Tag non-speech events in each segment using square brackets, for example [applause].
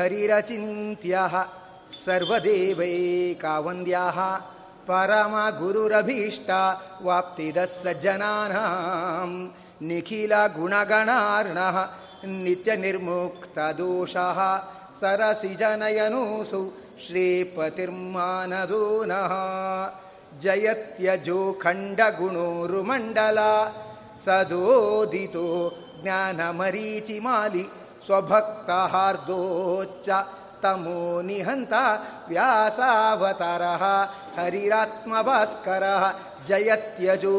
ಹರಿರಚಿಂತ್ಯ ಸರ್ವದೇವೈಕಾವಂದ್ಯಾಃ ಪರಮ ಗುರುರಭೀಷ್ಟ ವಾಪ್ತಿದ ಸಜ್ಜನಾನಾಂ ನಿಖಿಲ ಗುಣಗಣಾರ್ಣ ನಿತ್ಯ ನಿರ್ಮುಕ್ತ ದೋಷ ಸರಸಿಜನಯನೋಸು ಶ್ರೀಪತಿರ್ಮಾನದೋ ನಃ ಜಯತ್ಯಜೋ ಖಂಡಗುಣೋರುಮಂಡಲ ಸದೋದಿತೋ ಜ್ಞಾನಮರೀಚಿಮಾಲಿ स्वभक्ताहार्दोच्च तमो निहन्ता व्यासावतारः, हरिरात्मभास्करः, जयत्यजो,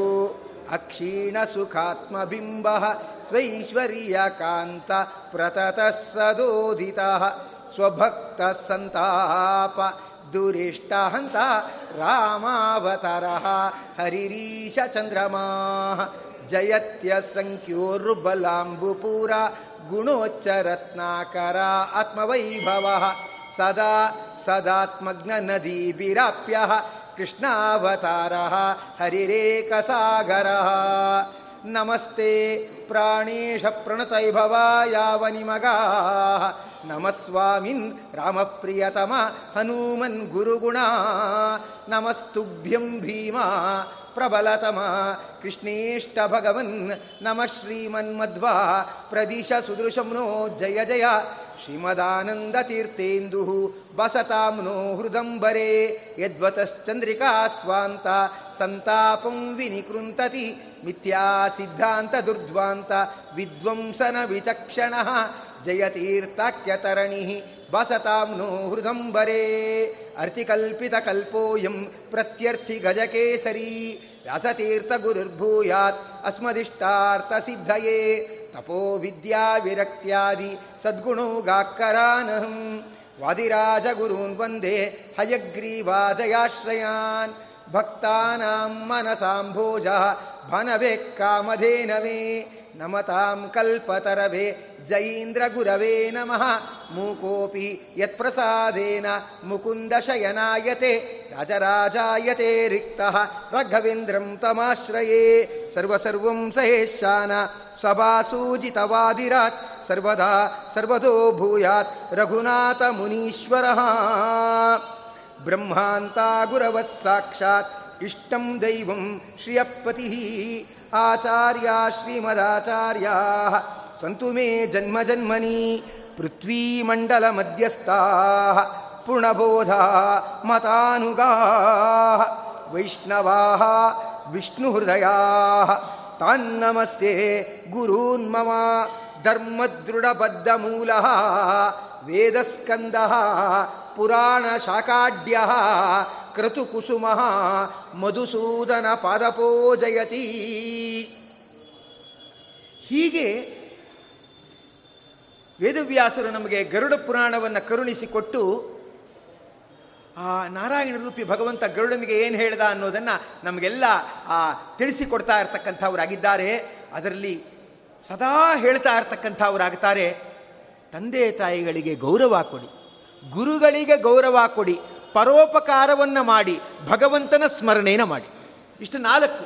अक्षीणसुखात्मबिम्बः, स्वैश्वर्यकान्त प्रततः सदोदितः स्वभक्तः सन्ताप दुरिष्टहन्ता चंद्रमा हरिरीशचन्द्रमाः जयत्यसङ्ख्योर्बलाम्बुपुरा ಸಂಖ್ಯೋರ್ಬಲಾಂಬುಪೂರ ಗುಣೋಚ್ಚರತ್ನಾಕರ ಆತ್ಮವೈಭವ. ಸದಾ ಸದಾತ್ಮಗ್ನ ನದೀಭಿರಾಪ್ಯ ಕೃಷ್ಣಾವತಾರ ಹರಿರೇಕಸಾಗರ ನಮಸ್ತೆ ಪ್ರಾಣೇಶ ಪ್ರಣತೈಭವ ಪ್ರಣತೈಭವಾಯಾವನಿಮಗಾ ನಮಸ್ವಾಮಿನ್ ರಾಮಪ್ರಿಯತಮ ಹನುಮನ್ ಗುರುಗುಣ. ನಮಸ್ತುಭ್ಯಂ ಭೀಮಾ. ಪ್ರಬಲತಮ ಕೃಷ್ಣೇಷ್ಟ ಭಗವನ್ ನಮ ಶ್ರೀಮನ್ಮಧ್ವಾ ಪ್ರದಿಶ ಸುದೃಶಂ ನೋ ಜಯ ಜಯ ಶ್ರೀಮದಾನಂದತೀರ್ಥೇಂದು ಬಸತಾಂ ನೋ ಹೃದಂಬರೆ ಯದ್ವತಶ್ಚಂದ್ರಿಕಾ ಸ್ವಾಂತ ಸಂತಾಪಂ ವಿನಿಕೃಂತತಿ ಮಿಥ್ಯಾ ಸಿದ್ಧಾಂತ ದುರ್ಧ್ವಾಂತ ವಿದ್ವಂಸನ ವಿಚಕ್ಷಣ ಜಯತೀರ್ಥಾಖ್ಯತರಣಿ वसतां नो हृदम्बरे अर्तिकल्पितकल्पोऽयं प्रत्यर्थिगजकेसरी। व्यासतीर्थगुरुर्भूयात् अस्मदिष्टार्थसिद्धये। तपो विद्याविरक्त्यादि सद्गुणो गाक्करानहं वादिराजगुरून् वंदे हयग्रीवादयाश्रयान्। भक्तानां मनसाम्भोजः भनवे कामधेनवे नमतां कल्पतरवे जयीन्द्रगुरवे नमः। ಮೂಕೋಪಿ ಯತ್ಪ್ರಸಾದೇನ ಮುಕುಂದ ಶಯನಾಯತೆ ರಾಜರಾಜಾಯತೆ ರಿಕ್ತಃ ರಘವೇಂದ್ರಂ ತಮಾಶ್ರಯೇ ಸರ್ವಸರ್ವಂ ಸಹೇಶಾನ ಸಭಾಸೂಜಿತವಾದಿರಾಟ್ ಸರ್ವದಾ ಸರ್ವದೋ ಭೂಯಾತ್ ರಘುನಾಥ ಮುನೀಶ್ವರಃ ಬ್ರಹ್ಮಾಂತಾ ಗುರವಃ ಸಾಕ್ಷಾತ್ ಇಷ್ಟಂ ದೈವಂ ಶ್ರಿಯಪತಿ ಆಚಾರ್ಯ ಶ್ರೀಮದಾಚಾರ್ಯಾ ಸಂತು ಮೇ ಜನ್ಮ ಜನ್ಮನಿ ಮಧ್ಯಸ್ಥಾ ಪುಣಬೋಧ ಮತಾನುಗಾ ವೈಷ್ಣವಾ ವಿಷ್ಣುಹೃದಯಾ ತಾನ್ನಮಸ್ತೆ ಗುರೂನ್ ಮಮ ಧರ್ಮದೃಢಬದ್ಧಮೂಲ, ವೇದಸ್ಕಂದ ಪುರಾಣಶಾಕಾಢ್ಯ ಕ್ರತುಕುಸುಮ ಮಧುಸೂದನ ಪಾದಪೋಜಯತಿ ಹೀಗೆ ವೇದವ್ಯಾಸರು ನಮಗೆ ಗರುಡ ಪುರಾಣವನ್ನು ಕರುಣಿಸಿಕೊಟ್ಟು ಆ ನಾರಾಯಣ ರೂಪಿ ಭಗವಂತ ಗರುಡನಿಗೆ ಏನು ಹೇಳ್ದ ಅನ್ನೋದನ್ನು ನಮಗೆಲ್ಲ, ಆ, ತಿಳಿಸಿಕೊಡ್ತಾ ಇರ್ತಕ್ಕಂಥವರಾಗಿದ್ದಾರೆ. ಅದರಲ್ಲಿ ಸದಾ ಹೇಳ್ತಾ ಇರ್ತಕ್ಕಂಥವರಾಗ್ತಾರೆ. ತಂದೆ ತಾಯಿಗಳಿಗೆ ಗೌರವ ಕೊಡಿ, ಗುರುಗಳಿಗೆ ಗೌರವ ಕೊಡಿ, ಪರೋಪಕಾರವನ್ನು ಮಾಡಿ, ಭಗವಂತನ ಸ್ಮರಣೆಯನ್ನು ಮಾಡಿ. ಇಷ್ಟು ನಾಲ್ಕು.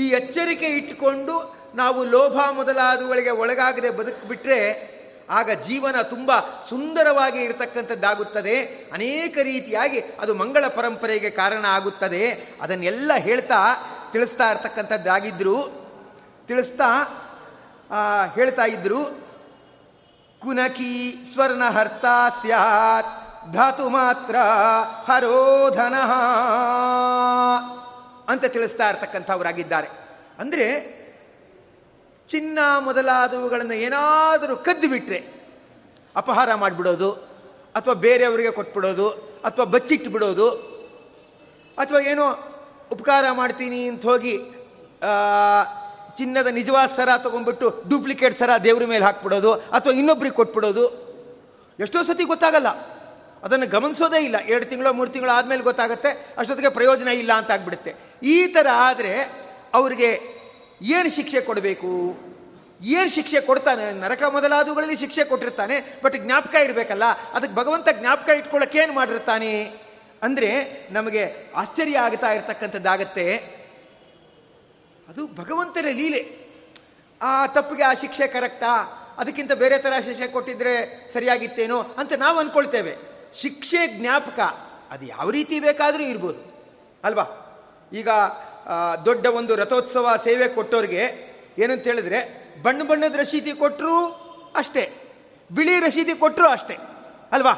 ಈ ಎಚ್ಚರಿಕೆ ಇಟ್ಟುಕೊಂಡು ನಾವು ಲೋಭ ಮೊದಲಾದವುಗಳಿಗೆ ಒಳಗಾಗದೆ ಬದುಕಿಬಿಟ್ರೆ ಆಗ ಜೀವನ ತುಂಬ ಸುಂದರವಾಗಿ ಇರತಕ್ಕಂಥದ್ದಾಗುತ್ತದೆ. ಅನೇಕ ರೀತಿಯಾಗಿ ಅದು ಮಂಗಳ ಪರಂಪರೆಗೆ ಕಾರಣ ಆಗುತ್ತದೆ. ಅದನ್ನೆಲ್ಲ ಹೇಳ್ತಾ ತಿಳಿಸ್ತಾ ಇರ್ತಕ್ಕಂಥದ್ದಾಗಿದ್ದರು ತಿಳಿಸ್ತಾ ಹೇಳ್ತಾ ಇದ್ದರು ಕುನಕಿ ಸ್ವರ್ಣಹರ್ತ ಸ್ಯಾತ್, ಧಾತು ಮಾತ್ರ ಹರೋಧನ ಅಂತ ತಿಳಿಸ್ತಾ ಇರ್ತಕ್ಕಂಥವರಾಗಿದ್ದಾರೆ. ಅಂದರೆ ಚಿನ್ನ ಮೊದಲಾದವುಗಳನ್ನು ಏನಾದರೂ ಕದ್ದು ಬಿಟ್ಟರೆ ಅಪಹಾರ ಮಾಡಿಬಿಡೋದು, ಅಥವಾ ಬೇರೆಯವರಿಗೆ ಕೊಟ್ಬಿಡೋದು, ಅಥವಾ ಬಚ್ಚಿಟ್ಟು ಬಿಡೋದು ಅಥವಾ ಏನೋ ಉಪಕಾರ ಮಾಡ್ತೀನಿ ಅಂತ ಹೋಗಿ ಚಿನ್ನದ ನಿಜವಾದ ಸರ ತೊಗೊಂಡ್ಬಿಟ್ಟು ಡೂಪ್ಲಿಕೇಟ್ ಸರ ದೇವ್ರ ಮೇಲೆ ಹಾಕ್ಬಿಡೋದು, ಅಥವಾ ಇನ್ನೊಬ್ರಿಗೆ ಕೊಟ್ಬಿಡೋದು, ಎಷ್ಟೋ ಸತಿ ಗೊತ್ತಾಗಲ್ಲ. ಅದನ್ನು ಗಮನಿಸೋದೇ ಇಲ್ಲ. ಎರಡು ತಿಂಗಳು, ಮೂರು ತಿಂಗಳು ಆದಮೇಲೆ ಗೊತ್ತಾಗುತ್ತೆ, ಅಷ್ಟೊತ್ತಿಗೆ ಪ್ರಯೋಜನ ಇಲ್ಲ ಅಂತ ಆಗ್ಬಿಡುತ್ತೆ. ಈ ಥರ ಆದರೆ ಅವರಿಗೆ ಏನು ಶಿಕ್ಷೆ ಕೊಡಬೇಕು? ಏನು ಶಿಕ್ಷೆ ಕೊಡ್ತಾನೆ? ನರಕ ಮೊದಲಾದವುಗಳಲ್ಲಿ ಶಿಕ್ಷೆ ಕೊಟ್ಟಿರ್ತಾನೆ ಬಟ್ ಜ್ಞಾಪಕ ಇರಬೇಕಲ್ಲ. ಅದಕ್ಕೆ ಭಗವಂತ ಜ್ಞಾಪಕ ಇಟ್ಕೊಳ್ಳೋಕೆ ಏನು ಮಾಡಿರ್ತಾನೆ? ಅಂದರೆ ನಮಗೆ ಆಶ್ಚರ್ಯ ಆಗ್ತಾ ಇರತಕ್ಕಂಥದ್ದಾಗತ್ತೆ. ಅದು ಭಗವಂತನ ಲೀಲೆ. ಆ ತಪ್ಪಿಗೆ ಆ ಶಿಕ್ಷೆ ಕರೆಕ್ಟಾ? ಅದಕ್ಕಿಂತ ಬೇರೆ ಥರ ಶಿಕ್ಷೆ ಕೊಟ್ಟಿದ್ರೆ ಸರಿಯಾಗಿತ್ತೇನೋ ಅಂತ ನಾವು ಅಂದ್ಕೊಳ್ತೇವೆ ಶಿಕ್ಷೆ ಜ್ಞಾಪಕ, ಅದು ಯಾವ ರೀತಿ ಬೇಕಾದರೂ ಇರ್ಬೋದು. ಅಲ್ವಾ? ಈಗ ದೊಡ್ಡ ಒಂದು ರಥೋತ್ಸವ ಸೇವೆ ಕೊಟ್ಟೋರಿಗೆ ಏನಂತ ಹೇಳಿದ್ರೆ, ಬಣ್ಣ ಬಣ್ಣದ ರಸೀದಿ ಕೊಟ್ಟರು ಅಷ್ಟೇ, ಬಿಳಿ ರಶೀದಿ ಕೊಟ್ಟರು ಅಷ್ಟೇ, ಅಲ್ವಾ?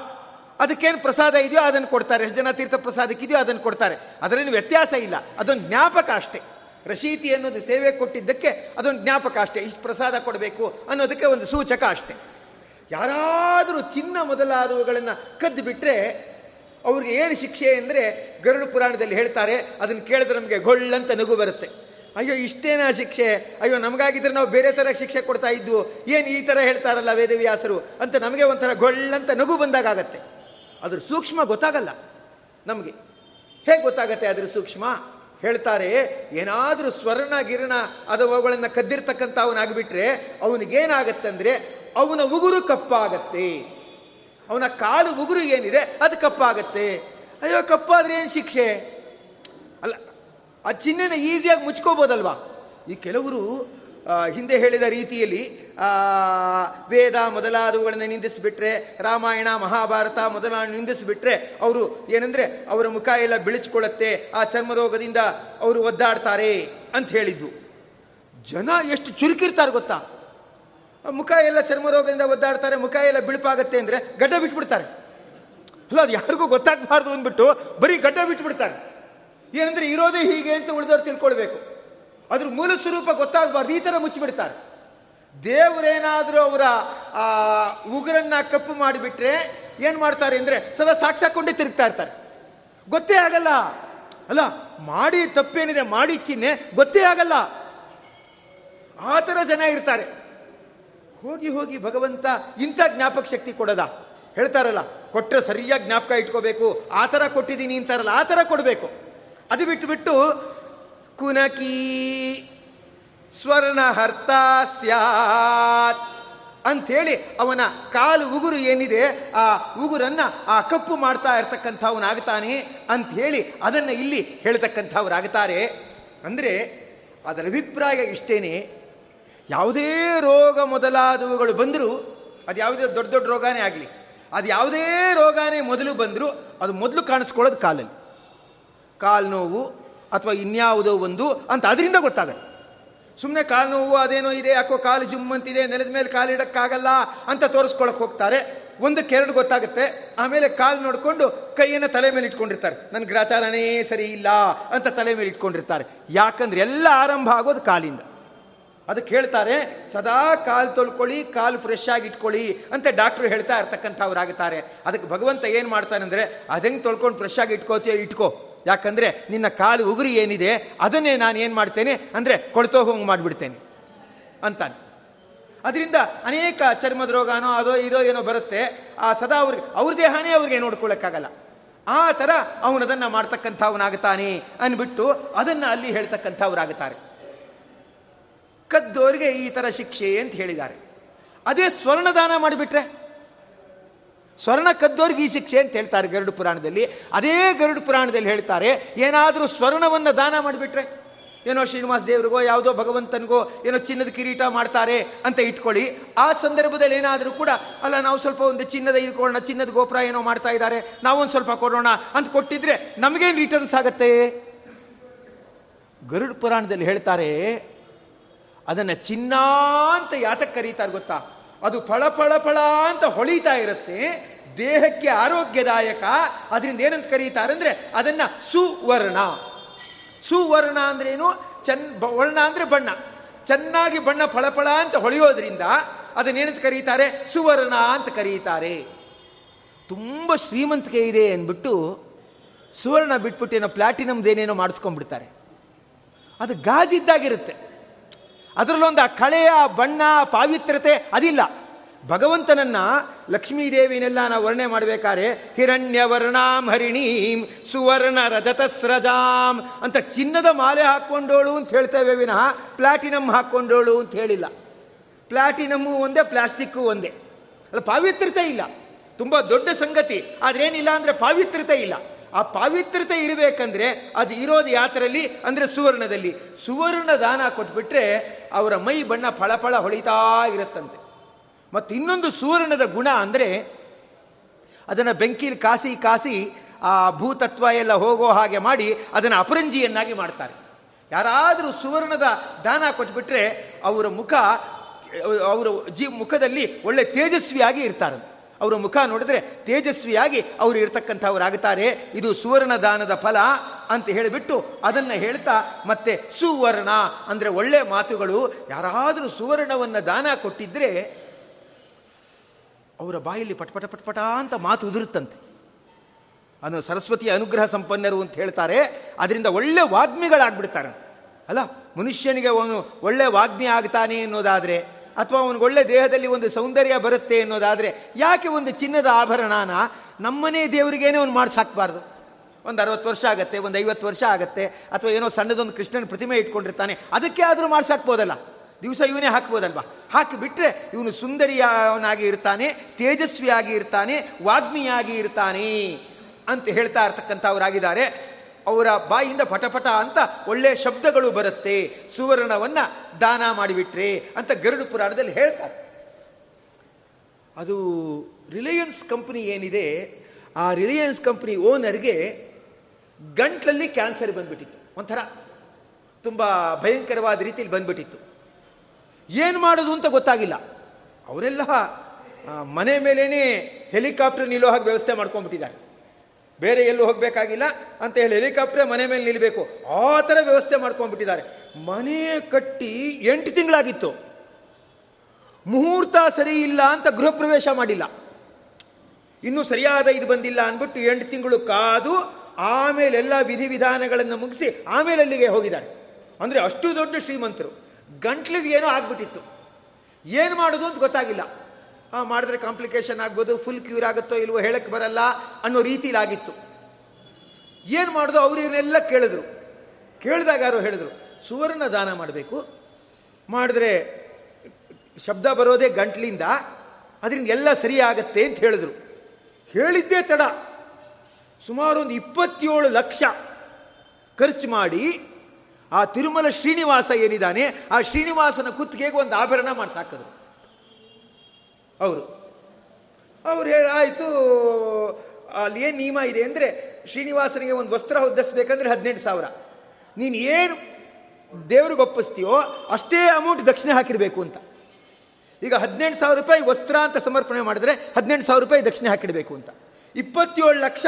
ಅದಕ್ಕೇನು ಪ್ರಸಾದ ಇದೆಯೋ ಅದನ್ನು ಕೊಡ್ತಾರೆ, ಎಷ್ಟು ಜನ ತೀರ್ಥ ಪ್ರಸಾದಕ್ಕಿದೆಯೋ ಅದನ್ನು ಕೊಡ್ತಾರೆ. ಅದರಲ್ಲಿ ವ್ಯತ್ಯಾಸ ಇಲ್ಲ, ಅದೊಂದು ಜ್ಞಾಪಕ ಅಷ್ಟೇ. ರಶೀತಿ ಅನ್ನೋದು ಸೇವೆ ಕೊಟ್ಟಿದ್ದಕ್ಕೆ ಅದೊಂದು ಜ್ಞಾಪಕ ಅಷ್ಟೇ, ಇಷ್ಟು ಪ್ರಸಾದ ಕೊಡಬೇಕು ಅನ್ನೋದಕ್ಕೆ ಒಂದು ಸೂಚಕ ಅಷ್ಟೇ. ಯಾರಾದರೂ ಚಿನ್ನ ಮೊದಲಾದವುಗಳನ್ನು ಕದ್ದು ಬಿಟ್ಟರೆ ಅವ್ರಿಗೆ ಏನು ಶಿಕ್ಷೆ ಅಂದರೆ ಗರುಡ ಪುರಾಣದಲ್ಲಿ ಹೇಳ್ತಾರೆ, ಅದನ್ನು ಕೇಳಿದ್ರೆ ನಮಗೆ ಗೊಳ್ಳಂತ ನಗು ಬರುತ್ತೆ. ಅಯ್ಯೋ, ಇಷ್ಟೇನಾ ಶಿಕ್ಷೆ? ಅಯ್ಯೋ, ನಮಗಾಗಿದ್ರೆ ನಾವು ಬೇರೆ ಥರ ಶಿಕ್ಷೆ ಕೊಡ್ತಾ ಇದ್ವು. ಏನು ಈ ಥರ ಹೇಳ್ತಾರಲ್ಲ ವೇದವ್ಯಾಸರು? ಅಂತ ನಮಗೆ ಒಂಥರ ಗೊಳ್ಳಂತ ನಗು ಬಂದಾಗತ್ತೆ ಅದ್ರ ಸೂಕ್ಷ್ಮ ಗೊತ್ತಾಗಲ್ಲ ನಮಗೆ. ಹೇಗೆ ಗೊತ್ತಾಗತ್ತೆ ಅದ್ರ ಸೂಕ್ಷ್ಮ? ಹೇಳ್ತಾರೆ, ಏನಾದರೂ ಸ್ವರ್ಣ, ಗಿರಣ ಅದು ಅವುಗಳನ್ನು ಕದ್ದಿರ್ತಕ್ಕಂಥ ಅವನಾಗಿಬಿಟ್ರೆ ಅವನಿಗೇನಾಗತ್ತಂದ್ರೆ ಅವನ ಉಗುರು ಕಪ್ಪಾಗತ್ತೆ. ಅವನ ಕಾಲು ಉಗುರು ಏನಿದೆ ಅದು ಕಪ್ಪಾಗತ್ತೆ. ಅಯ್ಯೋ, ಕಪ್ಪಾದ್ರೆ ಏನು ಶಿಕ್ಷೆ? ಅಲ್ಲ, ಆ ಚಿಹ್ನೆನ ಈಸಿಯಾಗಿ ಮುಚ್ಕೋಬೋದಲ್ವಾ? ಈ ಕೆಲವರು ಹಿಂದೆ ಹೇಳಿದ ರೀತಿಯಲ್ಲಿ ವೇದ ಮೊದಲಾದವುಗಳನ್ನು ನಿಂದಿಸಿಬಿಟ್ರೆ, ರಾಮಾಯಣ, ಮಹಾಭಾರತ ಮೊದಲಾದ ನಿಂದಿಸಿಬಿಟ್ರೆ, ಅವರು ಏನಂದರೆ, ಅವರ ಮುಖ ಎಲ್ಲ ಬಿಳಿಸ್ಕೊಳ್ಳುತ್ತೆ, ಆ ಚರ್ಮರೋಗದಿಂದ ಅವರು ಒದ್ದಾಡ್ತಾರೆ ಅಂತ ಹೇಳಿದ್ದು. ಜನ ಎಷ್ಟು ಚುರುಕಿರ್ತಾರೆ ಗೊತ್ತಾ? ಮುಖ ಎಲ್ಲ ಚರ್ಮರೋಗದಿಂದ ಒದ್ದಾಡ್ತಾರೆ, ಮುಖ ಎಲ್ಲ ಬಿಳುಪಾಗತ್ತೆ ಅಂದರೆ ಗಡ್ಡ ಬಿಟ್ಬಿಡ್ತಾರೆ. ಅಲ್ಲ, ಅದು ಯಾರಿಗೂ ಗೊತ್ತಾಗಬಾರ್ದು ಅಂದ್ಬಿಟ್ಟು ಬರೀ ಗಡ್ಡ ಬಿಟ್ಬಿಡ್ತಾರೆ. ಏನಂದ್ರೆ ಇರೋದೇ ಹೀಗೆ ಅಂತ ಉಳಿದವ್ರು ತಿಳ್ಕೊಳ್ಬೇಕು. ಅದ್ರ ಮೂಲ ಸ್ವರೂಪ ಗೊತ್ತಾಗಬಾರ್ದು, ಈ ಥರ ಮುಚ್ಚಿಬಿಡ್ತಾರೆ. ದೇವರೇನಾದರೂ ಅವರ, ಆ, ಉಗುರನ್ನ ಕಪ್ಪು ಮಾಡಿಬಿಟ್ರೆ ಏನು ಮಾಡ್ತಾರೆ ಅಂದರೆ ಸದಾ ಸಾಕ್ಸಾಕೊಂಡೇ ತಿರುಗ್ತಾ ಇರ್ತಾರೆ. ಗೊತ್ತೇ ಆಗಲ್ಲ. ಅಲ್ಲ, ಮಾಡಿ ತಪ್ಪೇನಿದೆ, ಮಾಡಿ ಚಿಹ್ನೆ ಗೊತ್ತೇ ಆಗಲ್ಲ. ಆ ಥರ ಜನ ಇರ್ತಾರೆ. ಹೋಗಿ ಹೋಗಿ ಭಗವಂತ ಇಂಥ ಜ್ಞಾಪಕ ಶಕ್ತಿ ಕೊಡದ. ಹೇಳ್ತಾರಲ್ಲ ಕೊಟ್ಟರೆ ಸರಿಯಾಗಿ ಜ್ಞಾಪಕ ಇಟ್ಕೋಬೇಕು, ಆ ಥರ ಕೊಟ್ಟಿದ್ದೀನಿ ಅಂತಾರಲ್ಲ, ಆ ಥರ ಕೊಡಬೇಕು. ಅದು ಬಿಟ್ಟು ಬಿಟ್ಟು ಕುನಕಿ ಸ್ವರ್ಣಹರ್ತ ಸ್ಯಾತ್ ಅಂಥೇಳಿ ಅವನ ಕಾಲು ಉಗುರು ಏನಿದೆ, ಆ ಉಗುರನ್ನು, ಆ ಕಪ್ಪು ಮಾಡ್ತಾ ಇರ್ತಕ್ಕಂಥವನಾಗ್ತಾನೆ ಅಂಥೇಳಿ ಅದನ್ನು ಇಲ್ಲಿ ಹೇಳ್ತಕ್ಕಂಥವ್ರಾಗ್ತಾರೆ. ಅಂದರೆ, ಅದರ ಅಭಿಪ್ರಾಯ ಇಷ್ಟೇನೆ. ಯಾವುದೇ ರೋಗ ಮೊದಲಾದವುಗಳು ಬಂದರೂ ಅದು ಯಾವುದೇ ದೊಡ್ಡ ದೊಡ್ಡ ರೋಗನೇ ಆಗಲಿ. ಅದು ಯಾವುದೇ ರೋಗನೇ ಮೊದಲು ಬಂದರೂ ಅದು ಮೊದಲು ಕಾಣಿಸ್ಕೊಳ್ಳೋದು ಕಾಲಲ್ಲಿ. ಕಾಲು ನೋವು ಅಥವಾ ಇನ್ಯಾವುದೋ ಒಂದು ಅಂತ ಅದರಿಂದ ಗೊತ್ತಾಗಲ್ಲ ಸುಮ್ಮನೆ ಕಾಲು ನೋವು ಅದೇನೋ ಇದೆ, ಯಾಕೋ ಕಾಲು ಜುಮ್ಮಂತಿದೆ ನೆಲದ ಮೇಲೆ ಕಾಲಿಡೋಕ್ಕಾಗಲ್ಲ ಅಂತ ತೋರಿಸ್ಕೊಳಕ್ಕೆ ಹೋಗ್ತಾರೆ. ಒಂದಕ್ಕೆ ಎರಡು ಗೊತ್ತಾಗುತ್ತೆ. ಆಮೇಲೆ ಕಾಲು ನೋಡಿಕೊಂಡು ಕೈಯನ್ನು ತಲೆ ಮೇಲೆ ಇಟ್ಕೊಂಡಿರ್ತಾರೆ. ನನ್ನ ಗ್ರಾಚಾರನೇ ಸರಿ ಇಲ್ಲ ಅಂತ ತಲೆ ಮೇಲೆ ಇಟ್ಕೊಂಡಿರ್ತಾರೆ. ಯಾಕಂದ್ರೆ ಎಲ್ಲ ಆರಂಭ ಆಗೋದು ಕಾಲಿಂದ. ಅದಕ್ಕೆ ಹೇಳ್ತಾರೆ, ಸದಾ ಕಾಲು ತೊಳ್ಕೊಳ್ಳಿ, ಕಾಲು ಫ್ರೆಶ್ ಆಗಿ ಇಟ್ಕೊಳ್ಳಿ ಅಂತ ಡಾಕ್ಟ್ರು ಹೇಳ್ತಾ ಇರ್ತಕ್ಕಂಥವ್ರಾಗುತ್ತಾರೆ. ಅದಕ್ಕೆ ಭಗವಂತ ಏನು ಮಾಡ್ತಾನೆ ಅಂದರೆ ಹೆಂಗೆ ತೊಳ್ಕೊಂಡು ಫ್ರೆಶ್ ಆಗಿ ಇಟ್ಕೋತೀಯೋ ಇಟ್ಕೋ. ಯಾಕಂದರೆ ನಿನ್ನ ಕಾಲು ಉಗುರಿ ಏನಿದೆ, ಅದನ್ನೇ ನಾನು ಏನು ಮಾಡ್ತೇನೆ ಅಂದರೆ ಕೊಳ್ತೋ ಹೋಗಿ ಮಾಡಿಬಿಡ್ತೇನೆ ಅಂತಾನೆ. ಅದರಿಂದ ಅನೇಕ ಚರ್ಮದ ರೋಗನೋ ಅದೋ ಇದೋ ಏನೋ ಬರುತ್ತೆ. ಆ ಸದಾ ಅವ್ರಿಗೆ ಅವ್ರ ದೇಹನೇ ಅವ್ರಿಗೆ ನೋಡ್ಕೊಳ್ಳೋಕ್ಕಾಗಲ್ಲ ಆ ಥರ ಅವನದನ್ನು ಮಾಡ್ತಕ್ಕಂಥವನಾಗುತ್ತಾನೆ ಅಂದ್ಬಿಟ್ಟು ಅದನ್ನು ಅಲ್ಲಿ ಹೇಳ್ತಕ್ಕಂಥವ್ರಾಗುತ್ತಾರೆ. ಕದ್ದೋರಿಗೆ ಈ ಥರ ಶಿಕ್ಷೆ ಅಂತ ಹೇಳಿದ್ದಾರೆ. ಅದೇ ಸ್ವರ್ಣದಾನ ಮಾಡಿಬಿಟ್ರೆ? ಸ್ವರ್ಣ ಕದ್ದೋರಿಗೆ ಈ ಶಿಕ್ಷೆ ಅಂತ ಹೇಳ್ತಾರೆ ಗರುಡ ಪುರಾಣದಲ್ಲಿ. ಅದೇ ಗರುಡ ಪುರಾಣದಲ್ಲಿ ಹೇಳ್ತಾರೆ, ಏನಾದರೂ ಸ್ವರ್ಣವನ್ನು ದಾನ ಮಾಡಿಬಿಟ್ರೆ? ಏನೋ ಶ್ರೀನಿವಾಸ ದೇವರಿಗೋ, ಯಾವುದೋ ಭಗವಂತನಿಗೋ, ಏನೋ ಚಿನ್ನದ ಕಿರೀಟ ಮಾಡ್ತಾರೆ ಅಂತ ಇಟ್ಕೊಳ್ಳಿ. ಆ ಸಂದರ್ಭದಲ್ಲಿ ಏನಾದರೂ ಕೂಡ, ಅಲ್ಲ, ನಾವು ಸ್ವಲ್ಪ ಒಂದು ಚಿನ್ನದ ಇದು ಕೊಡೋಣ, ಚಿನ್ನದ ಗೋಪುರ ಏನೋ ಮಾಡ್ತಾ ಇದ್ದಾರೆ, ನಾವೊಂದು ಸ್ವಲ್ಪ ಕೊಡೋಣ ಅಂತ ಕೊಟ್ಟಿದ್ರೆ ನಮಗೇನು ರಿಟರ್ನ್ಸ್ ಆಗತ್ತೆ? ಗರುಡ ಪುರಾಣದಲ್ಲಿ ಹೇಳ್ತಾರೆ ಅದನ್ನು ಚಿನ್ನ ಅಂತ ಯಾತಕ್ಕೆ ಕರೀತಾರೆ ಗೊತ್ತಾ? ಅದು ಫಳ ಫಳ ಫಳ ಅಂತ ಹೊಳಿತಾ ಇರುತ್ತೆ. ದೇಹಕ್ಕೆ ಆರೋಗ್ಯದಾಯಕ. ಅದರಿಂದ ಏನಂತ ಕರೀತಾರೆ ಅಂದರೆ ಅದನ್ನು ಸುವರ್ಣ. ಸುವರ್ಣ ಅಂದ್ರೇನು ಚನ್ ವರ್ಣ ಅಂದರೆ ಬಣ್ಣ. ಚೆನ್ನಾಗಿ ಬಣ್ಣ ಫಳಫಳ ಅಂತ ಹೊಳೆಯೋದ್ರಿಂದ ಅದನ್ನೇನಂತ ಕರೀತಾರೆ? ಸುವರ್ಣ ಅಂತ ಕರೀತಾರೆ. ತುಂಬ ಶ್ರೀಮಂತಿಕೆ ಇದೆ ಅಂದ್ಬಿಟ್ಟು ಸುವರ್ಣ ಬಿಟ್ಬಿಟ್ಟು ಏನೋ ಪ್ಲಾಟಿನಮ್ದೇನೇನೋ ಮಾಡಿಸ್ಕೊಂಡ್ಬಿಡ್ತಾರೆ. ಅದು ಗಾಜಿದ್ದಾಗಿರುತ್ತೆ. ಅದರಲ್ಲೊಂದು ಆ ಕಳೆಯ ಬಣ್ಣ ಪಾವಿತ್ರತೆ ಅದಿಲ್ಲ. ಭಗವಂತನನ್ನ ಲಕ್ಷ್ಮೀದೇವಿನೆಲ್ಲ ನಾವು ವರ್ಣೆ ಮಾಡಬೇಕಾದ್ರೆ, ಹಿರಣ್ಯವರ್ಣಾಂ ಹರಿಣೀಂ ಸುವರ್ಣ ರಜತಸ್ರಜಾಂ ಅಂತ ಚಿನ್ನದ ಮಾಲೆ ಹಾಕ್ಕೊಂಡೋಳು ಅಂತ ಹೇಳ್ತೇವೆ ವಿನಃ ಪ್ಲಾಟಿನಮ್ ಹಾಕ್ಕೊಂಡೋಳು ಅಂತ ಹೇಳಿಲ್ಲ. ಪ್ಲಾಟಿನಮ್ಮು ಒಂದೇ, ಪ್ಲಾಸ್ಟಿಕ್ಕು ಒಂದೇ. ಅಲ್ಲ ಪಾವಿತ್ರತೆ ಇಲ್ಲ. ತುಂಬ ದೊಡ್ಡ ಸಂಗತಿ. ಆದ್ರೇನಿಲ್ಲ ಅಂದರೆ ಪಾವಿತ್ರತೆ ಇಲ್ಲ. ಆ ಪಾವಿತ್ರತೆ ಇರಬೇಕಂದ್ರೆ ಅದು ಇರೋದು ಯಾತರಲ್ಲಿ ಅಂದರೆ ಸುವರ್ಣದಲ್ಲಿ. ಸುವರ್ಣ ದಾನ ಕೊಟ್ಬಿಟ್ರೆ ಅವರ ಮೈ ಬಣ್ಣ ಫಳಫಳ ಹೊಳಿತಾ ಇರುತ್ತಂತೆ. ಮತ್ತು ಇನ್ನೊಂದು ಸುವರ್ಣದ ಗುಣ ಅಂದರೆ ಅದನ್ನು ಬೆಂಕಿಲಿ ಕಾಸಿ ಕಾಸಿ ಆ ಭೂತತ್ವ ಎಲ್ಲ ಹೋಗೋ ಹಾಗೆ ಮಾಡಿ ಅದನ್ನು ಅಪರಂಜಿಯನ್ನಾಗಿ ಮಾಡ್ತಾರೆ. ಯಾರಾದರೂ ಸುವರ್ಣದ ದಾನ ಕೊಟ್ಬಿಟ್ರೆ ಅವರ ಮುಖ, ಅವರ ಜೀ ಮುಖದಲ್ಲಿ ಒಳ್ಳೆ ತೇಜಸ್ವಿಯಾಗಿ ಇರ್ತಾರೆ ಅವರ ಮುಖ ನೋಡಿದ್ರೆ ತೇಜಸ್ವಿಯಾಗಿ ಅವರು ಇರ್ತಕ್ಕಂಥವರಾಗುತ್ತಾರೆ. ಇದು ಸುವರ್ಣ ದಾನದ ಫಲ ಅಂತ ಹೇಳಿಬಿಟ್ಟು ಅದನ್ನು ಹೇಳ್ತಾ ಮತ್ತೆ ಸುವರ್ಣ ಅಂದರೆ ಒಳ್ಳೆ ಮಾತುಗಳು, ಯಾರಾದರೂ ಸುವರ್ಣವನ್ನು ದಾನ ಕೊಟ್ಟಿದ್ರೆ ಅವರ ಬಾಯಲ್ಲಿ ಪಟಪಟ ಪಟಪಟ ಅಂತ ಮಾತು ಉದುರುತ್ತಂತೆ. ಅನ್ನು ಸರಸ್ವತಿಯ ಅನುಗ್ರಹ ಸಂಪನ್ನರು ಅಂತ ಹೇಳ್ತಾರೆ. ಅದರಿಂದ ಒಳ್ಳೆ ವಾಗ್ಮಿಗಳಾಗ್ಬಿಡ್ತಾರೆ ಅಲ್ಲ, ಮನುಷ್ಯನಿಗೆ ಅವನು ಒಳ್ಳೆ ವಾಗ್ಮಿ ಆಗ್ತಾನೆ ಅನ್ನೋದಾದರೆ ಅಥವಾ ಅವನಿಗೆ ಒಳ್ಳೆ ದೇಹದಲ್ಲಿ ಒಂದು ಸೌಂದರ್ಯ ಬರುತ್ತೆ ಅನ್ನೋದಾದರೆ ಯಾಕೆ ಒಂದು ಚಿನ್ನದ ಆಭರಣನ ನಮ್ಮನೇ ದೇವರಿಗೇನೆ ಅವ್ನು ಮಾಡಿಸಾಕ್ಬಾರ್ದು? ಒಂದು ಅರವತ್ತು ವರ್ಷ ಆಗುತ್ತೆ, ಒಂದು ಐವತ್ತು ವರ್ಷ ಆಗುತ್ತೆ, ಅಥವಾ ಏನೋ ಸಣ್ಣದೊಂದು ಕೃಷ್ಣನ ಪ್ರತಿಮೆ ಇಟ್ಕೊಂಡಿರ್ತಾನೆ, ಅದಕ್ಕೆ ಆದರೂ ಮಾಡಿಸಾಕ್ಬೋದಲ್ಲ? ದಿವಸ ಇವನೇ ಹಾಕ್ಬೋದಲ್ವ? ಹಾಕಿಬಿಟ್ರೆ ಇವನು ಸುಂದರಿಯವನಾಗಿ ಇರ್ತಾನೆ, ತೇಜಸ್ವಿಯಾಗಿ ಇರ್ತಾನೆ, ವಾಗ್ಮಿಯಾಗಿ ಇರ್ತಾನೆ ಅಂತ ಹೇಳ್ತಾ ಇರ್ತಕ್ಕಂಥವರಾಗಿದ್ದಾರೆ ಅವರ ಬಾಯಿಂದ ಪಟಪಟ ಅಂತ ಒಳ್ಳೆಯ ಶಬ್ದಗಳು ಬರುತ್ತೆ. ಸುವರ್ಣವನ್ನು ದಾನ ಮಾಡಿಬಿಟ್ರೆ ಅಂತ ಗರುಡು ಪುರಾಣದಲ್ಲಿ ಹೇಳ್ತಾರೆ. ಅದು ರಿಲಯನ್ಸ್ ಕಂಪ್ನಿ ಏನಿದೆ, ಆ ರಿಲಯನ್ಸ್ ಕಂಪ್ನಿ ಓನರ್ಗೆ ಗಂಟ್ಲಲ್ಲಿ ಕ್ಯಾನ್ಸರ್ ಬಂದ್ಬಿಟ್ಟಿತ್ತು. ಒಂಥರ ತುಂಬ ಭಯಂಕರವಾದ ರೀತಿಯಲ್ಲಿ ಬಂದ್ಬಿಟ್ಟಿತ್ತು. ಏನು ಮಾಡೋದು ಅಂತ ಗೊತ್ತಾಗಿಲ್ಲ. ಅವರೆಲ್ಲ ಮನೆ ಮೇಲೇ ಹೆಲಿಕಾಪ್ಟರ್ ನಿಲ್ಲೋ ಹಾಗೆ ವ್ಯವಸ್ಥೆ ಮಾಡ್ಕೊಂಡ್ಬಿಟ್ಟಿದ್ದಾರೆ. ಬೇರೆ ಎಲ್ಲೂ ಹೋಗಬೇಕಾಗಿಲ್ಲ ಅಂತ ಹೇಳಿ ಹೆಲಿಕಾಪ್ಟರ್ ಮನೆ ಮೇಲೆ ನಿಲ್ಲಬೇಕು ಆ ಥರ ವ್ಯವಸ್ಥೆ ಮಾಡ್ಕೊಂಡ್ಬಿಟ್ಟಿದ್ದಾರೆ. ಮನೆ ಕಟ್ಟಿ ಎಂಟು ತಿಂಗಳಾಗಿತ್ತು. ಮುಹೂರ್ತ ಸರಿ ಇಲ್ಲ ಅಂತ ಗೃಹ ಪ್ರವೇಶ ಮಾಡಿಲ್ಲ. ಇನ್ನೂ ಸರಿಯಾದ ಇದು ಬಂದಿಲ್ಲ ಅಂದ್ಬಿಟ್ಟು ಎಂಟು ತಿಂಗಳು ಕಾದು ಆಮೇಲೆ ಎಲ್ಲ ವಿಧಿವಿಧಾನಗಳನ್ನು ಮುಗಿಸಿ ಆಮೇಲೆ ಅಲ್ಲಿಗೆ ಹೋಗಿದ್ದಾರೆ. ಅಂದರೆ ಅಷ್ಟು ದೊಡ್ಡ ಶ್ರೀಮಂತರು. ಗಂಟ್ಲಿಗೆ ಏನೋ ಆಗ್ಬಿಟ್ಟಿತ್ತು. ಏನು ಮಾಡೋದು ಅಂತ ಗೊತ್ತಾಗಿಲ್ಲ. ಮಾಡಿದ್ರೆ ಕಾಂಪ್ಲಿಕೇಶನ್ ಆಗ್ಬೋದು ಫುಲ್ ಕ್ಯೂರ್ ಆಗುತ್ತೋ ಇಲ್ವೋ ಹೇಳಕ್ಕೆ ಬರಲ್ಲ ಅನ್ನೋ ರೀತಿಲಾಗಿತ್ತು. ಏನು ಮಾಡೋದು? ಅವ್ರು ಇವನ್ನೆಲ್ಲ ಕೇಳಿದ್ರು. ಕೇಳಿದಾಗ ಯಾರು ಹೇಳಿದ್ರು, ಸುವರ್ಣ ದಾನ ಮಾಡಬೇಕು. ಮಾಡಿದ್ರೆ ಶಬ್ದ ಬರೋದೇ ಗಂಟ್ಲಿಂದ, ಅದರಿಂದ ಎಲ್ಲ ಸರಿ ಆಗತ್ತೆ ಅಂತ ಹೇಳಿದ್ರು. ಹೇಳಿದ್ದೇ ತಡ. ಸುಮಾರು ಒಂದು ಇಪ್ಪತ್ತೇಳು ಲಕ್ಷ ಖರ್ಚು ಮಾಡಿ ಆ ತಿರುಮಲ ಶ್ರೀನಿವಾಸ ಏನಿದ್ದಾನೆ, ಆ ಶ್ರೀನಿವಾಸನ ಕುತ್ತಿಗೆಗೆ ಒಂದು ಆಭರಣ ಮಾಡಿಸಾಕಿದ್ರು. ಅವರು. ಅವ್ರು ಹೇಳಿ, ಆಯಿತು, ಅಲ್ಲಿ ಏನು ನಿಯಮ ಇದೆ ಅಂದರೆ ಶ್ರೀನಿವಾಸನಿಗೆ ಒಂದು ವಸ್ತ್ರ ಹೊದ್ದಿಸ್ಬೇಕಂದ್ರೆ ಹದಿನೆಂಟು ಸಾವಿರ. ನೀನು ಏನು ದೇವ್ರಿಗೆ ಒಪ್ಪಿಸ್ತೀಯೋ ಅಷ್ಟೇ ಅಮೌಂಟ್ ದಕ್ಷಿಣೆ ಹಾಕಿರಬೇಕು ಅಂತ. ಈಗ ಹದಿನೆಂಟು ಸಾವಿರ ರೂಪಾಯಿ ವಸ್ತ್ರ ಅಂತ ಸಮರ್ಪಣೆ ಮಾಡಿದ್ರೆ ಹದಿನೆಂಟು ಸಾವಿರ ರೂಪಾಯಿ ದಕ್ಷಿಣೆ ಹಾಕಿಡಬೇಕು ಅಂತ. ಇಪ್ಪತ್ತೇಳು ಲಕ್ಷ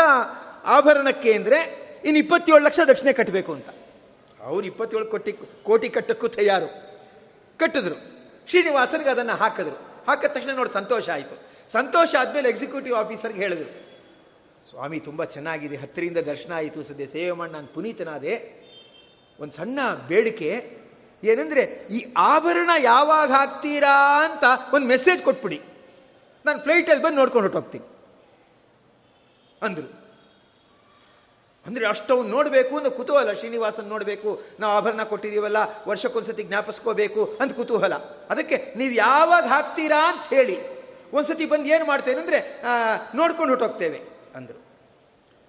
ಆಭರಣಕ್ಕೆ ಅಂದರೆ ಇನ್ನು ಇಪ್ಪತ್ತೇಳು ಲಕ್ಷ ದಕ್ಷಿಣೆ ಕಟ್ಟಬೇಕು ಅಂತ. ಅವ್ರು ಇಪ್ಪತ್ತೇಳು ಕೋಟಿ ಕೋಟಿ ಕಟ್ಟಕ್ಕೂ ತಯಾರು. ಕಟ್ಟಿದ್ರು. ಶ್ರೀನಿವಾಸನಿಗೆ ಅದನ್ನು ಹಾಕಿದ್ರು. ಹಾಕಿದ ತಕ್ಷಣ ನೋಡಿ ಸಂತೋಷ ಆಯಿತು. ಸಂತೋಷ ಆದಮೇಲೆ ಎಕ್ಸಿಕ್ಯೂಟಿವ್ ಆಫೀಸರ್ಗೆ ಹೇಳಿದ್ರು, ಸ್ವಾಮಿ, ತುಂಬ ಚೆನ್ನಾಗಿದೆ. ಹತ್ತಿರಿಂದ ದರ್ಶನ ಆಯಿತು. ಸದ್ಯ ಸೇವೆ ಮಾಡಿ ನಾನು ಪುನೀತನಾದೆ. ಒಂದು ಸಣ್ಣ ಬೇಡಿಕೆ. ಏನಂದರೆ, ಈ ಆಭರಣ ಯಾವಾಗ ಹಾಕ್ತೀರಾ ಅಂತ ಒಂದು ಮೆಸೇಜ್ ಕೊಟ್ಬಿಡಿ. ನಾನು ಫ್ಲೈಟಲ್ಲಿ ಬಂದು ನೋಡ್ಕೊಂಡು ಹೊರಟೋಗ್ತೀನಿ. ಅಂದರು. ಅಂದರೆ ಅಷ್ಟವನ್ನು ನೋಡಬೇಕು ಅನ್ನೋ ಕುತೂಹಲ, ಶ್ರೀನಿವಾಸನ್ ನೋಡಬೇಕು, ನಾವು ಆಭರಣ ಕೊಟ್ಟಿದ್ದೀವಲ್ಲ, ವರ್ಷಕ್ಕೊಂದ್ಸತಿ ಜ್ಞಾಪಿಸ್ಕೋಬೇಕು ಅಂತ ಕುತೂಹಲ. ಅದಕ್ಕೆ ನೀವು ಯಾವಾಗ ಹಾಕ್ತೀರಾ ಅಂತ ಹೇಳಿ. ಒಂದ್ಸತಿ ಬಂದು ಏನು ಮಾಡ್ತೇನೆ ಅಂದರೆ ನೋಡ್ಕೊಂಡು ಹೊಟ್ಟೋಗ್ತೇವೆ ಅಂದರು.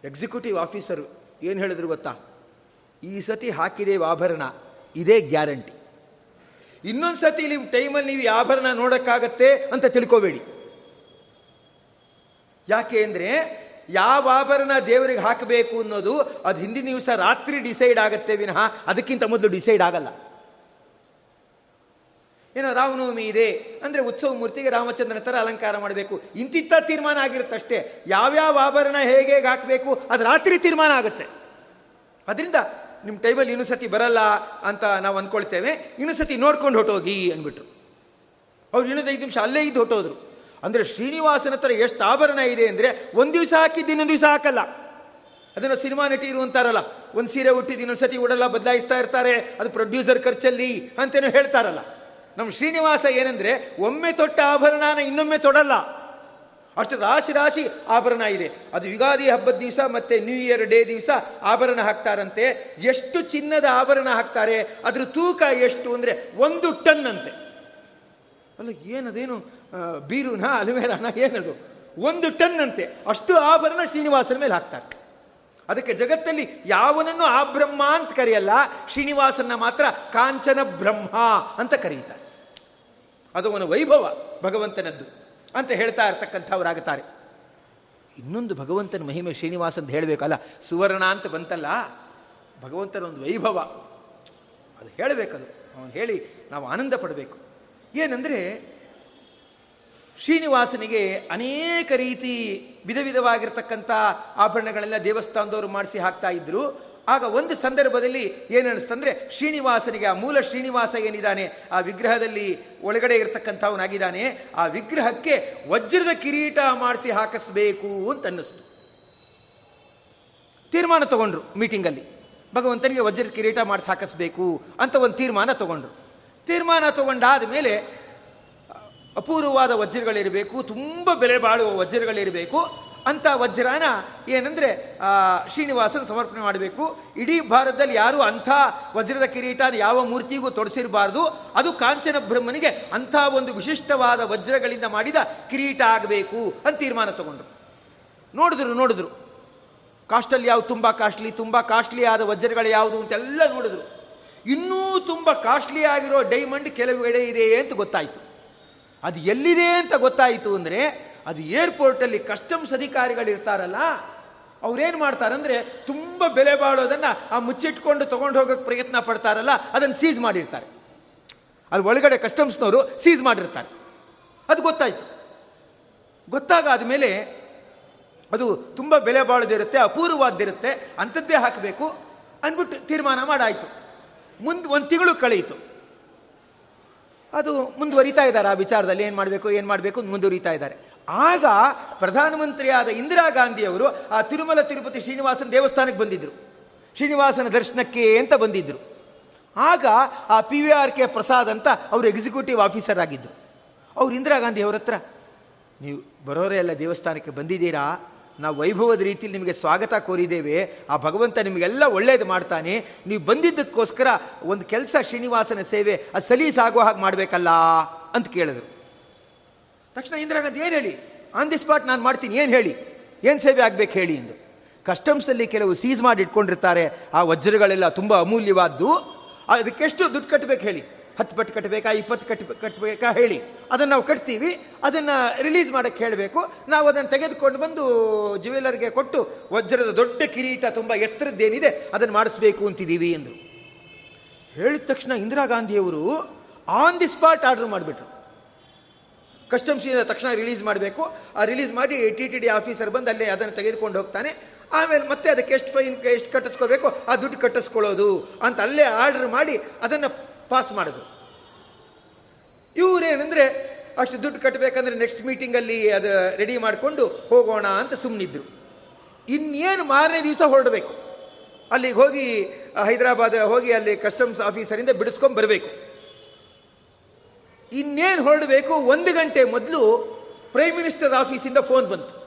ಎಕ್ಸಿಕ್ಯೂಟಿವ್ ಆಫೀಸರು ಏನು ಹೇಳಿದ್ರು ಗೊತ್ತಾ? ಈ ಸತಿ ಹಾಕಿದೇವೆ ಆಭರಣ, ಇದೇ ಗ್ಯಾರಂಟಿ. ಇನ್ನೊಂದು ಸತಿ ನಿಮ್ಮ ಟೈಮಲ್ಲಿ ನೀವು ಆಭರಣ ನೋಡೋಕ್ಕಾಗತ್ತೆ ಅಂತ ತಿಳ್ಕೋಬೇಡಿ. ಯಾಕೆ ಅಂದರೆ ಯಾವ ಆಭರಣ ದೇವರಿಗೆ ಹಾಕಬೇಕು ಅನ್ನೋದು ಅದು ಹಿಂದಿನ ದಿವಸ ರಾತ್ರಿ ಡಿಸೈಡ್ ಆಗುತ್ತೆ ವಿನಃ ಅದಕ್ಕಿಂತ ಮೊದಲು ಡಿಸೈಡ್ ಆಗಲ್ಲ. ಏನೋ ರಾಮನವಮಿ ಇದೆ ಅಂದರೆ ಉತ್ಸವ ಮೂರ್ತಿಗೆ ರಾಮಚಂದ್ರನ ಥರ ಅಲಂಕಾರ ಮಾಡಬೇಕು. ಇಂತಿತ್ತ ತೀರ್ಮಾನ ಆಗಿರುತ್ತಷ್ಟೇ ಯಾವ್ಯಾವ ಆಭರಣ ಹೇಗೆ ಹಾಕಬೇಕು ಅದು ರಾತ್ರಿ ತೀರ್ಮಾನ ಆಗುತ್ತೆ. ಅದರಿಂದ ನಿಮ್ಮ ಟೈಮಲ್ಲಿ ಇನ್ನೂ ಸತಿ ಬರಲ್ಲ ಅಂತ ನಾವು ಅಂದ್ಕೊಳ್ತೇವೆ ಇನ್ನೂ ಸತಿ ನೋಡ್ಕೊಂಡು ಹೊಟ್ಟೋಗಿ ಅಂದ್ಬಿಟ್ರು. ಅವ್ರು ಇನ್ನೊಂದು ಐದು ನಿಮಿಷ ಅಲ್ಲೇ ಇದ್ದು ಹೊಟ್ಟೋದ್ರು ಅಂದರೆ ಶ್ರೀನಿವಾಸನ ಹತ್ರ ಎಷ್ಟು ಆಭರಣ ಇದೆ ಅಂದರೆ ಒಂದು ದಿವಸ ಹಾಕಿದ್ದು ಇನ್ನೊಂದು ದಿವಸ ಹಾಕಲ್ಲ. ಅದನ್ನು ಸಿನಿಮಾ ನಟಿ ಇರುವಂತಾರಲ್ಲ ಒಂದು ಸೀರೆ ಹುಟ್ಟಿದ್ದು ಇನ್ನೊಂದು ಸತಿ ಉಡಲ್ಲ, ಬದಲಾಯಿಸ್ತಾ ಇರ್ತಾರೆ, ಅದು ಪ್ರೊಡ್ಯೂಸರ್ ಖರ್ಚಲ್ಲಿ ಅಂತೇನು ಹೇಳ್ತಾರಲ್ಲ. ನಮ್ಮ ಶ್ರೀನಿವಾಸ ಏನಂದರೆ, ಒಮ್ಮೆ ತೊಟ್ಟ ಆಭರಣನ ಇನ್ನೊಮ್ಮೆ ತೊಡಲ್ಲ. ಅಷ್ಟು ರಾಶಿ ರಾಶಿ ಆಭರಣ ಇದೆ. ಅದು ಯುಗಾದಿ ಹಬ್ಬದ ದಿವಸ ಮತ್ತು ನ್ಯೂ ಇಯರ್ ಡೇ ದಿವಸ ಆಭರಣ ಹಾಕ್ತಾರಂತೆ. ಎಷ್ಟು ಚಿನ್ನದ ಆಭರಣ ಹಾಕ್ತಾರೆ, ಅದ್ರ ತೂಕ ಎಷ್ಟು ಅಂದರೆ ಒಂದು ಟನ್ ಅಂತೆ. ಅಲ್ಲ, ಏನದೇನು? ಬೀರುನ ಅಲುಮೇರಾನ ಏನದು? ಒಂದು ಟನ್ ಅಂತೆ. ಅಷ್ಟು ಆಭರಣ ಶ್ರೀನಿವಾಸನ ಮೇಲೆ ಹಾಕ್ತಾರೆ. ಅದಕ್ಕೆ ಜಗತ್ತಲ್ಲಿ ಯಾವನನ್ನು ಆ ಬ್ರಹ್ಮ ಅಂತ ಕರೆಯಲ್ಲ ಶ್ರೀನಿವಾಸನ ಮಾತ್ರ ಕಾಂಚನ ಬ್ರಹ್ಮ ಅಂತ ಕರೀತಾರೆ. ಅದು ಅವನ ವೈಭವ, ಭಗವಂತನದ್ದು ಅಂತ ಹೇಳ್ತಾ ಇರ್ತಕ್ಕಂಥವರಾಗುತ್ತಾರೆ. ಇನ್ನೊಂದು ಭಗವಂತನ ಮಹಿಮೆ ಶ್ರೀನಿವಾಸ ಅಂತ ಹೇಳಬೇಕಲ್ಲ, ಸುವರ್ಣ ಅಂತ ಬಂತಲ್ಲ ಭಗವಂತನ ಒಂದು ವೈಭವ. ಅದು ಹೇಳಬೇಕದು. ಅವನು ಹೇಳಿ, ನಾವು ಆನಂದ ಪಡಬೇಕು. ಏನಂದರೆ ಶ್ರೀನಿವಾಸನಿಗೆ ಅನೇಕ ರೀತಿ ವಿಧ ವಿಧವಾಗಿರ್ತಕ್ಕಂಥ ಆಭರಣಗಳೆಲ್ಲ ದೇವಸ್ಥಾನದವರು ಮಾಡಿಸಿ ಹಾಕ್ತಾ ಇದ್ರು. ಆಗ ಒಂದು ಸಂದರ್ಭದಲ್ಲಿ ಏನಿಸ್ತಂದ್ರೆ ಶ್ರೀನಿವಾಸನಿಗೆ, ಆ ಮೂಲ ಶ್ರೀನಿವಾಸ ಏನಿದ್ದಾನೆ, ಆ ವಿಗ್ರಹದಲ್ಲಿ ಒಳಗಡೆ ಇರತಕ್ಕಂಥವನಾಗಿದ್ದಾನೆ, ಆ ವಿಗ್ರಹಕ್ಕೆ ವಜ್ರದ ಕಿರೀಟ ಮಾಡಿಸಿ ಹಾಕಿಸ್ಬೇಕು ಅಂತ ಅನ್ನಿಸ್ತು. ತೀರ್ಮಾನ ತಗೊಂಡ್ರು ಮೀಟಿಂಗಲ್ಲಿ. ಭಗವಂತನಿಗೆ ವಜ್ರದ ಕಿರೀಟ ಮಾಡಿಸಿ ಹಾಕಿಸ್ಬೇಕು ಅಂತ ಒಂದು ತೀರ್ಮಾನ ತಗೊಂಡ್ರು. ತೀರ್ಮಾನ ತಗೊಂಡಾದ ಮೇಲೆ ಅಪೂರ್ವವಾದ ವಜ್ರಗಳಿರಬೇಕು, ತುಂಬ ಬೆಲೆ ಬಾಳುವ ವಜ್ರಗಳಿರಬೇಕು. ಅಂಥ ವಜ್ರಾನ ಏನಂದರೆ ಶ್ರೀನಿವಾಸನ ಸಮರ್ಪಣೆ ಮಾಡಬೇಕು. ಇಡೀ ಭಾರತದಲ್ಲಿ ಯಾರೂ ಅಂಥ ವಜ್ರದ ಕಿರೀಟ ಯಾವ ಮೂರ್ತಿಗೂ ತೊಡಸಿರಬಾರ್ದು. ಅದು ಕಾಂಚನ ಬ್ರಹ್ಮನಿಗೆ ಅಂಥ ಒಂದು ವಿಶಿಷ್ಟವಾದ ವಜ್ರಗಳಿಂದ ಮಾಡಿದ ಕಿರೀಟ ಆಗಬೇಕು ಅಂತ ತೀರ್ಮಾನ ತಗೊಂಡ್ರು. ನೋಡಿದ್ರು ನೋಡಿದ್ರು. ಕಾಸ್ಟಲ್ಲಿ ಯಾವುದು ತುಂಬ ಕಾಸ್ಟ್ಲಿ ತುಂಬ ಕಾಸ್ಟ್ಲಿ ಆದ ವಜ್ರಗಳು ಯಾವುದು ಅಂತೆಲ್ಲ ನೋಡಿದ್ರು. ಇನ್ನೂ ತುಂಬ ಕಾಸ್ಟ್ಲಿ ಆಗಿರೋ ಡೈಮಂಡ್ ಕೆಲವೆಡೆ ಇದೆ ಅಂತ ಗೊತ್ತಾಯಿತು. ಅದು ಎಲ್ಲಿದೆ ಅಂತ ಗೊತ್ತಾಯಿತು ಅಂದರೆ ಅದು ಏರ್ಪೋರ್ಟಲ್ಲಿ ಕಸ್ಟಮ್ಸ್ ಅಧಿಕಾರಿಗಳಿರ್ತಾರಲ್ಲ, ಅವ್ರೇನು ಮಾಡ್ತಾರಂದ್ರೆ ತುಂಬ ಬೆಲೆ ಬಾಳೋದನ್ನು ಆ ಮುಚ್ಚಿಟ್ಕೊಂಡು ತೊಗೊಂಡು ಹೋಗೋಕ್ಕೆ ಪ್ರಯತ್ನ ಪಡ್ತಾರಲ್ಲ, ಅದನ್ನು ಸೀಸ್ ಮಾಡಿರ್ತಾರೆ. ಅಲ್ಲಿ ಒಳಗಡೆ ಕಸ್ಟಮ್ಸ್ನವರು ಸೀಸ್ ಮಾಡಿರ್ತಾರೆ. ಅದು ಗೊತ್ತಾಯಿತು. ಗೊತ್ತಾಗಾದ ಮೇಲೆ ಅದು ತುಂಬ ಬೆಲೆ ಬಾಳದಿರುತ್ತೆ, ಅಪೂರ್ವವಾದ್ದಿರುತ್ತೆ, ಅಂಥದ್ದೇ ಹಾಕಬೇಕು ಅಂದ್ಬಿಟ್ಟು ತೀರ್ಮಾನ ಮಾಡಾಯಿತು. ಮುಂದೆ ಒಂದು ತಿಂಗಳು ಕಳೆಯಿತು ಅದು ಮುಂದುವರಿತಾ ಇದ್ದಾರೆ. ಆ ವಿಚಾರದಲ್ಲಿ ಏನು ಮಾಡಬೇಕು ಏನು ಮಾಡಬೇಕು ಮುಂದುವರಿತಾ ಇದ್ದಾರೆ. ಆಗ ಪ್ರಧಾನಮಂತ್ರಿಯಾದ ಇಂದಿರಾ ಗಾಂಧಿಯವರು ಆ ತಿರುಮಲ ತಿರುಪತಿ ಶ್ರೀನಿವಾಸನ ದೇವಸ್ಥಾನಕ್ಕೆ ಬಂದಿದ್ದರು ಶ್ರೀನಿವಾಸನ ದರ್ಶನಕ್ಕೆ ಅಂತ ಬಂದಿದ್ದರು ಆಗ ಆ P V R K Prasad ಅಂತ ಅವರು ಎಕ್ಸಿಕ್ಯೂಟಿವ್ ಆಫೀಸರ್ ಆಗಿದ್ದರು ಅವ್ರು ಇಂದಿರಾ ಗಾಂಧಿ ಅವ್ರ ಹತ್ರ, ನೀವು ಬರೋರೇ ಎಲ್ಲ ದೇವಸ್ಥಾನಕ್ಕೆ ಬಂದಿದ್ದೀರಾ? ನಾವು ವೈಭವದ ರೀತಿಯಲ್ಲಿ ನಿಮಗೆ ಸ್ವಾಗತ ಕೋರಿದ್ದೇವೆ. ಆ ಭಗವಂತ ನಿಮಗೆಲ್ಲ ಒಳ್ಳೇದು ಮಾಡ್ತಾನೆ. ನೀವು ಬಂದಿದ್ದಕ್ಕೋಸ್ಕರ ಒಂದು ಕೆಲಸ, ಶ್ರೀನಿವಾಸನ ಸೇವೆ ಅದು ಸಲೀಸಾಗುವ ಹಾಗೆ ಮಾಡಬೇಕಲ್ಲ ಅಂತ ಕೇಳಿದ್ರು. ತಕ್ಷಣ ಇಂದಿರಾ ಏನು ಹೇಳಿ? ಆನ್ ದಿ ಸ್ಪಾಟ್ ನಾನು ಮಾಡ್ತೀನಿ, ಏನು ಹೇಳಿ? ಏನು ಸೇವೆ ಆಗಬೇಕು ಹೇಳಿ ಎಂದು. ಕಸ್ಟಮ್ಸಲ್ಲಿ ಕೆಲವು ಸೀಸ್ ಮಾಡಿ ಇಟ್ಕೊಂಡಿರ್ತಾರೆ. ಆ ವಜ್ರಗಳೆಲ್ಲ ತುಂಬ ಅಮೂಲ್ಯವಾದ್ದು. ಅದಕ್ಕೆಷ್ಟು ದುಡ್ಡು ಕಟ್ಟಬೇಕು ಹೇಳಿ? ಹತ್ತು ಪಟ್ಟು ಕಟ್ಟಬೇಕಾ, ಇಪ್ಪತ್ತು ಕಟ್ಟ ಕಟ್ಟಬೇಕಾ ಹೇಳಿ. ಅದನ್ನು ನಾವು ಕಟ್ತೀವಿ, ಅದನ್ನು ರಿಲೀಸ್ ಮಾಡೋಕ್ಕೆ ಹೇಳಬೇಕು. ನಾವು ಅದನ್ನು ತೆಗೆದುಕೊಂಡು ಬಂದು ಜ್ಯುವೆಲರ್ಗೆ ಕೊಟ್ಟು ವಜ್ರದ ದೊಡ್ಡ ಕಿರೀಟ ತುಂಬ ಎತ್ತರದ್ದೇನಿದೆ, ಅದನ್ನು ಮಾಡಿಸ್ಬೇಕು ಅಂತಿದ್ದೀವಿ ಎಂದು. ಹೇಳಿದ ತಕ್ಷಣ ಇಂದಿರಾ ಗಾಂಧಿಯವರು ಆನ್ ದಿ ಸ್ಪಾಟ್ ಆರ್ಡರ್ ಮಾಡಿಬಿಟ್ರು. ಕಸ್ಟಮ್ಸಿಂದ ತಕ್ಷಣ ರಿಲೀಸ್ ಮಾಡಬೇಕು. ಆ ರಿಲೀಸ್ ಮಾಡಿ ಟಿ ಟಿ ಡಿ ಆಫೀಸರ್ ಬಂದು ಅಲ್ಲೇ ಅದನ್ನು ತೆಗೆದುಕೊಂಡು ಹೋಗ್ತಾನೆ. ಆಮೇಲೆ ಮತ್ತೆ ಅದಕ್ಕೆ ಎಷ್ಟು ಫೈನ್ ಎಷ್ಟು ಕಟ್ಟಿಸ್ಕೋಬೇಕು? ಆ ದುಡ್ಡು ಕಟ್ಟಿಸ್ಕೊಳ್ಳೋದು ಅಂತ ಅಲ್ಲೇ ಆರ್ಡರ್ ಮಾಡಿ ಅದನ್ನು ಪಾಸ್ ಮಾಡಿದ್ರು. ಇವರೇನೆಂದರೆ ಅಷ್ಟು ದುಡ್ಡು ಕಟ್ಟಬೇಕಂದ್ರೆ ನೆಕ್ಸ್ಟ್ ಮೀಟಿಂಗಲ್ಲಿ ಅದು ರೆಡಿ ಮಾಡಿಕೊಂಡು ಹೋಗೋಣ ಅಂತ ಸುಮ್ಮನಿದ್ರು ಇನ್ನೇನು ಮಾರನೇ ದಿವಸ ಹೊರಡಬೇಕು. ಅಲ್ಲಿಗೆ ಹೋಗಿ, ಹೈದರಾಬಾದ್ ಹೋಗಿ ಅಲ್ಲಿ ಕಸ್ಟಮ್ಸ್ ಆಫೀಸರಿಂದ ಬಿಡಿಸ್ಕೊಂಡು ಬರಬೇಕು. ಇನ್ನೇನು ಹೊರಡಬೇಕು? ಒಂದು ಗಂಟೆ ಮೊದಲು ಪ್ರೈಮ್ ಮಿನಿಸ್ಟರ್ ಆಫೀಸಿಂದ ಫೋನ್ ಬಂತು.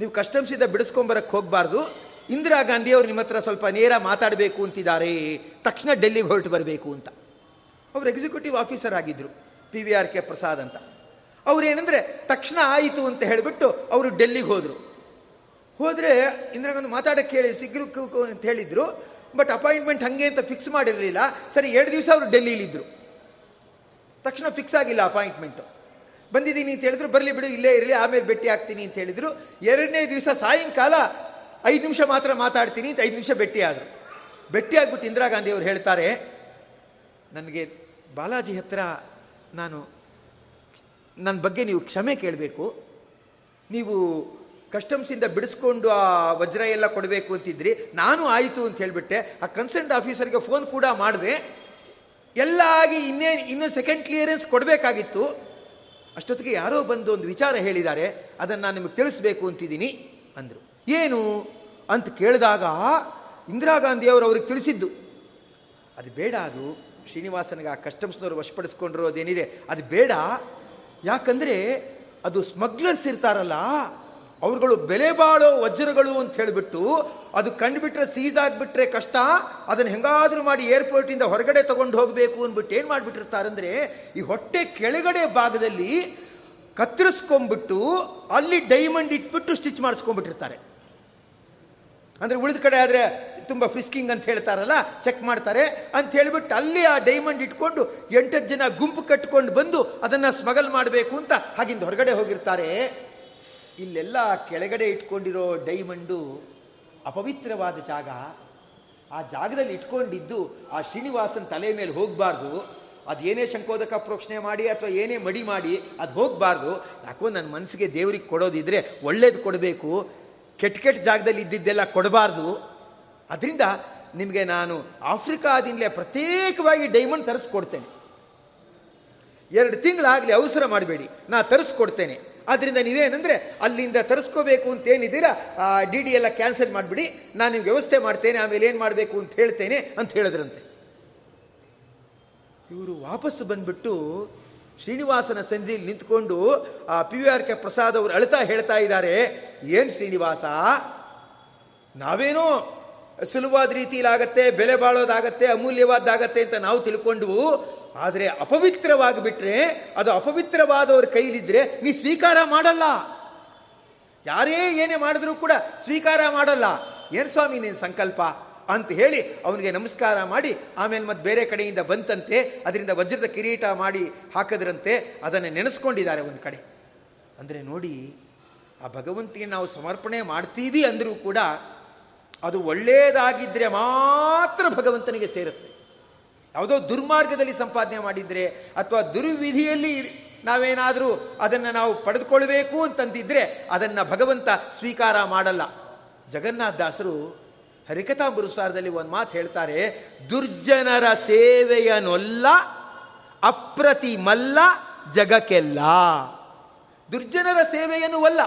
ನೀವು ಕಸ್ಟಮ್ಸಿಂದ ಬಿಡಿಸ್ಕೊಂಬರಕ್ಕೆ ಹೋಗಬಾರ್ದು. ಇಂದಿರಾ ಗಾಂಧಿ ಅವರು ನಿಮ್ಮ ಹತ್ರ ಸ್ವಲ್ಪ ನೇರ ಮಾತಾಡಬೇಕು ಅಂತಿದ್ದಾರೆ, ತಕ್ಷಣ ಡೆಲ್ಲಿಗೆ ಹೊರಟು ಬರಬೇಕು ಅಂತ. ಅವರು ಎಕ್ಸಿಕ್ಯೂಟಿವ್ ಆಫೀಸರ್ ಆಗಿದ್ದರು P V R K Prasad ಅಂತ. ಅವರೇನೆಂದರೆ, ತಕ್ಷಣ ಆಯಿತು ಅಂತ ಹೇಳಿಬಿಟ್ಟು ಅವರು ಡೆಲ್ಲಿಗೆ ಹೋದರು. ಹೋದರೆ ಇಂದಿರಾ ಗಾಂಧಿ ಮಾತಾಡೋಕ್ಕೆ ಹೇಳಿ ಸಿಗ್ರು ಅಂತ ಹೇಳಿದರು ಬಟ್ ಅಪಾಯಿಂಟ್ಮೆಂಟ್ ಹಾಗೆ ಅಂತ ಫಿಕ್ಸ್ ಮಾಡಿರಲಿಲ್ಲ. ಸರಿ, ಎರಡು ದಿವಸ ಅವರು ಡೆಲ್ಲಿಲಿದ್ದರು ತಕ್ಷಣ ಫಿಕ್ಸ್ ಆಗಿಲ್ಲ ಅಪಾಯಿಂಟ್ಮೆಂಟು ಬಂದಿದ್ದೀನಿ ಅಂತ ಹೇಳಿದ್ರು, ಬರಲಿ ಬಿಡು, ಇಲ್ಲೇ ಇರಲಿ, ಆಮೇಲೆ ಭೇಟಿ ಆಗ್ತೀನಿ ಅಂತ ಹೇಳಿದರು. ಎರಡನೇ ದಿವಸ ಸಾಯಂಕಾಲ ಐದು ನಿಮಿಷ ಮಾತ್ರ ಮಾತಾಡ್ತೀನಿ ಅಂತ ಐದು ನಿಮಿಷ ಭೇಟಿ ಆದರು ಭೇಟಿ ಆಗ್ಬಿಟ್ಟು ಇಂದಿರಾ ಗಾಂಧಿ ಅವರು ಹೇಳ್ತಾರೆ, ನನಗೆ ಬಾಲಾಜಿ ಹತ್ರ ನಾನು ನನ್ನ ಬಗ್ಗೆ ನೀವು ಕ್ಷಮೆ ಕೇಳಬೇಕು. ನೀವು ಕಸ್ಟಮ್ಸಿಂದ ಬಿಡಿಸ್ಕೊಂಡು ಆ ವಜ್ರ ಎಲ್ಲ ಕೊಡಬೇಕು ಅಂತಿದ್ರಿ. ನಾನು ಆಯಿತು ಅಂತ ಹೇಳಿಬಿಟ್ಟೆ. ಆ ಕನ್ಸರ್ಟ್ ಆಫೀಸರ್ಗೆ ಫೋನ್ ಕೂಡ ಮಾಡಿದೆ. ಎಲ್ಲ ಆಗಿ ಇನ್ನೇನು ಇನ್ನೂ ಸೆಕೆಂಡ್ ಕ್ಲಿಯರೆನ್ಸ್ ಕೊಡಬೇಕಾಗಿತ್ತು. ಅಷ್ಟೊತ್ತಿಗೆ ಯಾರೋ ಬಂದು ಒಂದು ವಿಚಾರ ಹೇಳಿದ್ದಾರೆ. ಅದನ್ನು ನಾನು ನಿಮಗೆ ತಿಳಿಸ್ಬೇಕು ಅಂತಿದ್ದೀನಿ, ಅಂದರು. ಏನು ಅಂತ ಕೇಳಿದಾಗ ಇಂದಿರಾ ಗಾಂಧಿಯವರು ಅವ್ರಿಗೆ ತಿಳಿಸಿದ್ದು. ಅದು ಬೇಡ ಅದು. ಶ್ರೀನಿವಾಸನಿಗೆ ಆ ಕಸ್ಟಮ್ಸ್ನವರು ವಶಪಡಿಸ್ಕೊಂಡಿರೋದೇನಿದೆ ಅದು ಬೇಡ. ಯಾಕಂದರೆ ಅದು ಸ್ಮಗ್ಲರ್ಸ್ ಇರ್ತಾರಲ್ಲ, ಅವರುಗಳು ಬೆಲೆ ಬಾಳೋ ವಜ್ರಗಳು ಅಂತ ಹೇಳಿಬಿಟ್ಟು ಅದು ಕಂಡುಬಿಟ್ರೆ ಸೀಸ್ ಆಗಿಬಿಟ್ರೆ ಕಷ್ಟ, ಅದನ್ನು ಹೆಂಗಾದರೂ ಮಾಡಿ ಏರ್ಪೋರ್ಟಿಂದ ಹೊರಗಡೆ ತಗೊಂಡು ಹೋಗಬೇಕು ಅಂದ್ಬಿಟ್ಟು ಏನು ಮಾಡಿಬಿಟ್ಟಿರ್ತಾರಂದರೆ ಈ ಹೊಟ್ಟೆ ಕೆಳಗಡೆ ಭಾಗದಲ್ಲಿ ಕತ್ತರಿಸ್ಕೊಂಬಿಟ್ಟು ಅಲ್ಲಿ ಡೈಮಂಡ್ ಇಟ್ಬಿಟ್ಟು ಸ್ಟಿಚ್ ಮಾಡಿಸ್ಕೊಂಡ್ಬಿಟ್ಟಿರ್ತಾರೆ. ಅಂದರೆ ಉಳಿದ ಕಡೆ ಆದರೆ ತುಂಬ ಫಿಸ್ಕಿಂಗ್ ಅಂತ ಹೇಳ್ತಾರಲ್ಲ ಚೆಕ್ ಮಾಡ್ತಾರೆ ಅಂತ ಹೇಳಿಬಿಟ್ಟು ಅಲ್ಲಿ ಆ ಡೈಮಂಡ್ ಇಟ್ಕೊಂಡು ಎಂಟತ್ತು ಜನ ಗುಂಪು ಕಟ್ಕೊಂಡು ಬಂದು ಅದನ್ನು ಸ್ಮಗಲ್ ಮಾಡಬೇಕು ಅಂತ ಹಾಗಿಂದ ಹೊರಗಡೆ ಹೋಗಿರ್ತಾರೆ. ಇಲ್ಲೆಲ್ಲ ಕೆಳಗಡೆ ಇಟ್ಕೊಂಡಿರೋ ಡೈಮಂಡು ಅಪವಿತ್ರವಾದ ಜಾಗ. ಆ ಜಾಗದಲ್ಲಿ ಇಟ್ಕೊಂಡಿದ್ದು ಆ ಶ್ರೀನಿವಾಸನ ತಲೆ ಮೇಲೆ ಹೋಗಬಾರ್ದು. ಅದೇನೇ ಶಂಕೋದಕ ಪ್ರೋಕ್ಷಣೆ ಮಾಡಿ ಅಥವಾ ಏನೇ ಮಡಿ ಮಾಡಿ ಅದು ಹೋಗಬಾರ್ದು. ಯಾಕೋ ನನ್ನ ಮನಸ್ಸಿಗೆ ದೇವರಿಗೆ ಕೊಡೋದಿದ್ರೆ ಒಳ್ಳೇದು ಕೊಡಬೇಕು. ಕೆಟ್ಟ ಕೆಟ್ಟ ಜಾಗದಲ್ಲಿ ಇದ್ದಿದ್ದೆಲ್ಲ ಕೊಡಬಾರ್ದು. ಅದರಿಂದ ನಿಮಗೆ ನಾನು ಆಫ್ರಿಕಾದಿಂದಲೇ ಪ್ರತ್ಯೇಕವಾಗಿ ಡೈಮಂಡ್ ತರಿಸ್ಕೊಡ್ತೇನೆ. ಎರಡು ತಿಂಗಳಾಗಲಿ ಅವಸರ ಮಾಡಬೇಡಿ, ನಾ ತರಿಸ್ಕೊಡ್ತೇನೆ. ಆದ್ದರಿಂದ ನೀವೇನೆಂದರೆ ಅಲ್ಲಿಂದ ತರಿಸ್ಕೋಬೇಕು ಅಂತ ಏನಿದ್ದೀರಾ ಡಿ ಡಿ ಎಲ್ಲ ಕ್ಯಾನ್ಸಲ್ ಮಾಡಿಬಿಡಿ, ನಾನು ನಿಮ್ಗೆ ವ್ಯವಸ್ಥೆ ಮಾಡ್ತೇನೆ, ಆಮೇಲೆ ಏನು ಮಾಡಬೇಕು ಅಂತ ಹೇಳ್ತೇನೆ ಅಂತ ಹೇಳಿದ್ರಂತೆ. ಇವರು ವಾಪಸ್ಸು ಬಂದ್ಬಿಟ್ಟು ಶ್ರೀನಿವಾಸನ ಸನ್ನಿಧಿಯಲ್ಲಿ ನಿಂತ್ಕೊಂಡು ಆ P V R K Prasad ಅವರು ಅಳ್ತಾ ಹೇಳ್ತಾ ಇದ್ದಾರೆ, ಏನು ಶ್ರೀನಿವಾಸ? ನಾವೇನೋ ಸುಲಭವಾದ ರೀತಿಯಲ್ಲಾಗತ್ತೆ ಬೆಲೆ ಬಾಳೋದಾಗತ್ತೆ, ಅಮೂಲ್ಯವಾದಾಗತ್ತೆ ಅಂತ ನಾವು ತಿಳ್ಕೊಂಡು, ಆದರೆ ಅಪವಿತ್ರವಾಗಿ ಬಿಟ್ಟರೆ ಅದು ಅಪವಿತ್ರವಾದವ್ರ ಕೈಲಿದ್ರೆ ನೀ ಸ್ವೀಕಾರ ಮಾಡಲ್ಲ. ಯಾರೇ ಏನೇ ಮಾಡಿದ್ರೂ ಕೂಡ ಸ್ವೀಕಾರ ಮಾಡಲ್ಲ. ಏನು ಸ್ವಾಮಿ ನೀನು ಸಂಕಲ್ಪ? ಅಂತ ಹೇಳಿ ಅವನಿಗೆ ನಮಸ್ಕಾರ ಮಾಡಿ, ಆಮೇಲೆ ಮತ್ತೆ ಬೇರೆ ಕಡೆಯಿಂದ ಬಂತಂತೆ, ಅದರಿಂದ ವಜ್ರದ ಕಿರೀಟ ಮಾಡಿ ಹಾಕದ್ರಂತೆ, ಅದನ್ನು ನೆನೆಸ್ಕೊಂಡಿದ್ದಾರೆ ಒಂದು ಕಡೆ. ಅಂದರೆ ನೋಡಿ, ಆ ಭಗವಂತಿಗೆ ನಾವು ಸಮರ್ಪಣೆ ಮಾಡ್ತೀವಿ ಅಂದರೂ ಕೂಡ ಅದು ಒಳ್ಳೆಯದಾಗಿದ್ದರೆ ಮಾತ್ರ ಭಗವಂತನಿಗೆ ಸೇರುತ್ತೆ. ಯಾವುದೋ ದುರ್ಮಾರ್ಗದಲ್ಲಿ ಸಂಪಾದನೆ ಮಾಡಿದರೆ, ಅಥವಾ ದುರ್ವಿಧಿಯಲ್ಲಿ ನಾವೇನಾದರೂ ಅದನ್ನು ನಾವು ಪಡೆದುಕೊಳ್ಬೇಕು ಅಂತಂದಿದ್ದರೆ ಅದನ್ನು ಭಗವಂತ ಸ್ವೀಕಾರ ಮಾಡಲ್ಲ. ಜಗನ್ನಾಥ ದಾಸರು ಹರಿಕಥಾಮೃಸಾರದಲ್ಲಿ ಒಂದು ಮಾತು ಹೇಳ್ತಾರೆ, ದುರ್ಜನರ ಸೇವೆಯನೊಲ್ಲ, ಅಪ್ರತಿಮಲ್ಲ ಜಗಕ್ಕೆಲ್ಲ. ದುರ್ಜನರ ಸೇವೆಯನ್ನು ಅಲ್ಲ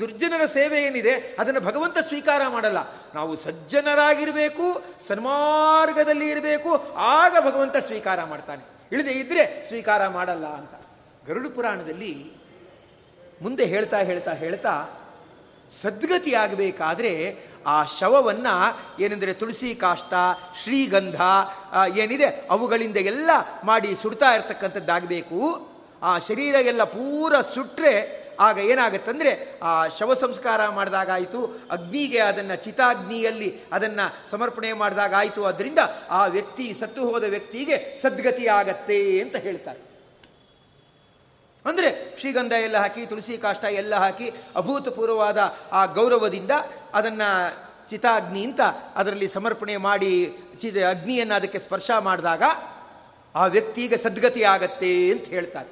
ದುರ್ಜನರ ಸೇವೆ ಏನಿದೆ ಅದನ್ನು ಭಗವಂತ ಸ್ವೀಕಾರ ಮಾಡಲ್ಲ. ನಾವು ಸಜ್ಜನರಾಗಿರಬೇಕು, ಸನ್ಮಾರ್ಗದಲ್ಲಿ ಇರಬೇಕು, ಆಗ ಭಗವಂತ ಸ್ವೀಕಾರ ಮಾಡ್ತಾನೆ. ಇಳಿದೇ ಇದ್ರೆ ಸ್ವೀಕಾರ ಮಾಡಲ್ಲ ಅಂತ. ಗರುಡು ಪುರಾಣದಲ್ಲಿ ಮುಂದೆ ಹೇಳ್ತಾ ಹೇಳ್ತಾ ಹೇಳ್ತಾ ಸದ್ಗತಿ ಆಗಬೇಕಾದ್ರೆ ಆ ಶವವನ್ನು ಏನೆಂದರೆ ತುಳಸಿ ಕಾಷ್ಟ, ಶ್ರೀಗಂಧ ಏನಿದೆ, ಅವುಗಳಿಂದ ಎಲ್ಲ ಮಾಡಿ ಸುಡ್ತಾ ಇರತಕ್ಕಂಥದ್ದಾಗಬೇಕು. ಆ ಶರೀರ ಎಲ್ಲ ಪೂರ ಸುಟ್ಟರೆ ಆಗ ಏನಾಗುತ್ತಂದರೆ ಆ ಶವ ಸಂಸ್ಕಾರ ಮಾಡಿದಾಗಾಯಿತು, ಅಗ್ನಿಗೆ ಅದನ್ನು ಚಿತಾಗ್ನಿಯಲ್ಲಿ ಅದನ್ನು ಸಮರ್ಪಣೆ ಮಾಡಿದಾಗಾಯಿತು ಅದರಿಂದ ಆ ವ್ಯಕ್ತಿ ಸತ್ತು ಹೋದ ವ್ಯಕ್ತಿಗೆ ಸದ್ಗತಿ ಆಗತ್ತೆ ಅಂತ ಹೇಳ್ತಾರೆ. ಅಂದರೆ ಶ್ರೀಗಂಧ ಎಲ್ಲ ಹಾಕಿ, ತುಳಸಿ ಕಾಷ್ಟ ಎಲ್ಲ ಹಾಕಿ, ಅಭೂತಪೂರ್ವವಾದ ಆ ಗೌರವದಿಂದ ಅದನ್ನು ಚಿತಾಗ್ನಿ ಅಂತ ಅದರಲ್ಲಿ ಸಮರ್ಪಣೆ ಮಾಡಿ ಚಿ ಅಗ್ನಿಯನ್ನು ಅದಕ್ಕೆ ಸ್ಪರ್ಶ ಮಾಡಿದಾಗ ಆ ವ್ಯಕ್ತಿಗೆ ಸದ್ಗತಿ ಆಗತ್ತೆ ಅಂತ ಹೇಳ್ತಾರೆ.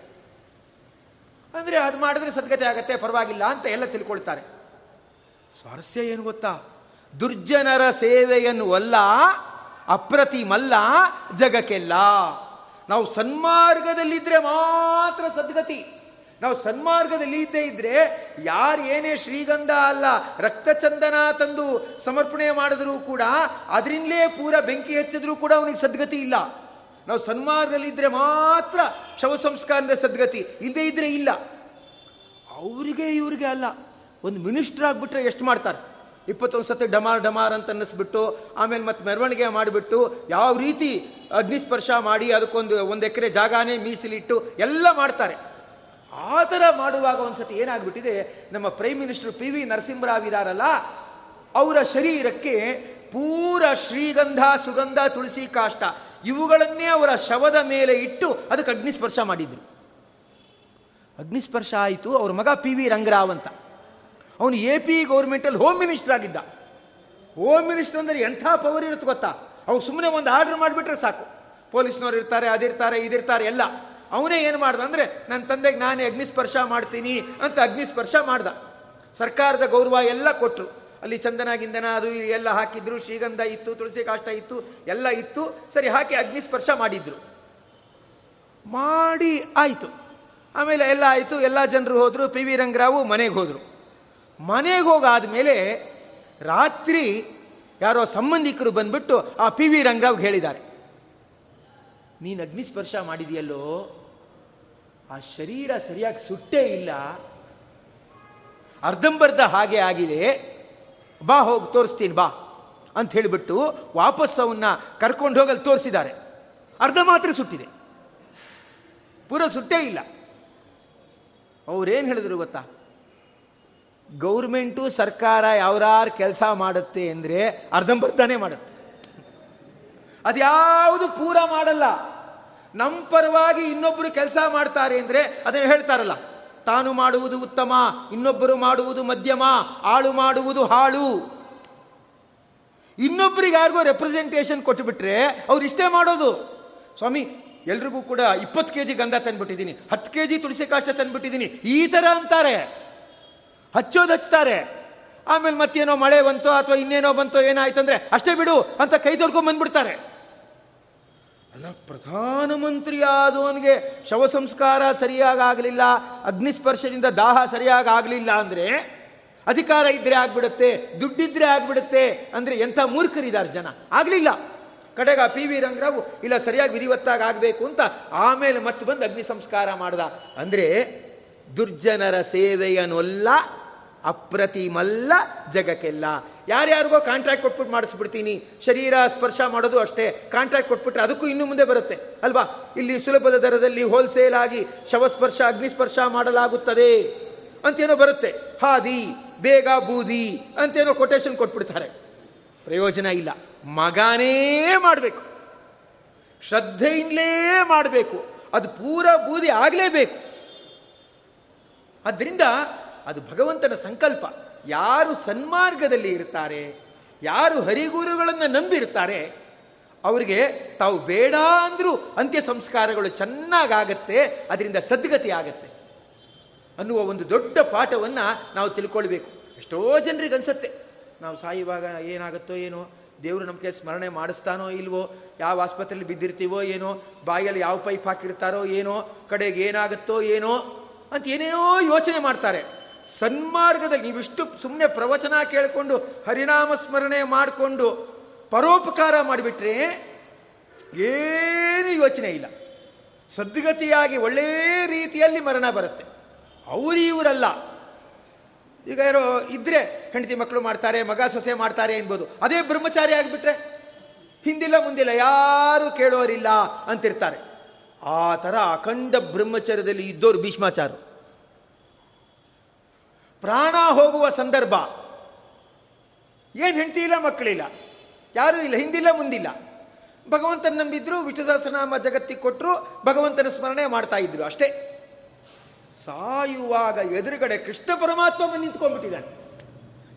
ಅಂದರೆ ಅದು ಮಾಡಿದ್ರೆ ಸದ್ಗತಿ ಆಗತ್ತೆ, ಪರವಾಗಿಲ್ಲ ಅಂತ ಎಲ್ಲ ತಿಳ್ಕೊಳ್ತಾರೆ. ಸ್ವಾರಸ್ಯ ಏನು ಗೊತ್ತಾ? ದುರ್ಜನರ ಸೇವೆಯನ್ನು ಅಲ್ಲ, ಅಪ್ರತಿಮಲ್ಲ, ಜಗಕ್ಕೆಲ್ಲ. ನಾವು ಸನ್ಮಾರ್ಗದಲ್ಲಿದ್ದರೆ ಮಾತ್ರ ಸದ್ಗತಿ. ನಾವು ಸನ್ಮಾರ್ಗದಲ್ಲಿ ಇದ್ದೇ ಇದ್ರೆ ಯಾರು ಏನೇ ಶ್ರೀಗಂಧ ಅಲ್ಲ, ರಕ್ತಚಂದನ ತಂದು ಸಮರ್ಪಣೆ ಮಾಡಿದ್ರೂ ಕೂಡ ಅದರಿಂದಲೇ ಪೂರ ಬೆಂಕಿ ಹಚ್ಚಿದ್ರೂ ಕೂಡ ಅವನಿಗೆ ಸದ್ಗತಿ ಇಲ್ಲ. ನಾವು ಸನ್ಮಾರ್ಗದಲ್ಲಿದ್ದರೆ ಮಾತ್ರ ಶವ ಸಂಸ್ಕಾರದ ಸದ್ಗತಿ ಇಲ್ಲದೇ ಇದ್ರೆ ಇಲ್ಲ. ಅವರಿಗೆ ಇವರಿಗೆ ಅಲ್ಲ, ಒಂದು ಮಿನಿಸ್ಟರ್ ಆಗಿಬಿಟ್ರೆ ಎಷ್ಟು ಮಾಡ್ತಾರೆ? ಇಪ್ಪತ್ತೊಂದು ಸತಿ ಡಮಾರ್ ಡಮಾರ್ ಅಂತ ಅನ್ನಿಸ್ಬಿಟ್ಟು, ಆಮೇಲೆ ಮತ್ತೆ ಮೆರವಣಿಗೆ ಮಾಡಿಬಿಟ್ಟು, ಯಾವ ರೀತಿ ಅಗ್ನಿಸ್ಪರ್ಶ ಮಾಡಿ ಅದಕ್ಕೊಂದು ಒಂದು ಎಕರೆ ಜಾಗಾನೇ ಮೀಸಲಿಟ್ಟು ಎಲ್ಲ ಮಾಡ್ತಾರೆ. ಆ ಥರ ಮಾಡುವಾಗ ಒಂದ್ಸತಿ ಏನಾಗ್ಬಿಟ್ಟಿದೆ, ನಮ್ಮ prime minister P V Narasimha Rao ಇದಾರಲ್ಲ, ಅವರ ಶರೀರಕ್ಕೆ ಪೂರ ಶ್ರೀಗಂಧ, ಸುಗಂಧ, ತುಳಸಿ ಕಾಷ್ಟ, ಇವುಗಳನ್ನೇ ಅವರ ಶವದ ಮೇಲೆ ಇಟ್ಟು ಅದಕ್ಕೆ ಅಗ್ನಿಸ್ಪರ್ಶ ಮಾಡಿದ್ರು. ಅಗ್ನಿಸ್ಪರ್ಶ ಆಯಿತು, ಅವ್ರ ಮಗ ಪಿ ವಿ ರಂಗರಾವ್ ಅಂತ. ಅವನು ಎ ಪಿ ಗೌರ್ಮೆಂಟಲ್ಲಿ ಹೋಮ್ ಮಿನಿಸ್ಟರ್ ಆಗಿದ್ದ. ಹೋಮ್ ಮಿನಿಸ್ಟರ್ ಅಂದರೆ ಎಂಥ ಪವರ್ ಇರುತ್ತೆ ಗೊತ್ತಾ? ಅವ್ನು ಸುಮ್ಮನೆ ಒಂದು ಆರ್ಡರ್ ಮಾಡಿಬಿಟ್ರೆ ಸಾಕು. ಪೊಲೀಸ್ನವ್ರು ಇರ್ತಾರೆ, ಅದಿರ್ತಾರೆ, ಇದಿರ್ತಾರೆ, ಎಲ್ಲ. ಅವನೇ ಏನು ಮಾಡ್ದ ಅಂದರೆ ನನ್ನ ತಂದೆಗೆ ನಾನೇ ಅಗ್ನಿಸ್ಪರ್ಶ ಮಾಡ್ತೀನಿ ಅಂತ ಅಗ್ನಿಸ್ಪರ್ಶ ಮಾಡ್ದ. ಸರ್ಕಾರದ ಗೌರವ ಎಲ್ಲ ಕೊಟ್ಟರು ಅಲ್ಲಿ ಚಂದನ ಗಿಂದನ ಅದು ಎಲ್ಲ ಹಾಕಿದ್ರು, ಶ್ರೀಗಂಧ ಇತ್ತು, ತುಳಸಿ ಕಾಷ್ಟ ಇತ್ತು, ಎಲ್ಲ ಇತ್ತು. ಸರಿ, ಹಾಕಿ ಅಗ್ನಿಸ್ಪರ್ಶ ಮಾಡಿದ್ರು. ಮಾಡಿ ಆಯಿತು. ಆಮೇಲೆ ಎಲ್ಲ ಆಯಿತು. ಎಲ್ಲ ಜನರು ಹೋದರು, ಪಿ ವಿ ರಂಗರಾವು ಮನೆಗೆ ಹೋದರು. ಮನೆಗೆ ಹೋಗಾದ್ಮೇಲೆ ರಾತ್ರಿ ಯಾರೋ ಸಂಬಂಧಿಕರು ಬಂದ್ಬಿಟ್ಟು ಆ ಪಿ ವಿ ರಂಗರಾವ್ಗೆ ಹೇಳಿದ್ದಾರೆ. ನೀನು ಅಗ್ನಿಸ್ಪರ್ಶ ಮಾಡಿದೆಯಲ್ಲೋ? ಆ ಶರೀರ ಸರಿಯಾಗಿ ಸುಟ್ಟೇ ಇಲ್ಲ. ಅರ್ಧಂಬರ್ಧ ಹಾಗೆ ಆಗಿದೆ. ಬಾ ಹೋಗಿ ತೋರಿಸ್ತೀನಿ, ಬಾ ಅಂತ ಹೇಳಿಬಿಟ್ಟು ವಾಪಸ್ ಅವನ್ನ ಕರ್ಕೊಂಡು ಹೋಗಲು ತೋರಿಸಿದ್ದಾರೆ. ಅರ್ಧ ಮಾತ್ರ ಸುಟ್ಟಿದೆ. ಪೂರ ಸುಟ್ಟೇ ಇಲ್ಲ. ಅವ್ರೇನು ಹೇಳಿದ್ರು ಗೊತ್ತಾ? ಗೌರ್ಮೆಂಟು ಸರ್ಕಾರ ಯಾವ್ದಾರು ಕೆಲಸ ಮಾಡುತ್ತೆ ಅಂದರೆ ಅರ್ಧಂಬರ್ಧನೇ ಮಾಡುತ್ತೆ. ಅದ್ಯಾವುದು ಪೂರ ಮಾಡಲ್ಲ. ನಮ್ಮ ಪರವಾಗಿ ಇನ್ನೊಬ್ಬರು ಕೆಲಸ ಮಾಡ್ತಾರೆ ಅಂದರೆ ಅದನ್ನು ಹೇಳ್ತಾರಲ್ಲ, ತಾನು ಮಾಡುವುದು ಉತ್ತಮ, ಇನ್ನೊಬ್ಬರು ಮಾಡುವುದು ಮಧ್ಯಮ, ಆಳು ಮಾಡುವುದು ಹಾಳು. ಇನ್ನೊಬ್ಬರಿಗೆ ಯಾರಿಗೋ ರೆಪ್ರೆಸೆಂಟೇಷನ್ ಕೊಟ್ಟುಬಿಟ್ರೆ ಅವ್ರು ಇಷ್ಟೇ ಮಾಡೋದು. ಸ್ವಾಮಿ, ಎಲ್ರಿಗೂ ಕೂಡ ಇಪ್ಪತ್ತು ಕೆ ಜಿ ಗಂಧ ತಂದ್ಬಿಟ್ಟಿದ್ದೀನಿ, ಹತ್ತು ಕೆ ಜಿ ತುಳಸಿ ಕಾಷ್ಟ ತಂದ್ಬಿಟ್ಟಿದ್ದೀನಿ, ಈ ಥರ ಅಂತಾರೆ. ಹಚ್ಚೋದು ಹಚ್ತಾರೆ. ಆಮೇಲೆ ಮತ್ತೇನೋ ಮಳೆ ಬಂತೋ ಅಥವಾ ಇನ್ನೇನೋ ಬಂತೋ ಏನಾಯ್ತಂದ್ರೆ ಅಷ್ಟೇ ಬಿಡು ಅಂತ ಕೈ ತೊಳ್ಕೊಂಡ್ ಬಂದ್ಬಿಡ್ತಾರೆ. ಅಲ್ಲ ಪ್ರಧಾನಮಂತ್ರಿ ಆದವನಿಗೆ ಶವ ಸಂಸ್ಕಾರ ಸರಿಯಾಗಿ ಆಗಲಿಲ್ಲ ಅಗ್ನಿಸ್ಪರ್ಶದಿಂದ ದಾಹ ಸರಿಯಾಗಿ ಆಗಲಿಲ್ಲ ಅಂದರೆ ಅಧಿಕಾರ ಇದ್ರೆ ಆಗ್ಬಿಡುತ್ತೆ, ದುಡ್ಡಿದ್ರೆ ಆಗ್ಬಿಡುತ್ತೆ ಅಂದರೆ ಎಂಥ ಮೂರ್ಖರಿದ್ದಾರೆ ಜನ. ಆಗಲಿಲ್ಲ. ಕಡೆಗ ಪಿ ವಿ ರಂಗರಾವು, ಇಲ್ಲ, ಸರಿಯಾಗಿ ವಿಧಿವತ್ತಾಗಿ ಆಗಬೇಕು ಅಂತ ಆಮೇಲೆ ಮತ್ತೆ ಬಂದು ಅಗ್ನಿ ಸಂಸ್ಕಾರ ಮಾಡ್ದ. ಅಂದರೆ ದುರ್ಜನರ ಸೇವೆಯನ್ನೊಲ್ಲ ಅಪ್ರತಿಮಲ್ಲ ಜಗಕ್ಕೆಲ್ಲ. ಯಾರ್ಯಾರಿಗೋ ಕಾಂಟ್ರಾಕ್ಟ್ ಕೊಟ್ಬಿಟ್ಟು ಮಾಡಿಸ್ಬಿಡ್ತೀನಿ, ಶರೀರ ಸ್ಪರ್ಶ ಮಾಡೋದು ಅಷ್ಟೇ ಕಾಂಟ್ರಾಕ್ಟ್ ಕೊಟ್ಬಿಟ್ರೆ ಅದಕ್ಕೂ ಇನ್ನು ಮುಂದೆ ಬರುತ್ತೆ, ಅಲ್ವಾ? ಇಲ್ಲಿ ಸುಲಭದ ದರದಲ್ಲಿ ಹೋಲ್ಸೇಲ್ ಆಗಿ ಶವಸ್ಪರ್ಶ, ಅಗ್ನಿಸ್ಪರ್ಶ ಮಾಡಲಾಗುತ್ತದೆ. ಅಂತೇನೋ ಬರುತ್ತೆ, ಹಾದಿ, ಬೇಗ ಬೂದಿ, ಅಂತೇನೋ ಕೊಟೇಶನ್ ಕೊಟ್ಬಿಡ್ತಾರೆ. ಪ್ರಯೋಜನ ಇಲ್ಲ, ಮಗನೇ ಮಾಡಬೇಕು, ಶ್ರದ್ಧೆಯಿಂದಲೇ ಮಾಡಬೇಕು, ಅದು ಪೂರ ಬೂದಿ ಆಗಲೇಬೇಕು. ಆದ್ದರಿಂದ ಅದು ಭಗವಂತನ ಸಂಕಲ್ಪ. ಯಾರು ಸನ್ಮಾರ್ಗದಲ್ಲಿ ಇರ್ತಾರೆ ಯಾರು ಹರಿಗುರುಗಳನ್ನು ನಂಬಿರ್ತಾರೆ ಅವರಿಗೆ ತಾವು ಬೇಡ ಅಂದರೂ ಅಂತ್ಯ ಸಂಸ್ಕಾರಗಳು ಚೆನ್ನಾಗಾಗತ್ತೆ, ಅದರಿಂದ ಸದ್ಗತಿ ಆಗತ್ತೆ ಅನ್ನುವ ಒಂದು ದೊಡ್ಡ ಪಾಠವನ್ನು ನಾವು ತಿಳ್ಕೊಳ್ಬೇಕು. ಎಷ್ಟೋ ಜನರಿಗೆ ಅನಿಸುತ್ತೆ, ನಾವು ಸಾಯುವಾಗ ಏನಾಗುತ್ತೋ ಏನೋ, ದೇವರು ನಮಗೆ ಸ್ಮರಣೆ ಮಾಡಿಸ್ತಾನೋ ಇಲ್ವೋ, ಯಾವ ಆಸ್ಪತ್ರೆಯಲ್ಲಿ ಬಿದ್ದಿರ್ತೀವೋ ಏನೋ, ಬಾಯಲ್ಲಿ ಯಾವ ಪೈಪ್ ಹಾಕಿರ್ತಾರೋ ಏನೋ, ಕಡೆಗೆ ಏನಾಗುತ್ತೋ ಏನೋ ಅಂತ ಏನೇನೋ ಯೋಚನೆ ಮಾಡ್ತಾರೆ. ಸನ್ಮಾರ್ಗದಲ್ಲಿ ನೀವಿಷ್ಟು ಸುಮ್ಮನೆ ಪ್ರವಚನ ಕೇಳಿಕೊಂಡು, ಹರಿನಾಮ ಸ್ಮರಣೆ ಮಾಡಿಕೊಂಡು, ಪರೋಪಕಾರ ಮಾಡಿಬಿಟ್ರೆ ಏನು ಯೋಚನೆ ಇಲ್ಲ. ಸದ್ಗತಿಯಾಗಿ ಒಳ್ಳೆ ರೀತಿಯಲ್ಲಿ ಮರಣ ಬರುತ್ತೆ. ಅವರು ಇವರಲ್ಲ. ಈಗ ಯಾರೋ ಇದ್ರೆ ಹೆಂಡತಿ ಮಕ್ಕಳು ಮಾಡ್ತಾರೆ, ಮಗ ಸೊಸೆ ಮಾಡ್ತಾರೆ ಎನ್ಬೋದು ಅದೇ ಬ್ರಹ್ಮಚಾರಿ ಆಗಿಬಿಟ್ರೆ ಹಿಂದಿಲ್ಲ ಮುಂದಿಲ್ಲ, ಯಾರು ಕೇಳೋರಿಲ್ಲ ಅಂತಿರ್ತಾರೆ. ಆ ಥರ ಅಖಂಡ ಬ್ರಹ್ಮಚರ್ಯದಲ್ಲಿ ಇದ್ದೋರು ಭೀಷ್ಮಾಚಾರು ಪ್ರಾಣ ಹೋಗುವ ಸಂದರ್ಭ. ಏನು ಹೆಂಡತಿ ಇಲ್ಲ ಮಕ್ಕಳಿಲ್ಲ ಯಾರೂ ಇಲ್ಲ, ಹಿಂದಿಲ್ಲ, ಮುಂದಿಲ್ಲ. ಭಗವಂತನ ನಂಬಿದ್ರು ವಿಷ್ಣು ಸಹಸ್ರನಾಮ ಜಗತ್ತಿಗೆ ಕೊಟ್ಟರು ಭಗವಂತನ ಸ್ಮರಣೆ ಮಾಡ್ತಾ ಇದ್ರು ಅಷ್ಟೇ. ಸಾಯುವಾಗ ಎದುರುಗಡೆ ಕೃಷ್ಣ ಪರಮಾತ್ಮ ಬಂದು ನಿಂತ್ಕೊಂಡ್ಬಿಟ್ಟಿದ್ದಾನೆ.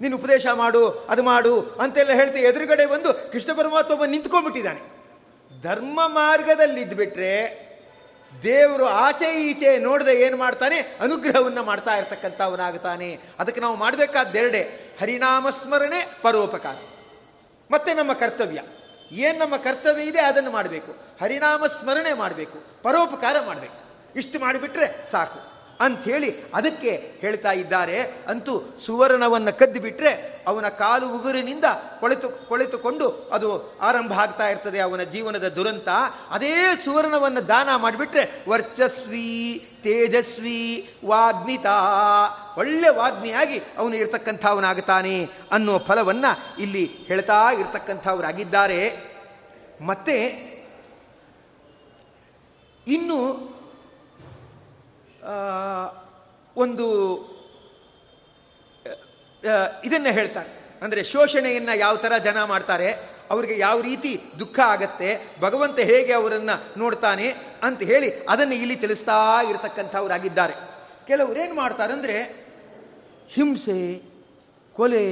ನೀನು ಉಪದೇಶ ಮಾಡು, ಅದು ಮಾಡು ಅಂತೆಲ್ಲ ಹೇಳ್ತೆ ಎದುರುಗಡೆ ಬಂದು ಕೃಷ್ಣ ಪರಮಾತ್ಮ ಬಂದು ನಿಂತ್ಕೊಂಡ್ಬಿಟ್ಟಿದ್ದಾನೆ. ಧರ್ಮ ಮಾರ್ಗದಲ್ಲಿ ಇದ್ಬಿಟ್ರೆ ದೇವರು ಆಚೆ ಈಚೆ ನೋಡದೆ ಏನು ಮಾಡ್ತಾನೆ? ಅನುಗ್ರಹವನ್ನು ಮಾಡ್ತಾ ಇರ್ತಕ್ಕಂಥವನಾಗ್ತಾನೆ. ಅದಕ್ಕೆ ನಾವು ಮಾಡಬೇಕಾದ್ದೆರಡೆ, ಹರಿನಾಮ ಸ್ಮರಣೆ, ಪರೋಪಕಾರ. ಮತ್ತೆ ನಮ್ಮ ಕರ್ತವ್ಯ. ಏನು ನಮ್ಮ ಕರ್ತವ್ಯ ಇದೆ ಅದನ್ನು ಮಾಡಬೇಕು. ಹರಿನಾಮ ಸ್ಮರಣೆ ಮಾಡಬೇಕು. ಪರೋಪಕಾರ ಮಾಡಬೇಕು. ಇಷ್ಟು ಮಾಡಿಬಿಟ್ರೆ ಸಾಕು. ಅಂಥೇಳಿ ಅದಕ್ಕೆ ಹೇಳ್ತಾ ಇದ್ದಾರೆ. ಅಂತೂ ಸುವರ್ಣವನ್ನು ಕದ್ದು ಬಿಟ್ಟರೆ ಅವನ ಕಾಲು ಉಗುರಿನಿಂದ ಕೊಳೆತು, ಕೊಳೆತುಕೊಂಡು ಅದು ಆರಂಭ ಆಗ್ತಾ ಇರ್ತದೆ ಅವನ ಜೀವನದ ದುರಂತ. ಅದೇ ಸುವರ್ಣವನ್ನು ದಾನ ಮಾಡಿಬಿಟ್ರೆ ವರ್ಚಸ್ವಿ, ತೇಜಸ್ವಿ, ವಾಗ್ಮಿತ, ಒಳ್ಳೆ ವಾಗ್ಮಿಯಾಗಿ ಅವನು ಇರ್ತಕ್ಕಂಥವನಾಗುತ್ತಾನೆ ಅನ್ನೋ ಫಲವನ್ನು ಇಲ್ಲಿ ಹೇಳ್ತಾ ಇರ್ತಕ್ಕಂಥವರಾಗಿದ್ದಾರೆ. ಮತ್ತೆ ಇನ್ನು ಒಂದು ಇದನ್ನು ಹೇಳ್ತಾರೆ. ಅಂದರೆ ಶೋಷಣೆಯನ್ನು ಯಾವ ಥರ ಜನ ಮಾಡ್ತಾರೆ, ಅವರಿಗೆ ಯಾವ ರೀತಿ ದುಃಖ ಆಗತ್ತೆ, ಭಗವಂತ ಹೇಗೆ ಅವರನ್ನು ನೋಡ್ತಾನೆ ಅಂತ ಹೇಳಿ ಅದನ್ನು ಇಲ್ಲಿ ತಿಳಿಸ್ತಾ ಇರತಕ್ಕಂಥವರಾಗಿದ್ದಾರೆ. ಕೆಲವರು ಏನು ಮಾಡ್ತಾರೆ ಅಂದರೆ, ಹಿಂಸೆ, ಕೊಲೆ,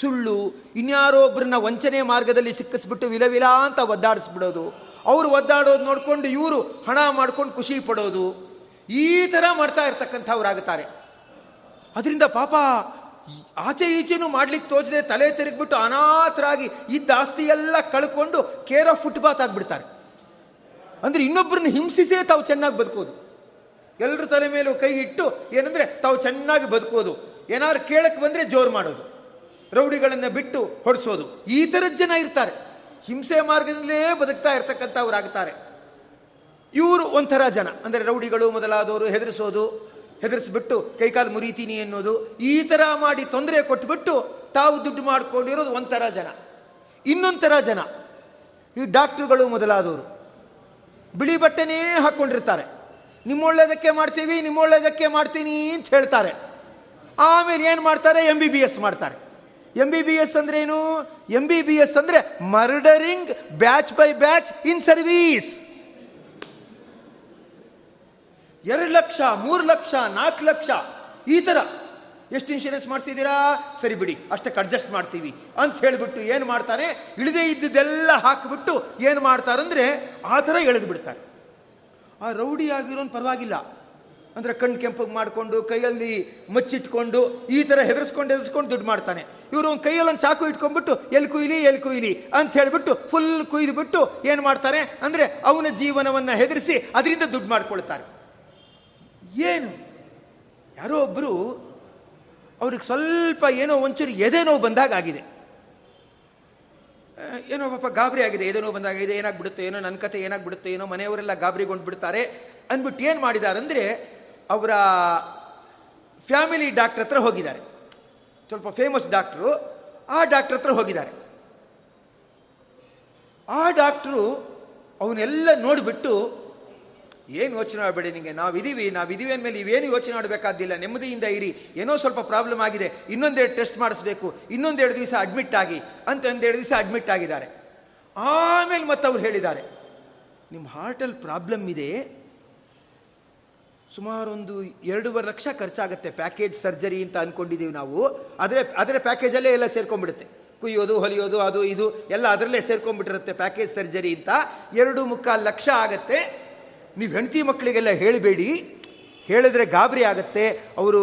ಸುಳ್ಳು, ಇನ್ಯಾರೋ ಒಬ್ಬರನ್ನ ವಂಚನೆ ಮಾರ್ಗದಲ್ಲಿ ಸಿಕ್ಕಿಸ್ಬಿಟ್ಟು ವಿಲವಿಲ ಅಂತ ಒದ್ದಾಡಿಸ್ಬಿಡೋದು. ಅವರು ಒದ್ದಾಡೋದು ನೋಡಿಕೊಂಡು ಇವರು ಹಣ ಮಾಡ್ಕೊಂಡು ಖುಷಿ ಪಡೋದು. ಈ ಥರ ಮಾಡ್ತಾ ಇರ್ತಕ್ಕಂಥವ್ರಾಗುತ್ತಾರೆ. ಅದರಿಂದ ಪಾಪ ಆಚೆ ಈಚೆನೂ ಮಾಡ್ಲಿಕ್ಕೆ ತೋಚದೆ ತಲೆ ತಿರುಗಿಬಿಟ್ಟು ಅನಾಥರಾಗಿ ಇದ್ದ ಎಲ್ಲ ಕಳ್ಕೊಂಡು ಕೇರ ಫುಟ್ಪಾತ್ ಆಗಿಬಿಡ್ತಾರೆ. ಅಂದರೆ ಇನ್ನೊಬ್ಬರನ್ನ ಹಿಂಸಿಸೇ ತಾವು ಚೆನ್ನಾಗಿ ಬದುಕೋದು. ಎಲ್ಲರ ತಲೆ ಮೇಲೂ ಕೈ ಇಟ್ಟು ಏನಂದ್ರೆ ತಾವು ಚೆನ್ನಾಗಿ ಬದುಕೋದು. ಏನಾದ್ರು ಕೇಳಕ್ಕೆ ಬಂದರೆ ಜೋರು ಮಾಡೋದು. ರೌಡಿಗಳನ್ನು ಬಿಟ್ಟು ಹೊಡಿಸೋದು. ಈ ಥರದ ಜನ ಇರ್ತಾರೆ. ಹಿಂಸೆ ಮಾರ್ಗದಲ್ಲೇ ಬದುಕ್ತಾ ಇರ್ತಕ್ಕಂಥವ್ರಾಗ್ತಾರೆ ಇವರು ಒಂಥರ ಜನ. ಅಂದರೆ ರೌಡಿಗಳು ಮೊದಲಾದವರು ಹೆದರಿಸೋದು, ಹೆದರಿಸ್ಬಿಟ್ಟು ಕೈಕಾಲು ಮುರಿತೀನಿ ಅನ್ನೋದು, ಈ ಥರ ಮಾಡಿ ತೊಂದರೆ ಕೊಟ್ಬಿಟ್ಟು ತಾವು ದುಡ್ಡು ಮಾಡಿಕೊಂಡಿರೋದು ಒಂಥರ ಜನ. ಇನ್ನೊಂಥರ ಜನ. ಈ ಡಾಕ್ಟ್ರುಗಳು ಮೊದಲಾದವರು. ಬಿಳಿ ಬಟ್ಟೆನೇ ಹಾಕ್ಕೊಂಡಿರ್ತಾರೆ ನಿಮ್ಮೊಳ್ಳೇದಕ್ಕೆ ಮಾಡ್ತೀವಿ, ನಿಮ್ಮೊಳ್ಳೇದಕ್ಕೆ ಮಾಡ್ತೀನಿ ಅಂತ ಹೇಳ್ತಾರೆ. ಆಮೇಲೆ ಏನು ಮಾಡ್ತಾರೆ? ಎಂ ಬಿ ಬಿ ಎಸ್ ಮಾಡ್ತಾರೆ. ಎಂ ಬಿ ಬಿ ಎಸ್ ಅಂದ್ರೇನು ಏನು? ಎಂ ಬಿ ಬಿ ಎಸ್ ಅಂದರೆ murdering batch by batch in service ಎರಡು ಲಕ್ಷ, ಮೂರು ಲಕ್ಷ, ನಾಲ್ಕು ಲಕ್ಷ, ಈ ಥರ. ಎಷ್ಟು ಇನ್ಶೂರೆನ್ಸ್ ಮಾಡಿಸಿದ್ದೀರಾ? ಸರಿ ಬಿಡಿ, ಅಷ್ಟಕ್ಕೆ ಅಡ್ಜಸ್ಟ್ ಮಾಡ್ತೀವಿ. ಅಂತ ಹೇಳಿಬಿಟ್ಟು ಏನು ಮಾಡ್ತಾರೆ? ಇಳಿದೇ ಇದ್ದಿದ್ದೆಲ್ಲ ಹಾಕಿಬಿಟ್ಟು ಏನು ಮಾಡ್ತಾರಂದ್ರೆ ಆ ಥರ ಎಳೆದು ಬಿಡ್ತಾರೆ. ಆ ರೌಡಿ ಆಗಿರೋನ್ ಪರವಾಗಿಲ್ಲ. ಅಂದರೆ ಕಣ್ಣು ಕೆಂಪಗೆ ಮಾಡಿಕೊಂಡು, ಕೈಯಲ್ಲಿ ಮಚ್ಚಿಟ್ಕೊಂಡು, ಈ ಥರ ಹೆದರ್ಸ್ಕೊಂಡು ಹೆದರ್ಸ್ಕೊಂಡು ದುಡ್ಡು ಮಾಡ್ತಾನೆ. ಇವರು ಒಂದು ಕೈಯಲ್ಲಿ ಒಂದು ಚಾಕು ಇಟ್ಕೊಂಡ್ಬಿಟ್ಟು, ಎಲ್ಲಿ ಕುಯ್ಲಿ ಎಲ್ಲಿ ಕುಯ್ಲಿ ಅಂತ ಹೇಳಿಬಿಟ್ಟು ಫುಲ್ ಕುಯ್ದುಬಿಟ್ಟು ಏನು ಮಾಡ್ತಾರೆ? ಅಂದರೆ ಅವನ ಜೀವನವನ್ನು ಹೆದರಿಸಿ, ಅದರಿಂದ ದುಡ್ಡು ಮಾಡ್ಕೊಳ್ತಾರೆ. ಏನು? ಯಾರೋ ಒಬ್ಬರು ಅವ್ರಿಗೆ ಸ್ವಲ್ಪ ಏನೋ ಒಂಚೂರು ಎದೆನೋವು ಬಂದಾಗ ಆಗಿದೆ. ಏನೋ ಪಾಪ ಗಾಬರಿ ಆಗಿದೆ, ಎದೆ ಬಂದಾಗ ಇದೆ ಏನಾಗ್ಬಿಡುತ್ತೆ ಏನೋ ನನ್ನ ಕತೆ ಏನಾಗ್ಬಿಡುತ್ತೆ ಏನೋ, ಮನೆಯವರೆಲ್ಲ ಗಾಬರಿಗೊಂಡು ಬಿಡ್ತಾರೆ ಅಂದ್ಬಿಟ್ಟು ಏನು ಮಾಡಿದ್ದಾರೆ ಅಂದರೆ ಅವರ ಫ್ಯಾಮಿಲಿ ಡಾಕ್ಟರ್ ಹತ್ರ ಹೋಗಿದ್ದಾರೆ. ಸ್ವಲ್ಪ ಫೇಮಸ್ ಡಾಕ್ಟ್ರು, ಆ ಡಾಕ್ಟ್ರ್ ಹತ್ರ ಹೋಗಿದ್ದಾರೆ. ಆ ಡಾಕ್ಟ್ರು ಅವನ್ನೆಲ್ಲ ನೋಡಿಬಿಟ್ಟು ಏನು ಯೋಚನೆ ಮಾಡಬೇಡಿ ನಿಮಗೆ ನಾವಿದ್ದೀವಿ ನಾವಿದ್ದೀವಿ ಅಂದಮೇಲೆ ಇವೇನು ಯೋಚನೆ ಮಾಡಬೇಕಾದಿಲ್ಲ ನೆಮ್ಮದಿಯಿಂದ ಇರಿ. ಏನೋ ಸ್ವಲ್ಪ ಪ್ರಾಬ್ಲಮ್ ಆಗಿದೆ. ಇನ್ನೊಂದೆರಡು ಟೆಸ್ಟ್ ಮಾಡಿಸ್ಬೇಕು. ಇನ್ನೊಂದೆರಡು ದಿವಸ ಅಡ್ಮಿಟ್ ಆಗಿ. ಅಂತ ಒಂದೆರಡು ದಿವಸ ಅಡ್ಮಿಟ್ ಆಗಿದ್ದಾರೆ. ಆಮೇಲೆ ಮತ್ತೆ ಅವ್ರು ಹೇಳಿದ್ದಾರೆ ನಿಮ್ಮ ಹಾರ್ಟಲ್ಲಿ ಪ್ರಾಬ್ಲಮ್ ಇದೆ. ಸುಮಾರು ಒಂದು ಎರಡೂವರೆ ಲಕ್ಷ ಖರ್ಚಾಗುತ್ತೆ ಪ್ಯಾಕೇಜ್ ಸರ್ಜರಿ ಅಂತ ಅಂದ್ಕೊಂಡಿದ್ದೀವಿ ನಾವು. ಆದರೆ ಅದರ ಪ್ಯಾಕೇಜಲ್ಲೇ ಎಲ್ಲ ಸೇರ್ಕೊಂಡ್ಬಿಡುತ್ತೆ. ಕುಯ್ಯೋದು, ಹೊಲಿಯೋದು, ಅದು, ಇದು ಎಲ್ಲ ಅದರಲ್ಲೇ ಸೇರ್ಕೊಂಡ್ಬಿಟ್ಟಿರುತ್ತೆ ಪ್ಯಾಕೇಜ್ ಸರ್ಜರಿ ಅಂತ. ಎರಡು ಮುಕ್ಕಾಲು ಲಕ್ಷ ಆಗತ್ತೆ. ನೀವು ಹೆಂಡತಿ ಮಕ್ಕಳಿಗೆಲ್ಲ ಹೇಳಬೇಡಿ. ಹೇಳಿದ್ರೆ ಗಾಬರಿ ಆಗುತ್ತೆ. ಅವರು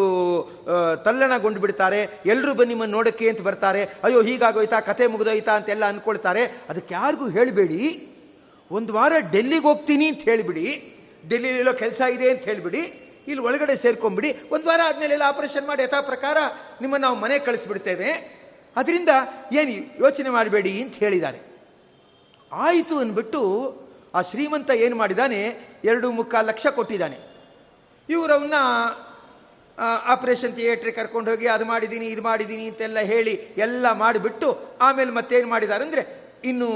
ತಲ್ಲಣಗೊಂಡು ಬಿಡ್ತಾರೆ. ಎಲ್ಲರೂ ಬನ್ನಿ ನಿಮ್ಮನ್ನು ನೋಡೋಕ್ಕೆ ಅಂತ ಬರ್ತಾರೆ. ಅಯ್ಯೋ, ಹೀಗಾಗೋಯ್ತಾ, ಕತೆ ಮುಗಿದೋಯ್ತಾ ಅಂತೆಲ್ಲ ಅಂದ್ಕೊಳ್ತಾರೆ ಅದಕ್ಕೆ ಯಾರಿಗೂ ಹೇಳಬೇಡಿ. ಒಂದು ವಾರ ಡೆಲ್ಲಿಗೆ ಹೋಗ್ತೀನಿ ಅಂತ ಹೇಳಿಬಿಡಿ. ಡೆಲ್ಲಿಲೆಲ್ಲೋ ಕೆಲಸ ಇದೆ ಅಂತ ಹೇಳಿಬಿಡಿ. ಇಲ್ಲಿ ಒಳಗಡೆ ಸೇರ್ಕೊಂಬಿಡಿ. ಒಂದು ವಾರ ಆದಮೇಲೆ ಎಲ್ಲ ಆಪರೇಷನ್ ಮಾಡಿ ಯಥಾ ಪ್ರಕಾರ ನಿಮ್ಮನ್ನು ನಾವು ಮನೆಗೆ ಕಳಿಸ್ಬಿಡ್ತೇವೆ. ಅದರಿಂದ ಏನು ಯೋಚನೆ ಮಾಡಬೇಡಿ ಅಂತ ಹೇಳಿದ್ದಾರೆ. ಆಯಿತು ಅಂದ್ಬಿಟ್ಟು ಆ ಶ್ರೀಮಂತ ಏನು ಮಾಡಿದ್ದಾನೆ ಎರಡು ಮುಕ್ಕಾಲು ಲಕ್ಷ ಕೊಟ್ಟಿದ್ದಾನೆ ಇವರವನ್ನ ಆಪರೇಷನ್ ಥಿಯೇಟ್ರಿಗೆ ಕರ್ಕೊಂಡು ಹೋಗಿ ಅದು ಮಾಡಿದ್ದೀನಿ ಇದು ಮಾಡಿದ್ದೀನಿ ಅಂತೆಲ್ಲ ಹೇಳಿ ಎಲ್ಲ ಮಾಡಿಬಿಟ್ಟು ಆಮೇಲೆ ಮತ್ತೇನು ಮಾಡಿದ್ದಾರೆ ಅಂದರೆ ಇನ್ನು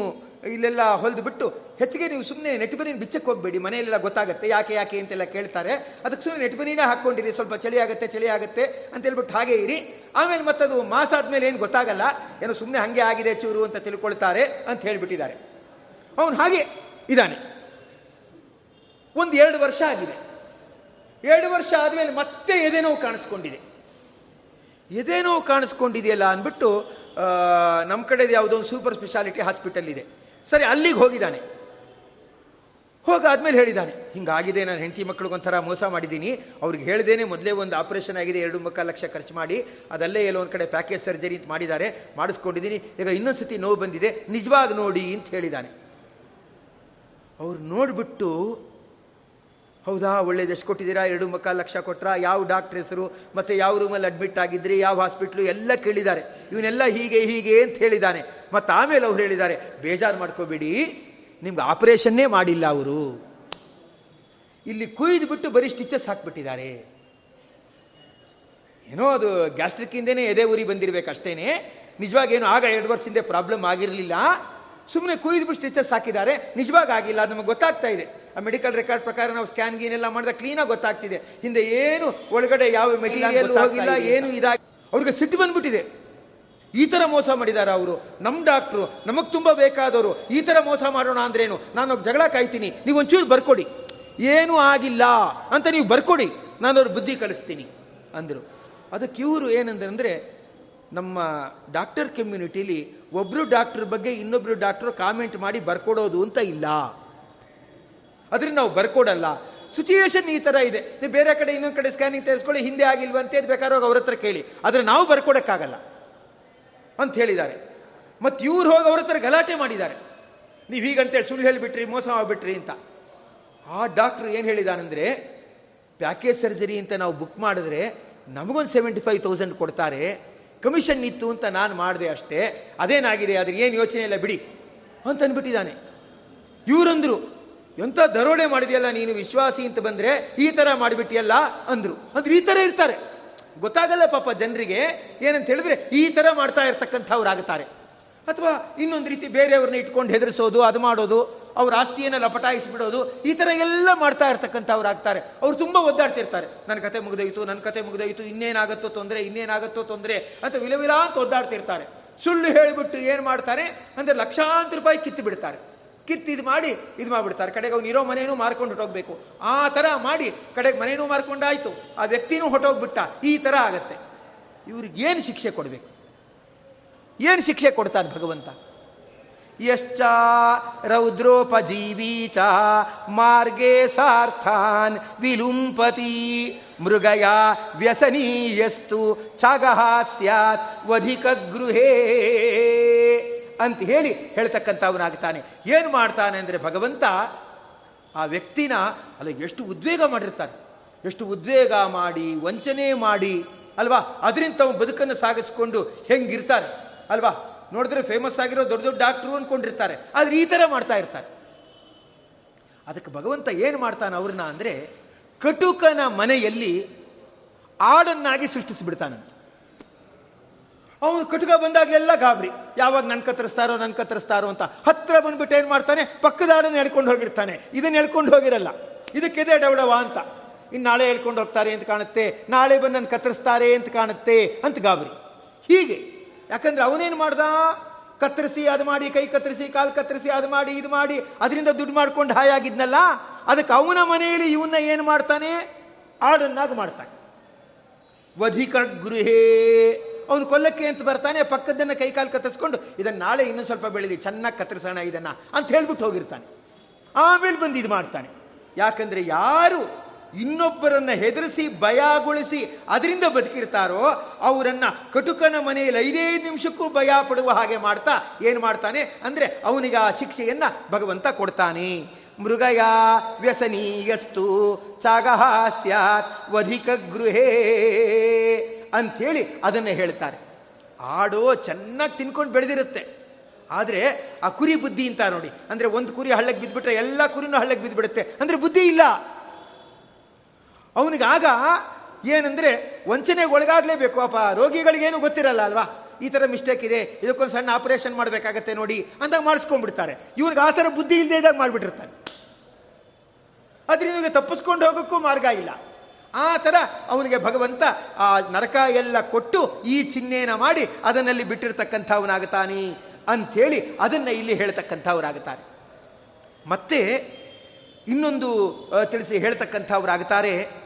ಇಲ್ಲೆಲ್ಲ ಹೊಲಿದು ಬಿಟ್ಟು ಹೆಚ್ಚಿಗೆ ನೀವು ಸುಮ್ಮನೆ ನೆಟ್ಬನಿನ ಬಿಚ್ಚಕ್ಕೆ ಹೋಗಬೇಡಿ, ಮನೆಯಲ್ಲೆಲ್ಲ ಗೊತ್ತಾಗುತ್ತೆ, ಯಾಕೆ ಯಾಕೆ ಅಂತೆಲ್ಲ ಕೇಳ್ತಾರೆ. ಅದಕ್ಕೆ ಸುಮ್ಮನೆ ನೆಟ್ಬನಿನೇ ಹಾಕ್ಕೊಂಡಿರಿ, ಸ್ವಲ್ಪ ಚಳಿ ಆಗುತ್ತೆ ಚಳಿ ಆಗುತ್ತೆ ಅಂತ ಹೇಳ್ಬಿಟ್ಟು ಹಾಗೆ ಇರಿ. ಆಮೇಲೆ ಮತ್ತದು ಮಾಸ ಆದಮೇಲೆ ಏನು ಗೊತ್ತಾಗಲ್ಲ, ಏನೋ ಸುಮ್ಮನೆ ಹಾಗೆ ಆಗಿದೆ ಚೂರು ಅಂತ ತಿಳ್ಕೊಳ್ತಾರೆ ಅಂತ ಹೇಳಿಬಿಟ್ಟಿದ್ದಾರೆ. ಅವನು ಹಾಗೆ ಇದ್ದಾನೆ. ಒಂದು ಎರಡು ವರ್ಷ ಆಗಿದೆ. ಎರಡು ವರ್ಷ ಆದಮೇಲೆ ಮತ್ತೆ ಎದೆನೋವು ಕಾಣಿಸ್ಕೊಂಡಿದೆ. ಎದೆನೋವು ಕಾಣಿಸ್ಕೊಂಡಿದೆಯಲ್ಲ ಅಂದ್ಬಿಟ್ಟು ನಮ್ಮ ಕಡೆದು ಯಾವುದೋ ಒಂದು ಸೂಪರ್ ಸ್ಪೆಷಾಲಿಟಿ ಹಾಸ್ಪಿಟಲ್ ಇದೆ. ಸರಿ, ಅಲ್ಲಿಗೆ ಹೋಗಿದ್ದಾನೆ. ಹೋಗಾದ್ಮೇಲೆ ಹೇಳಿದ್ದಾನೆ, ಹಿಂಗಾಗಿದೆ, ನಾನು ಹೆಂಡತಿ ಮಕ್ಕಳಿಗೊಂಥರ ಮೋಸ ಮಾಡಿದ್ದೀನಿ. ಅವ್ರಿಗೆ ಹೇಳ್ದೇನೆ ಮೊದಲೇ ಒಂದು ಆಪರೇಷನ್ ಆಗಿದೆ, ಎರಡು ಮುಕ್ಕಾಲು ಲಕ್ಷ ಖರ್ಚು ಮಾಡಿ, ಅದಲ್ಲೇ ಎಲ್ಲೋ ಒಂದು ಕಡೆ ಪ್ಯಾಕೇಜ್ ಸರ್ಜರಿ ಅಂತ ಮಾಡಿದ್ದಾರೆ, ಮಾಡಿಸ್ಕೊಂಡಿದ್ದೀನಿ. ಈಗ ಇನ್ನೊಂದು ಸತಿ ನೋವು ಬಂದಿದೆ, ನಿಜವಾಗಿ ನೋಡಿ ಅಂತ ಹೇಳಿದ್ದಾನೆ. ಅವ್ರು ನೋಡಿಬಿಟ್ಟು, ಹೌದಾ, ಒಳ್ಳೇದು ಎಷ್ಟು ಕೊಟ್ಟಿದ್ದೀರಾ? ಎರಡು ಮುಖ, ಲಕ್ಷ ಕೊಟ್ಟರಾ ಯಾವ ಡಾಕ್ಟ್ರ್ ಹೆಸರು? ಮತ್ತು ಯಾವ ರೂಮಲ್ಲಿ ಅಡ್ಮಿಟ್ ಆಗಿದ್ರಿ? ಯಾವ ಹಾಸ್ಪಿಟ್ಲು ಎಲ್ಲ ಕೇಳಿದ್ದಾರೆ. ಇವನ್ನೆಲ್ಲ ಹೀಗೆ ಹೀಗೆ ಅಂತ ಹೇಳಿದ್ದಾನೆ. ಮತ್ತು ಆಮೇಲೆ ಅವ್ರು ಹೇಳಿದ್ದಾರೆ, ಬೇಜಾರು ಮಾಡ್ಕೋಬೇಡಿ. ನಿಮ್ಗೆ ಆಪರೇಷನ್ನೇ ಮಾಡಿಲ್ಲ ಅವರು. ಇಲ್ಲಿ ಕುಯ್ದು ಬಿಟ್ಟು ಬರೀ ಸ್ಟಿಚಸ್ ಹಾಕ್ಬಿಟ್ಟಿದ್ದಾರೆ. ಏನೋ ಅದು ಗ್ಯಾಸ್ಟ್ರಿಕ್ಕಿಂದನೇ ಎದೆ ಉರಿ ಬಂದಿರಬೇಕು ಅಷ್ಟೇನೆ ನಿಜವಾಗೇನು ಆಗ ಎರಡು ವರ್ಷದಿಂದ ಪ್ರಾಬ್ಲಮ್ ಆಗಿರಲಿಲ್ಲ. ಸುಮ್ಮನೆ ಕುಯ್ದುಬಿಟ್ಟು ಸ್ಟಿಚಸ್ ಹಾಕಿದ್ದಾರೆ. ನಿಜವಾಗಿ ಆಗಿಲ್ಲ ಅದು ನಮಗೆ ಗೊತ್ತಾಗ್ತಾ ಇದೆ. ಆ ಮೆಡಿಕಲ್ ರೆಕಾರ್ಡ್ ಪ್ರಕಾರ ನಾವು ಸ್ಕ್ಯಾನ್ ಗೀನ್ ಎಲ್ಲ ಮಾಡಿದಾಗ ಕ್ಲೀನಾಗಿ ಗೊತ್ತಾಗ್ತಿದೆ. ಹಿಂದೆ ಏನು ಒಳಗಡೆ ಯಾವ ಮೆಟೀರಿಯಲ್ ಹೋಗಿಲ್ಲ ಏನು ಇದಾಗಿ ಅವ್ರಿಗೆ ಸಿಟ್ಟು ಬಂದ್ಬಿಟ್ಟಿದೆ. ಈ ಥರ ಮೋಸ ಮಾಡಿದ್ದಾರೆ ಅವರು. ನಮ್ಮ ಡಾಕ್ಟ್ರು ನಮಗೆ ತುಂಬ ಬೇಕಾದವರು. ಈ ಥರ ಮೋಸ ಮಾಡೋಣ ಅಂದ್ರೇನು? ನಾನು ಜಗಳ ಕಾಯ್ತೀನಿ. ನೀವು ಒಂಚೂರು ಬರ್ಕೊಡಿ. ಏನೂ ಆಗಿಲ್ಲ ಅಂತ ನೀವು ಬರ್ಕೊಡಿ. ನಾನು ಅವ್ರ ಬುದ್ಧಿ ಕಳಿಸ್ತೀನಿ ಅಂದರು. ಅದಕ್ಕೆ ಇವರು ಏನಂದ್ರೆ ನಮ್ಮ ಡಾಕ್ಟರ್ ಕಮ್ಯುನಿಟಿಲಿ ಒಬ್ಬರು ಡಾಕ್ಟರ್ ಬಗ್ಗೆ ಇನ್ನೊಬ್ಬರು ಡಾಕ್ಟ್ರು ಕಾಮೆಂಟ್ ಮಾಡಿ ಬರ್ಕೊಡೋದು ಅಂತ ಇಲ್ಲ. ಅದರಿಂದ ನಾವು ಬರ್ಕೊಡಲ್ಲ. ಸಿಚುಯೇಷನ್ ಈ ಥರ ಇದೆ. ನೀವು ಬೇರೆ ಕಡೆ ಇನ್ನೊಂದು ಕಡೆ ಸ್ಕ್ಯಾನಿಂಗ್ ತೆಗೆಸ್ಕೊಳ್ಳಿ ಹಿಂದೆ ಆಗಿಲ್ವಂತೆ ಅದು ಬೇಕಾದ್ರೆ ಹೋಗಿ ಅವ್ರ ಹತ್ರ ಕೇಳಿ. ಆದರೆ ನಾವು ಬರ್ಕೊಡೋಕ್ಕಾಗಲ್ಲ ಅಂತ ಹೇಳಿದ್ದಾರೆ. ಮತ್ತು ಇವ್ರು ಹೋಗಿ ಅವ್ರ ಹತ್ರ ಗಲಾಟೆ ಮಾಡಿದ್ದಾರೆ. ನೀವು ಹೀಗಂತೆ ಸುಳ್ಳು ಹೇಳಿಬಿಟ್ರಿ, ಮೋಸ ಮಾಡಿಬಿಟ್ರಿ ಅಂತ. ಆ ಡಾಕ್ಟ್ರು ಏನು ಹೇಳಿದಾನಂದರೆ, ಪ್ಯಾಕೇಜ್ ಸರ್ಜರಿ ಅಂತ ನಾವು ಬುಕ್ ಮಾಡಿದ್ರೆ ನಮಗೊಂದು ಸೆವೆಂಟಿ ಫೈವ್ ತೌಸಂಡ್ ಕೊಡ್ತಾರೆ. ಕಮಿಷನ್ ಇತ್ತು ಅಂತ ನಾನು ಮಾಡಿದೆ ಅಷ್ಟೇ, ಅದೇನಾಗಿದೆ, ಅದ್ರ ಏನು ಯೋಚನೆ ಇಲ್ಲ, ಬಿಡಿ ಅಂತ ಅಂದ್ಬಿಟ್ಟಿದ್ದಾನೆ. ಇವರಂದ್ರು ಎಂಥ ದರೋಡೆ ಮಾಡಿದೆಯಲ್ಲ ನೀನು ವಿಶ್ವಾಸಿ ಅಂತ ಬಂದರೆ ಈ ಥರ ಮಾಡಿಬಿಟ್ಟಿಯಲ್ಲ ಅಂದರು. ಅಂದ್ರೆ, ಈ ಥರ ಇರ್ತಾರೆ. ಗೊತ್ತಾಗಲ್ಲ ಪಾಪ ಜನರಿಗೆ, ಏನಂತ ಹೇಳಿದ್ರೆ ಈ ಥರ ಮಾಡ್ತಾ ಇರ್ತಕ್ಕಂಥವ್ರು ಆಗುತ್ತಾರೆ ಅಥವಾ ಇನ್ನೊಂದು ರೀತಿ ಬೇರೆಯವ್ರನ್ನ ಇಟ್ಕೊಂಡು ಹೆದರಿಸೋದು, ಅದು ಮಾಡೋದು ಅವ್ರ ಆಸ್ತಿಯನ್ನು ಲಪಟಾಯಿಸಿಬಿಡೋದು, ಈ ಥರ ಎಲ್ಲ ಮಾಡ್ತಾ ಇರ್ತಕ್ಕಂಥವ್ರು ಆಗ್ತಾರೆ ಅವ್ರು ತುಂಬ ಒದ್ದಾಡ್ತಿರ್ತಾರೆ. ನನ್ನ ಕತೆ ಮುಗಿದೋಯ್ತು ನನ್ನ ಕತೆ ಮುಗಿದೋಯ್ತು, ಇನ್ನೇನಾಗತ್ತೋ ತೊಂದರೆ ಇನ್ನೇನಾಗತ್ತೋ ತೊಂದರೆ ಅಂತ ವಿಲವಿಲ ಅಂತ ಒದ್ದಾಡ್ತಿರ್ತಾರೆ. ಸುಳ್ಳು ಹೇಳಿಬಿಟ್ಟು ಏನು ಮಾಡ್ತಾರೆ? ಅಂದರೆ ಲಕ್ಷಾಂತರ ರೂಪಾಯಿ ಕಿತ್ತು ಬಿಡ್ತಾರೆ. ಕಿತ್ತು ಇದು ಮಾಡಿ, ಇದು ಮಾಡಿಬಿಡ್ತಾರೆ. ಕಡೆಗೆ ಅವ್ನು ಇರೋ ಮನೇನೂ ಮಾರ್ಕೊಂಡು ಹೊಟ್ಟೋಗ್ಬೇಕು ಆ ಥರ ಮಾಡಿ, ಕಡೆಗೆ ಮನೇನೂ ಮಾರ್ಕೊಂಡಾಯಿತು. ಆ ವ್ಯಕ್ತಿನೂ ಹೊಟ್ಟೋಗ್ಬಿಟ್ಟ ಈ ಥರ ಆಗತ್ತೆ. ಇವ್ರಿಗೆ ಏನು ಶಿಕ್ಷೆ ಕೊಡಬೇಕು? ಏನು ಶಿಕ್ಷೆ ಕೊಡ್ತಾನೆ ಭಗವಂತ? ಯಶ್ಚ ರೌದ್ರೋಪಜೀವಿ ಚ ಮಾರ್ಗೇ ಸಾರ್ಥಾನ್ ವಿಲುಂಪತಿ ಮೃಗಯ ವ್ಯಸನೀಯಸ್ತು ಛಗಃ ಸ್ಯಾತ್ ವಧಿಕ ಗೃಹೇ ಅಂತ ಹೇಳಿ ಹೇಳ್ತಕ್ಕಂಥವನಾಗ್ತಾನೆ. ಏನು ಮಾಡ್ತಾನೆ ಅಂದರೆ ಭಗವಂತ ಆ ವ್ಯಕ್ತಿನ, ಅಲ್ಲ ಎಷ್ಟು ಉದ್ವೇಗ ಮಾಡಿರ್ತಾನೆ. ಎಷ್ಟು ಉದ್ವೇಗ ಮಾಡಿ, ವಂಚನೆ ಮಾಡಿ, ಅಲ್ವಾ? ಅದರಿಂದ ತಾವು ಬದುಕನ್ನು ಸಾಗಿಸ್ಕೊಂಡು ಹೆಂಗಿರ್ತಾರೆ ಅಲ್ವಾ? ನೋಡಿದ್ರೆ ಫೇಮಸ್ ಆಗಿರೋ ದೊಡ್ಡ ದೊಡ್ಡ ಡಾಕ್ಟ್ರು ಅಂದ್ಕೊಂಡಿರ್ತಾರೆ ಆದರೆ ಈ ಥರ ಮಾಡ್ತಾ ಇರ್ತಾರೆ. ಅದಕ್ಕೆ ಭಗವಂತ ಏನು ಮಾಡ್ತಾನೆ ಅವ್ರನ್ನ ಅಂದರೆ ಕಟುಕನ ಮನೆಯಲ್ಲಿ ಆಡನ್ನಾಗಿ ಸೃಷ್ಟಿಸಿಬಿಡ್ತಾನಂತ. ಅವನು ಕಟುಕ ಬಂದಾಗಲೆಲ್ಲ ಗಾಬರಿ. ಯಾವಾಗ ನನ್ನ ಕತ್ತರಿಸ್ತಾರೋ ನನ್ನ ಕತ್ತರಿಸ್ತಾರೋ ಅಂತ. ಹತ್ತಿರ ಬಂದ್ಬಿಟ್ಟು ಏನು ಮಾಡ್ತಾನೆ? ಪಕ್ಕದ ಆಡನ್ನು ಹೇಳ್ಕೊಂಡು ಹೋಗಿರ್ತಾನೆ. ಇದನ್ನು ಹೇಳ್ಕೊಂಡು ಹೋಗಿರಲ್ಲ. ಇದಕ್ಕಿದೆ ಡವಡವ ಅಂತ. ಇನ್ನು ನಾಳೆ ಹೇಳ್ಕೊಂಡು ಹೋಗ್ತಾರೆ ಅಂತ ಕಾಣುತ್ತೆ. ನಾಳೆ ಬಂದು ನನ್ನ ಕತ್ತರಿಸ್ತಾರೆ ಅಂತ ಕಾಣುತ್ತೆ ಅಂತ ಗಾಬರಿ. ಹೀಗೆ. ಯಾಕಂದ್ರೆ ಅವನೇನು ಮಾಡ್ದ? ಕತ್ತರಿಸಿ ಅದು ಮಾಡಿ, ಕೈ ಕತ್ತರಿಸಿ, ಕಾಲು ಕತ್ತರಿಸಿ ಅದು ಮಾಡಿ, ಇದು ಮಾಡಿ, ಅದರಿಂದ ದುಡ್ಡು ಮಾಡ್ಕೊಂಡು ಹಾಯಾಗಿದ್ನಲ್ಲ ಅದಕ್ಕೆ ಅವನ ಮನೆಯಲ್ಲಿ ಇವನ್ನ ಏನು ಮಾಡ್ತಾನೆ? ಆಡನ್ನಾಗಿ ಮಾಡ್ತಾನೆ. ವಧಿಕ ಗೃಹೇ ಅವನು ಕೊಲ್ಲಕ್ಕೆ ಅಂತ ಬರ್ತಾನೆ ಪಕ್ಕದನ್ನ ಕೈ ಕಾಲು ಕತ್ತರಿಸ್ಕೊಂಡು ಇದನ್ನು ನಾಳೆ ಇನ್ನೊಂದು ಸ್ವಲ್ಪ ಬೆಳೆದಿ ಚೆನ್ನಾಗಿ ಕತ್ತರಿಸೋಣ ಇದನ್ನ ಅಂತ ಹೇಳ್ಬಿಟ್ಟು ಹೋಗಿರ್ತಾನೆ. ಆಮೇಲೆ ಬಂದು ಇದು ಮಾಡ್ತಾನೆ. ಯಾಕಂದರೆ ಯಾರು ಇನ್ನೊಬ್ಬರನ್ನ ಹೆದರಿಸಿ, ಭಯಗೊಳಿಸಿ ಅದರಿಂದ ಬದುಕಿರ್ತಾರೋ, ಅವರನ್ನ ಕಟುಕನ ಮನೆಯಲ್ಲಿ ಐದೈದು ನಿಮಿಷಕ್ಕೂ ಭಯ ಪಡುವ ಹಾಗೆ ಮಾಡ್ತಾ ಏನು ಮಾಡ್ತಾನೆ? ಅಂದರೆ ಅವನಿಗೆ ಆ ಶಿಕ್ಷೆಯನ್ನ ಭಗವಂತ ಕೊಡ್ತಾನೆ. ಮೃಗಯ ವ್ಯಸನೀಯಸ್ತು ಚಾಗಹ ಸ್ಯಾತ್ ವಧಿಕ ಗೃಹೇ ಅಂಥೇಳಿ ಅದನ್ನು ಹೇಳ್ತಾರೆ. ಆಡೋ ಚೆನ್ನಾಗಿ ತಿನ್ಕೊಂಡು ಬೆಳೆದಿರುತ್ತೆ. ಆದರೆ ಆ ಕುರಿ ಬುದ್ಧಿ ಅಂತ ನೋಡಿ, ಅಂದರೆ ಒಂದು ಕುರಿ ಹಳ್ಳಕ್ಕೆ ಬಿದ್ದುಬಿಟ್ರೆ ಎಲ್ಲ ಕುರಿನೂ ಹಳ್ಳಕ್ಕೆ ಬಿದ್ದುಬಿಡುತ್ತೆ ಅಂದರೆ ಬುದ್ಧಿ ಇಲ್ಲ. ಅವನಿಗಾಗ ಏನಂದರೆ ವಂಚನೆಗೆ ಒಳಗಾಗಲೇಬೇಕು ಅಪ್ಪ ರೋಗಿಗಳಿಗೇನು ಗೊತ್ತಿರಲ್ಲ ಅಲ್ವಾ? ಈ ಥರ ಮಿಸ್ಟೇಕ್ ಇದೆ, ಇದಕ್ಕೊಂದು ಸಣ್ಣ ಆಪರೇಷನ್ ಮಾಡಬೇಕಾಗತ್ತೆ ನೋಡಿ ಅಂದಾಗ ಮಾಡಿಸ್ಕೊಂಡ್ಬಿಡ್ತಾರೆ. ಇವ್ನಿಗೆ ಆ ಥರ ಬುದ್ಧಿ ಇಲ್ಲದೆ ಇದ್ದಾಗ ಮಾಡಿಬಿಟ್ಟಿರ್ತಾನೆ. ಅದರಿಂದ ತಪ್ಪಿಸ್ಕೊಂಡು ಹೋಗೋಕ್ಕೂ ಮಾರ್ಗ ಇಲ್ಲ. ಆ ಥರ ಅವನಿಗೆ ಭಗವಂತ ಆ ನರಕ ಎಲ್ಲ ಕೊಟ್ಟು ಈ ಚಿಹ್ನೆನ ಮಾಡಿ ಅದನ್ನಲ್ಲಿ ಬಿಟ್ಟಿರ್ತಕ್ಕಂಥವನಾಗುತ್ತಾನೆ ಅಂಥೇಳಿ ಅದನ್ನು ಇಲ್ಲಿ ಹೇಳ್ತಕ್ಕಂಥವರಾಗುತ್ತಾರೆ. ಮತ್ತೆ ಇನ್ನೊಂದು ತಿಳಿಸಿ ಹೇಳ್ತಕ್ಕಂಥವ್ರಾಗುತ್ತಾರೆ.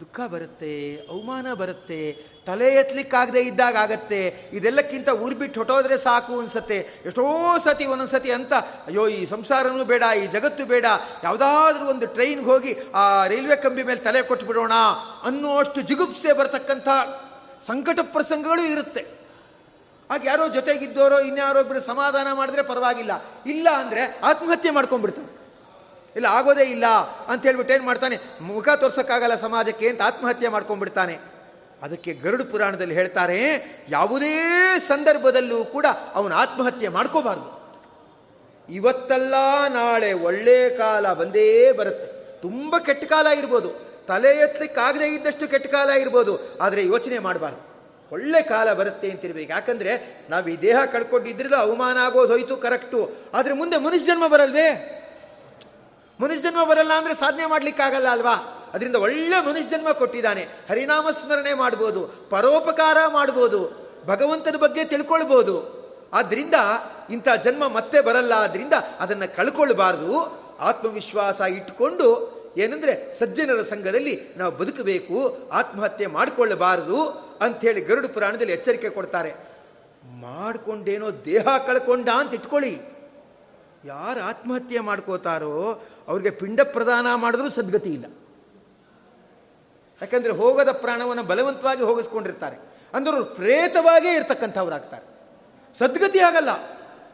ದುಃಖ ಬರುತ್ತೆ, ಅವಮಾನ ಬರುತ್ತೆ, ತಲೆ ಎತ್ತಲಿಕ್ಕಾಗದೆ ಇದ್ದಾಗ ಆಗತ್ತೆ. ಇದೆಲ್ಲಕ್ಕಿಂತ ಊರು ಬಿಟ್ಟು ಹೊಟ್ಟೋದ್ರೆ ಸಾಕು ಅನ್ಸತ್ತೆ. ಎಷ್ಟೋ ಸತಿ, ಒಂದೊಂದು ಸತಿ ಅಂತ, ಅಯ್ಯೋ, ಈ ಸಂಸಾರನೂ ಬೇಡ, ಈ ಜಗತ್ತು ಬೇಡ, ಯಾವುದಾದ್ರೂ ಒಂದು ಟ್ರೈನ್ಗೆ ಹೋಗಿ ಆ ರೈಲ್ವೆ ಕಂಬಿ ಮೇಲೆ ತಲೆ ಕೊಟ್ಟು ಬಿಡೋಣ ಅನ್ನುವಷ್ಟು ಜಿಗುಪ್ಸೆ ಬರತಕ್ಕಂಥ ಸಂಕಟ ಪ್ರಸಂಗಗಳು ಇರುತ್ತೆ. ಆಗ ಯಾರೋ ಜೊತೆಗಿದ್ದೋರೋ, ಇನ್ಯಾರೋ ಒಬ್ಬರು ಸಮಾಧಾನ ಮಾಡಿದ್ರೆ ಪರವಾಗಿಲ್ಲ. ಇಲ್ಲ ಅಂದರೆ ಆತ್ಮಹತ್ಯೆ ಮಾಡ್ಕೊಂಡ್ಬಿಡ್ತಾರೆ. ಇಲ್ಲ, ಆಗೋದೇ ಇಲ್ಲ ಅಂತ ಹೇಳ್ಬಿಟ್ಟು ಏನು ಮಾಡ್ತಾನೆ? ಮುಖ ತೋರ್ಸೋಕ್ಕಾಗಲ್ಲ ಸಮಾಜಕ್ಕೆ ಅಂತ ಆತ್ಮಹತ್ಯೆ ಮಾಡ್ಕೊಂಡ್ಬಿಡ್ತಾನೆ. ಅದಕ್ಕೆ ಗರುಡು ಪುರಾಣದಲ್ಲಿ ಹೇಳ್ತಾರೆ, ಯಾವುದೇ ಸಂದರ್ಭದಲ್ಲೂ ಕೂಡ ಅವನು ಆತ್ಮಹತ್ಯೆ ಮಾಡ್ಕೋಬಾರ್ದು. ಇವತ್ತಲ್ಲ ನಾಳೆ ಒಳ್ಳೆ ಕಾಲ ಬಂದೇ ಬರುತ್ತೆ. ತುಂಬ ಕೆಟ್ಟ ಕಾಲ ಇರ್ಬೋದು. ತಲೆ ಎತ್ತಲಿಕ್ಕಾಗದೇ ಇದ್ದಷ್ಟು ಕೆಟ್ಟ ಕಾಲ ಇರ್ಬೋದು. ಆದರೆ ಯೋಚನೆ ಮಾಡಬಾರ್ದು. ಒಳ್ಳೆ ಕಾಲ ಬರುತ್ತೆ ಅಂತಿರ್ಬೇಕು. ಯಾಕಂದರೆ ನಾವು ಈ ದೇಹ ಕಳ್ಕೊಂಡಿದ್ರಿಂದ ಅವಮಾನ ಆಗೋದು ಹೋಯ್ತು, ಕರೆಕ್ಟು. ಆದರೆ ಮುಂದೆ ಮನುಷ್ಯ ಜನ್ಮ ಬರಲ್ವೇ? ಮನುಷ್ಯ ಜನ್ಮ ಬರಲ್ಲ ಅಂದರೆ ಸಾಧನೆ ಮಾಡಲಿಕ್ಕಾಗಲ್ಲ ಅಲ್ವಾ? ಅದರಿಂದ ಒಳ್ಳೆ ಮನುಷ್ಯ ಜನ್ಮ ಕೊಟ್ಟಿದ್ದಾನೆ. ಹರಿನಾಮ ಸ್ಮರಣೆ ಮಾಡ್ಬೋದು, ಪರೋಪಕಾರ ಮಾಡ್ಬೋದು, ಭಗವಂತನ ಬಗ್ಗೆ ತಿಳ್ಕೊಳ್ಬೋದು. ಆದ್ದರಿಂದ ಇಂಥ ಜನ್ಮ ಮತ್ತೆ ಬರಲ್ಲ. ಆದ್ದರಿಂದ ಅದನ್ನು ಕಳ್ಕೊಳ್ಬಾರ್ದು. ಆತ್ಮವಿಶ್ವಾಸ ಇಟ್ಟುಕೊಂಡು ಏನಂದರೆ ಸಜ್ಜನರ ಸಂಘದಲ್ಲಿ ನಾವು ಬದುಕಬೇಕು, ಆತ್ಮಹತ್ಯೆ ಮಾಡಿಕೊಳ್ಳಬಾರದು ಅಂಥೇಳಿ ಗರುಡ ಪುರಾಣದಲ್ಲಿ ಎಚ್ಚರಿಕೆ ಕೊಡ್ತಾರೆ. ಮಾಡಿಕೊಂಡೇನೋ ದೇಹ ಕಳ್ಕೊಂಡ ಅಂತ ಇಟ್ಕೊಳ್ಳಿ. ಯಾರು ಆತ್ಮಹತ್ಯೆ ಮಾಡ್ಕೋತಾರೋ ಅವ್ರಿಗೆ ಪಿಂಡ ಪ್ರದಾನ ಮಾಡಿದ್ರೂ ಸದ್ಗತಿ ಇಲ್ಲ. ಯಾಕಂದರೆ ಹೋಗದ ಪ್ರಾಣವನ್ನು ಬಲವಂತವಾಗಿ ಹೋಗಿಸ್ಕೊಂಡಿರ್ತಾರೆ. ಅಂದ್ರೆ ಪ್ರೇತವಾಗೇ ಇರ್ತಕ್ಕಂಥವ್ರಾಗ್ತಾರೆ. ಸದ್ಗತಿ ಆಗಲ್ಲ,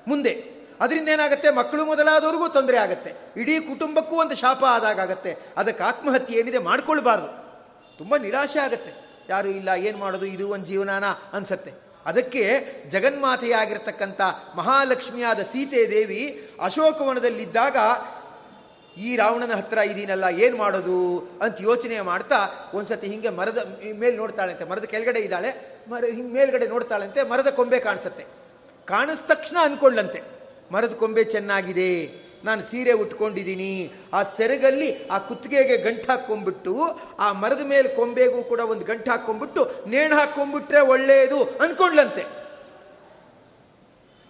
ಮುಂದೆ. ಅದರಿಂದ ಏನಾಗುತ್ತೆ? ಮಕ್ಕಳು ಮೊದಲಾದವ್ರಿಗೂ ತೊಂದರೆ ಆಗುತ್ತೆ. ಇಡೀ ಕುಟುಂಬಕ್ಕೂ ಒಂದು ಶಾಪ ಆದಾಗ ಆಗುತ್ತೆ. ಅದಕ್ಕೆ ಆತ್ಮಹತ್ಯೆ ಏನಿದೆ ಮಾಡ್ಕೊಳ್ಬಾರ್ದು. ತುಂಬ ನಿರಾಶೆ ಆಗುತ್ತೆ. ಯಾರು ಇಲ್ಲ, ಏನು ಮಾಡೋದು? ಇದು ಒಂದು ಜೀವನಾನ ಅನಿಸತ್ತೆ. ಅದಕ್ಕೆ ಜಗನ್ಮಾತೆಯಾಗಿರ್ತಕ್ಕಂಥ ಮಹಾಲಕ್ಷ್ಮಿಯಾದ ಸೀತೆ ದೇವಿ ಅಶೋಕವನದಲ್ಲಿದ್ದಾಗ ಈ ರಾವಣನ ಹತ್ರ ಇದೀನಲ್ಲ, ಏನು ಮಾಡೋದು ಅಂತ ಯೋಚನೆ ಮಾಡ್ತಾ ಒಂದ್ಸತಿ ಹಿಂಗೆ ಮರದ ಮೇಲೆ ನೋಡ್ತಾಳಂತೆ, ಮರದ ಕೆಳಗಡೆ ಇದ್ದಾಳೆ, ಮರ ಹಿಂಗೆ ಮೇಲ್ಗಡೆ ನೋಡ್ತಾಳಂತೆ, ಮರದ ಕೊಂಬೆ ಕಾಣಿಸುತ್ತೆ. ಕಾಣಿಸ್ ತಕ್ಷಣ ಅನ್ಕೊಳ್ಳಂತೆ, ಮರದ ಕೊಂಬೆ ಚೆನ್ನಾಗಿದೆ, ನಾನು ಸೀರೆ ಉಟ್ಕೊಂಡಿದ್ದೀನಿ, ಆ ಸೆರಗಲ್ಲಿ ಆ ಕುತ್ತಿಗೆಗೆ ಗಂಟು ಹಾಕ್ಕೊಂಡ್ಬಿಟ್ಟು ಆ ಮರದ ಮೇಲೆ ಕೊಂಬೆಗೂ ಕೂಡ ಒಂದು ಗಂಟು ಹಾಕ್ಕೊಂಡ್ಬಿಟ್ಟು ನೇಣು ಹಾಕ್ಕೊಂಡ್ಬಿಟ್ರೆ ಒಳ್ಳೆಯದು ಅನ್ಕೊಂಡ್ಲಂತೆ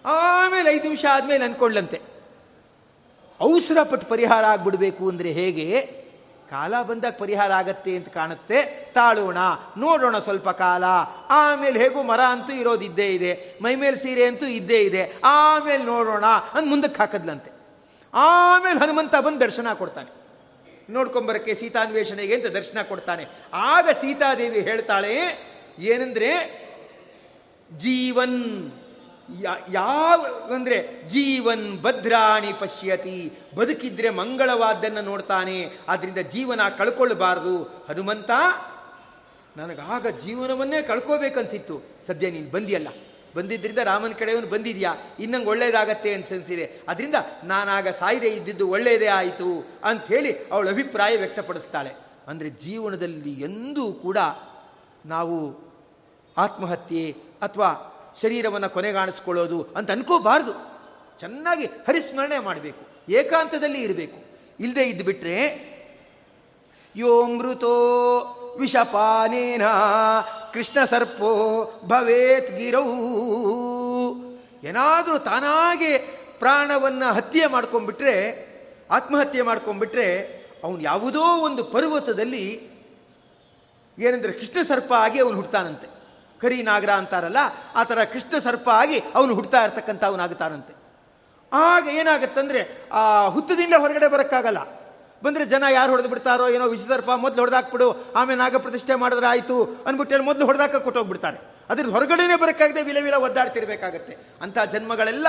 ಆಮೇಲೆ ಐದು ನಿಮಿಷ ಆದಮೇಲೆ ಅನ್ಕೊಂಡ್ಲಂತೆ ಅವಸರ ಪಟ್ಟು ಪರಿಹಾರ ಆಗ್ಬಿಡ್ಬೇಕು ಅಂದರೆ ಹೇಗೆ? ಕಾಲ ಬಂದಾಗ ಪರಿಹಾರ ಆಗತ್ತೆ ಅಂತ ಕಾಣುತ್ತೆ. ತಾಳೋಣ, ನೋಡೋಣ ಸ್ವಲ್ಪ ಕಾಲ. ಆಮೇಲೆ ಹೇಗೂ ಮರ ಅಂತೂ ಇರೋದು ಇದ್ದೇ ಇದೆ. ಮೈಮೇಲೆ ಸೀರೆ ಅಂತೂ ಇದ್ದೇ ಇದೆ. ಆಮೇಲೆ ನೋಡೋಣ ಅಂದ್ ಮುಂದಕ್ಕೆ ಹಾಕದ್ಲಂತೆ. ಆಮೇಲೆ ಹನುಮಂತ ಬಂದು ದರ್ಶನ ಕೊಡ್ತಾನೆ. ನೋಡ್ಕೊಂಬರಕ್ಕೆ ಸೀತಾನ್ವೇಷಣೆಗೆ ಅಂತ ದರ್ಶನ ಕೊಡ್ತಾನೆ. ಆಗ ಸೀತಾದೇವಿ ಹೇಳ್ತಾಳೆ, ಏನಂದ್ರೆ ಜೀವನ್ ಯಾವ ಅಂದರೆ ಜೀವನ್ ಭದ್ರಾಣಿ ಪಶ್ಯತಿ. ಬದುಕಿದ್ರೆ ಮಂಗಳವಾದ್ದನ್ನು ನೋಡ್ತಾನೆ. ಆದ್ದರಿಂದ ಜೀವನ ಕಳ್ಕೊಳ್ಬಾರ್ದು. ಹನುಮಂತ, ನನಗಾಗ ಜೀವನವನ್ನೇ ಕಳ್ಕೋಬೇಕನ್ಸಿತ್ತು. ಸದ್ಯ ನೀನು ಬಂದಿಯಲ್ಲ. ಬಂದಿದ್ದರಿಂದ ರಾಮನ ಕಡೆಯವನು ಬಂದಿದೆಯಾ? ಇನ್ನಂಗೆ ಒಳ್ಳೇದಾಗತ್ತೆ ಅನ್ಸನ್ಸಿದೆ. ಅದರಿಂದ ನಾನಾಗ ಸಾಯಿದೆ ಇದ್ದಿದ್ದು ಒಳ್ಳೆಯದೇ ಆಯಿತು ಅಂಥೇಳಿ ಅವಳ ಅಭಿಪ್ರಾಯ ವ್ಯಕ್ತಪಡಿಸ್ತಾಳೆ. ಅಂದರೆ ಜೀವನದಲ್ಲಿ ಎಂದೂ ಕೂಡ ನಾವು ಆತ್ಮಹತ್ಯೆ ಅಥವಾ ಶರೀರವನ್ನು ಕೊನೆಗಾಣಿಸ್ಕೊಳ್ಳೋದು ಅಂತ ಅನ್ಕೋಬಾರ್ದು. ಚೆನ್ನಾಗಿ ಹರಿಸ್ಮರಣೆ ಮಾಡಬೇಕು, ಏಕಾಂತದಲ್ಲಿ ಇರಬೇಕು. ಇಲ್ಲದೆ ಇದ್ದುಬಿಟ್ರೆ ಯೋಮೃತೋ ವಿಷಪಾನೇನ ಕೃಷ್ಣ ಸರ್ಪೋ ಭವೇತ್ ಗಿರೌ. ಏನಾದರೂ ತಾನಾಗೆ ಪ್ರಾಣವನ್ನು ಹತ್ಯೆ ಮಾಡ್ಕೊಂಬಿಟ್ರೆ ಆತ್ಮಹತ್ಯೆ ಮಾಡ್ಕೊಂಬಿಟ್ರೆ ಅವನು ಯಾವುದೋ ಒಂದು ಪರ್ವತದಲ್ಲಿ, ಏನಂದ್ರೆ ಕೃಷ್ಣ ಸರ್ಪ ಆಗಿ ಅವನು ಹುಡ್ತಾನಂತೆ ಕರಿ ನಾಗರ ಅಂತಾರಲ್ಲ, ಆ ಥರ ಕೃಷ್ಣ ಸರ್ಪ ಆಗಿ ಅವನು ಹುಡ್ತಾ ಇರ್ತಕ್ಕಂಥ ಅವನಾಗುತ್ತಾನಂತೆ ಆಗ ಏನಾಗುತ್ತಂದ್ರೆ, ಆ ಹುತ್ತದಿಂದ ಹೊರಗಡೆ ಬರೋಕ್ಕಾಗಲ್ಲ. ಬಂದರೆ ಜನ ಯಾರು ಹೊಡೆದು ಬಿಡ್ತಾರೋ ಏನೋ ವಿಷಸರ್ಪ ಮೊದಲು ಹೊಡೆದಾಕ್ಬಿಡು, ಆಮೇಲೆ ನಾಗ ಪ್ರತಿಷ್ಠೆ ಮಾಡಿದ್ರೆ ಆಯಿತು ಅಂದ್ಬಿಟ್ಟು ಮೊದಲು ಹೊಡೆದಾಕ ಕೊಟ್ಟೋಗ್ಬಿಡ್ತಾರೆ. ಅದ್ರ ಹೊರಗಡೆನೇ ಬರೋಕ್ಕಾಗದೆ ವಿಲ ವಿಲ ಒದ್ದಾಡ್ತಿರ್ಬೇಕಾಗತ್ತೆ. ಅಂಥ ಜನ್ಮಗಳೆಲ್ಲ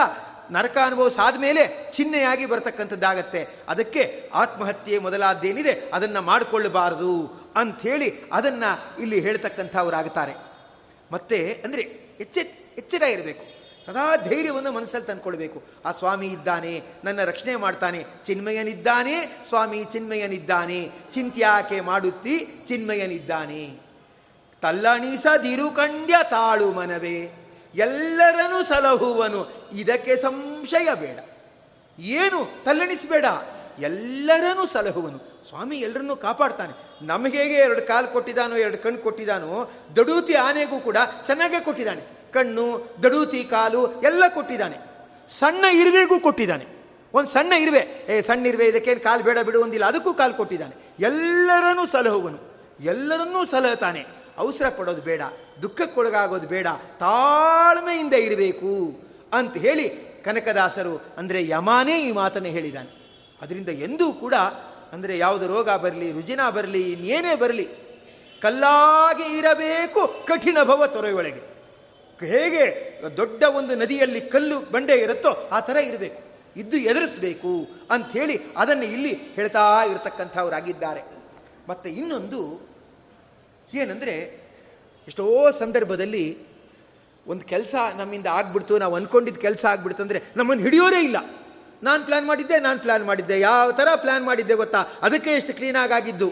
ನರಕ ಅನುಭವಿಸಾದ ಮೇಲೆ ಚಿಹ್ನೆಯಾಗಿ ಬರತಕ್ಕಂಥದ್ದಾಗತ್ತೆ. ಅದಕ್ಕೆ ಆತ್ಮಹತ್ಯೆ ಮೊದಲಾದ್ದೇನಿದೆ, ಅದನ್ನು ಮಾಡಿಕೊಳ್ಳಬಾರದು ಅಂಥೇಳಿ ಅದನ್ನು ಇಲ್ಲಿ ಹೇಳ್ತಕ್ಕಂಥವರಾಗುತ್ತಾರೆ ಮತ್ತೆ ಅಂದರೆ ಎಚ್ಚೆ ಎಚ್ಚರ ಇರಬೇಕು. ಸದಾ ಧೈರ್ಯವನ್ನು ಮನಸ್ಸಲ್ಲಿ ತಂದ್ಕೊಳ್ಬೇಕು. ಆ ಸ್ವಾಮಿ ಇದ್ದಾನೆ, ನನ್ನ ರಕ್ಷಣೆ ಮಾಡ್ತಾನೆ, ಚಿನ್ಮಯನಿದ್ದಾನೆ, ಸ್ವಾಮಿ ಚಿನ್ಮಯನಿದ್ದಾನೆ. ಚಿಂತ್ಯಾಕೆ ಮಾಡುತ್ತಿ ಚಿನ್ಮಯನಿದ್ದಾನೆ. ತಲ್ಲಣಿಸದಿರು ಕಂಡ್ಯ ತಾಳು ಮನವೇ, ಎಲ್ಲರನ್ನೂ ಸಲಹುವನು. ಇದಕ್ಕೆ ಸಂಶಯ ಬೇಡ. ಏನು ತಲ್ಲಣಿಸಬೇಡ, ಎಲ್ಲರನ್ನೂ ಸಲಹುವನು. ಸ್ವಾಮಿ ಎಲ್ಲರನ್ನೂ ಕಾಪಾಡ್ತಾನೆ. ನಮಗೆ ಹೇಗೆ ಎರಡು ಕಾಲು ಕೊಟ್ಟಿದ್ದಾನೋ ಎರಡು ಕಣ್ಣು ಕೊಟ್ಟಿದ್ದಾನೋ ದಡೂತಿ ಆನೆಗೂ ಕೂಡ ಚೆನ್ನಾಗೇ ಕೊಟ್ಟಿದ್ದಾನೆ ಕಣ್ಣು, ದಡೂತಿ, ಕಾಲು ಎಲ್ಲ ಕೊಟ್ಟಿದ್ದಾನೆ ಸಣ್ಣ ಇರುವೆಗೂ ಕೊಟ್ಟಿದ್ದಾನೆ ಒಂದು ಸಣ್ಣ ಇರುವೆ. ಏ, ಸಣ್ಣ ಇರುವೆ, ಇದಕ್ಕೇನು ಕಾಲು ಬೇಡ ಬಿಡು ಒಂದಿಲ್ಲ ಅದಕ್ಕೂ ಕಾಲು ಕೊಟ್ಟಿದ್ದಾನೆ ಎಲ್ಲರನ್ನೂ ಸಲಹುವನು. ಎಲ್ಲರನ್ನೂ ಸಲಹತಾನೆ ಅವಸರ ಪಡೋದು ಬೇಡ. ದುಃಖಕ್ಕೊಳಗಾಗೋದು ಬೇಡ. ತಾಳ್ಮೆಯಿಂದ ಇರಬೇಕು ಅಂತ ಹೇಳಿ ಕನಕದಾಸರು ಅಂದರೆ ಯಮಾನೇ ಈ ಮಾತನ್ನು ಹೇಳಿದ್ದಾನೆ ಅದರಿಂದ ಎಂದೂ ಕೂಡ ಅಂದರೆ ಯಾವುದು ರೋಗ ಬರಲಿ, ರುಜಿನ ಬರಲಿ, ಇನ್ನೇನೇ ಬರಲಿ, ಕಲ್ಲಾಗಿ ಇರಬೇಕು ಕಠಿಣ ಭವ ತೊರೆಯೊಳಗೆ. ಹೇಗೆ ದೊಡ್ಡ ಒಂದು ನದಿಯಲ್ಲಿ ಕಲ್ಲು ಬಂಡೆ ಇರುತ್ತೋ ಆ ಥರ ಇರಬೇಕು. ಇದ್ದು ಎದುರಿಸಬೇಕು ಅಂಥೇಳಿ ಅದನ್ನು ಇಲ್ಲಿ ಹೇಳ್ತಾ ಇರತಕ್ಕಂಥವರಾಗಿದ್ದಾರೆ. ಮತ್ತು ಇನ್ನೊಂದು ಏನಂದರೆ, ಎಷ್ಟೋ ಸಂದರ್ಭದಲ್ಲಿ ಒಂದು ಕೆಲಸ ನಮ್ಮಿಂದ ಆಗ್ಬಿಡ್ತು, ನಾವು ಅಂದ್ಕೊಂಡಿದ್ದ ಕೆಲಸ ಆಗ್ಬಿಡ್ತು ಅಂದರೆ ನಮ್ಮನ್ನು ಹಿಡಿಯೋರೇ ಇಲ್ಲ. ನಾನು ಪ್ಲ್ಯಾನ್ ಮಾಡಿದ್ದೆ, ನಾನು ಪ್ಲ್ಯಾನ್ ಮಾಡಿದ್ದೆ. ಯಾವ ಥರ ಪ್ಲ್ಯಾನ್ ಮಾಡಿದ್ದೆ ಗೊತ್ತಾ? ಅದಕ್ಕೆ ಎಷ್ಟು ಕ್ಲೀನಾಗಿ ಆಗಿದ್ದು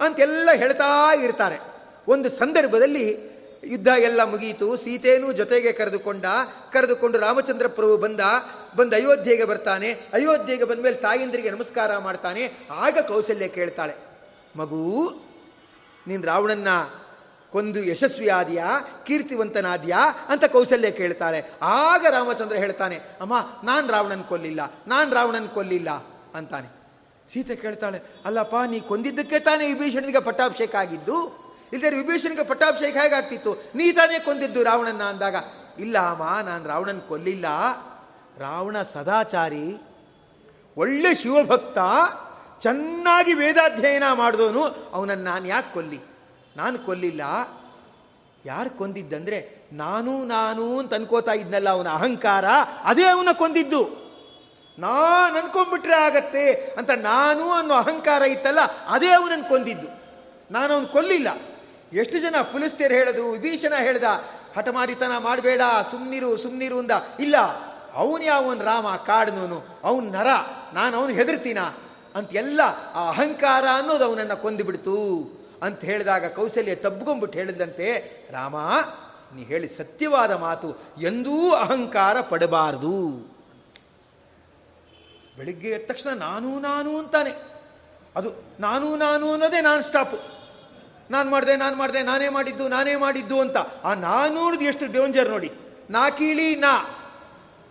ಅಂತೆಲ್ಲ ಹೇಳ್ತಾ ಇರ್ತಾರೆ. ಒಂದು ಸಂದರ್ಭದಲ್ಲಿ ಯುದ್ಧ ಎಲ್ಲ ಮುಗಿಯಿತು ಸೀತೆಯೂ ಜೊತೆಗೆ ಕರೆದುಕೊಂಡ, ಕರೆದುಕೊಂಡು ರಾಮಚಂದ್ರ ಪ್ರಭು ಬಂದ, ಬಂದು ಅಯೋಧ್ಯೆಗೆ ಬರ್ತಾನೆ. ಅಯೋಧ್ಯೆಗೆ ಬಂದ ಮೇಲೆ ತಾಯಂದ್ರಿಗೆ ನಮಸ್ಕಾರ ಮಾಡ್ತಾನೆ. ಆಗ ಕೌಶಲ್ಯ ಕೇಳ್ತಾಳೆ, ಮಗು, ನೀನು ರಾವಣನ್ನ ಕೊಂದು ಯಶಸ್ವಿ ಆದ್ಯಾ ಕೀರ್ತಿವಂತನಾದ್ಯಾ ಅಂತ ಕೌಶಲ್ಯ ಕೇಳ್ತಾಳೆ. ಆಗ ರಾಮಚಂದ್ರ ಹೇಳ್ತಾನೆ, ಅಮ್ಮ, ನಾನು ರಾವಣನ್ ಕೊಲ್ಲಿಲ್ಲ, ನಾನು ರಾವಣನ್ ಕೊಲ್ಲಿಲ್ಲ ಅಂತಾನೆ. ಸೀತೆ ಕೇಳ್ತಾಳೆ, ಅಲ್ಲಪ್ಪ, ನೀ ಕೊಂದಿದ್ದಕ್ಕೆ ತಾನೇ ವಿಭೀಷಣನಿಗೆ ಪಟ್ಟಾಭಿಷೇಕ ಆಗಿದ್ದು? ಇಲ್ಲದೆ ವಿಭೀಷಣಿಗೆ ಪಟ್ಟಾಭಿಷೇಕ ಹೇಗಾಗ್ತಿತ್ತು? ನೀ ತಾನೇ ಕೊಂದಿದ್ದು ರಾವಣನ ಅಂದಾಗ, ಇಲ್ಲ ಅಮ್ಮ, ನಾನು ರಾವಣನ್ ಕೊಲ್ಲಿಲ್ಲ. ರಾವಣ ಸದಾಚಾರಿ, ಒಳ್ಳೆ ಶಿವಭಕ್ತ, ಚೆನ್ನಾಗಿ ವೇದಾಧ್ಯಯನ ಮಾಡಿದವನು, ಅವನನ್ನು ನಾನು ಯಾಕೆ ಕೊಲ್ಲಿ? ನಾನು ಕೊಲ್ಲಿಲ್ಲ. ಯಾರು ಕೊಂದಿದ್ದಂದ್ರೆ ನಾನು ನಾನು ಅಂತ ಅನ್ಕೋತಾ ಇದ್ನಲ್ಲ ಅವನ ಅಹಂಕಾರ, ಅದೇ ಅವನ ಕೊಂದಿದ್ದು. ನಾನು ಅನ್ಕೊಂಡ್ಬಿಟ್ರೆ ಆಗತ್ತೆ ಅಂತ ನಾನು ಅನ್ನೋ ಅಹಂಕಾರ ಇತ್ತಲ್ಲ, ಅದೇ ಅವನನ್ನು ಕೊಂದಿದ್ದು. ನಾನು ಅವನು ಕೊಲ್ಲಿಲ್ಲ. ಎಷ್ಟು ಜನ ಪುಲಿಸ್ತೇರು ಹೇಳಿದ್ರು, ವಿಭೀಷಣ ಹೇಳ್ದ, ಹಠಮಾರಿತನ ಮಾಡಬೇಡ, ಸುಮ್ನಿರು ಸುಮ್ನಿರು ಅಂದ. ಇಲ್ಲ, ಅವನು ಯಾವನ್ ರಾಮ, ಕಾಡ್ನವನು, ಅವನ್ ನರ, ನಾನು ಅವನು ಹೆದರ್ತೀನ ಅಂತ ಎಲ್ಲ ಆ ಅಹಂಕಾರ ಅನ್ನೋದು ಅವನನ್ನು ಕೊಂದುಬಿಡ್ತು. ಅಂತ ಹೇಳಿದಾಗ ಕೌಸಲ್ಯ ತಬ್ಕೊಂಬಿಟ್ಟು ಹೇಳಿದಂತೆ, ರಾಮ, ನೀ ಹೇಳಿ ಸತ್ಯವಾದ ಮಾತು, ಎಂದೂ ಅಹಂಕಾರ ಪಡಬಾರದು. ಬೆಳಿಗ್ಗೆ ಎದ್ದ ತಕ್ಷಣ ನಾನು ನಾನು ಅಂತಾನೆ. ಅದು ನಾನು ನಾನು ಅನ್ನೋದೇ ನಾನ್ ಸ್ಟಾಪು. ನಾನು ಮಾಡಿದೆ ನಾನು ಮಾಡಿದೆ, ನಾನೇ ಮಾಡಿದ್ದು ನಾನೇ ಮಾಡಿದ್ದು ಅಂತ. ಆ ನಾನು ಎಷ್ಟು ಡೇಂಜರ್ ನೋಡಿ. ನಾ ಕೀಳಿ ನಾ.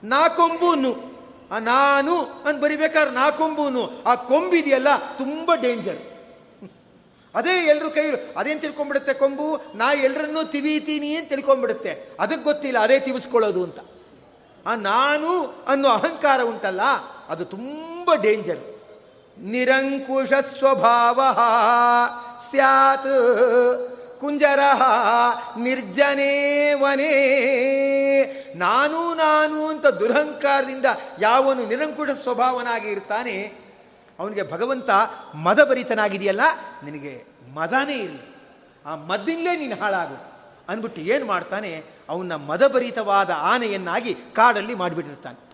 ನಾ ಕೊಂಬುನು. ಆ ನಾನು ಅಂತ ಬರಿಬೇಕಾದ್ರೆ ನಾ ಕೊಂಬುನು. ಆ ಕೊಂಬಿದೆಯಲ್ಲ, ತುಂಬ ಡೇಂಜರ್. ಅದೇ ಎಲ್ಲರೂ ಕೈ ಅದೇನು ತಿಳ್ಕೊಂಡ್ಬಿಡುತ್ತೆ ಕೊಂಬು? ನಾ ಎಲ್ಲರನ್ನೂ ತಿವಿತೀನಿ ಅಂತ ತಿಳ್ಕೊಂಡ್ಬಿಡುತ್ತೆ. ಅದಕ್ಕೆ ಗೊತ್ತಿಲ್ಲ, ಅದೇ ತಿವಿಸ್ಕೊಳ್ಳೋದು ಅಂತ. ಆ ನಾನು ಅನ್ನೋ ಅಹಂಕಾರ ಉಂಟಲ್ಲ, ಅದು ತುಂಬ ಡೇಂಜರ್ ನಿರಂಕುಶ ಸ್ವಭಾವ ಸ್ಯಾತ್. ಕುಂಜರ ನಿರ್ಜನೇ ವನೇ. ನಾನು ನಾನು ಅಂತ ದುರಹಂಕಾರದಿಂದ ಯಾವನು ನಿರಂಕುಶ ಸ್ವಭಾವನಾಗಿ ಇರ್ತಾನೆ ಅವನಿಗೆ ಭಗವಂತ ಮದಭರಿತನಾಗಿದೆಯಲ್ಲ, ನಿನಗೆ ಮದನೇ ಇರಲಿ. ಆ ಮದ್ದಿಂದಲೇ ನೀನು ಹಾಳಾಗು. ಅಂದ್ಬಿಟ್ಟು ಏನು ಮಾಡ್ತಾನೆ? ಅವನ್ನ ಮದಭರಿತವಾದ ಆನೆಯನ್ನಾಗಿ ಕಾಡಲ್ಲಿ ಮಾಡಿಬಿಟ್ಟಿರ್ತಾನೆ.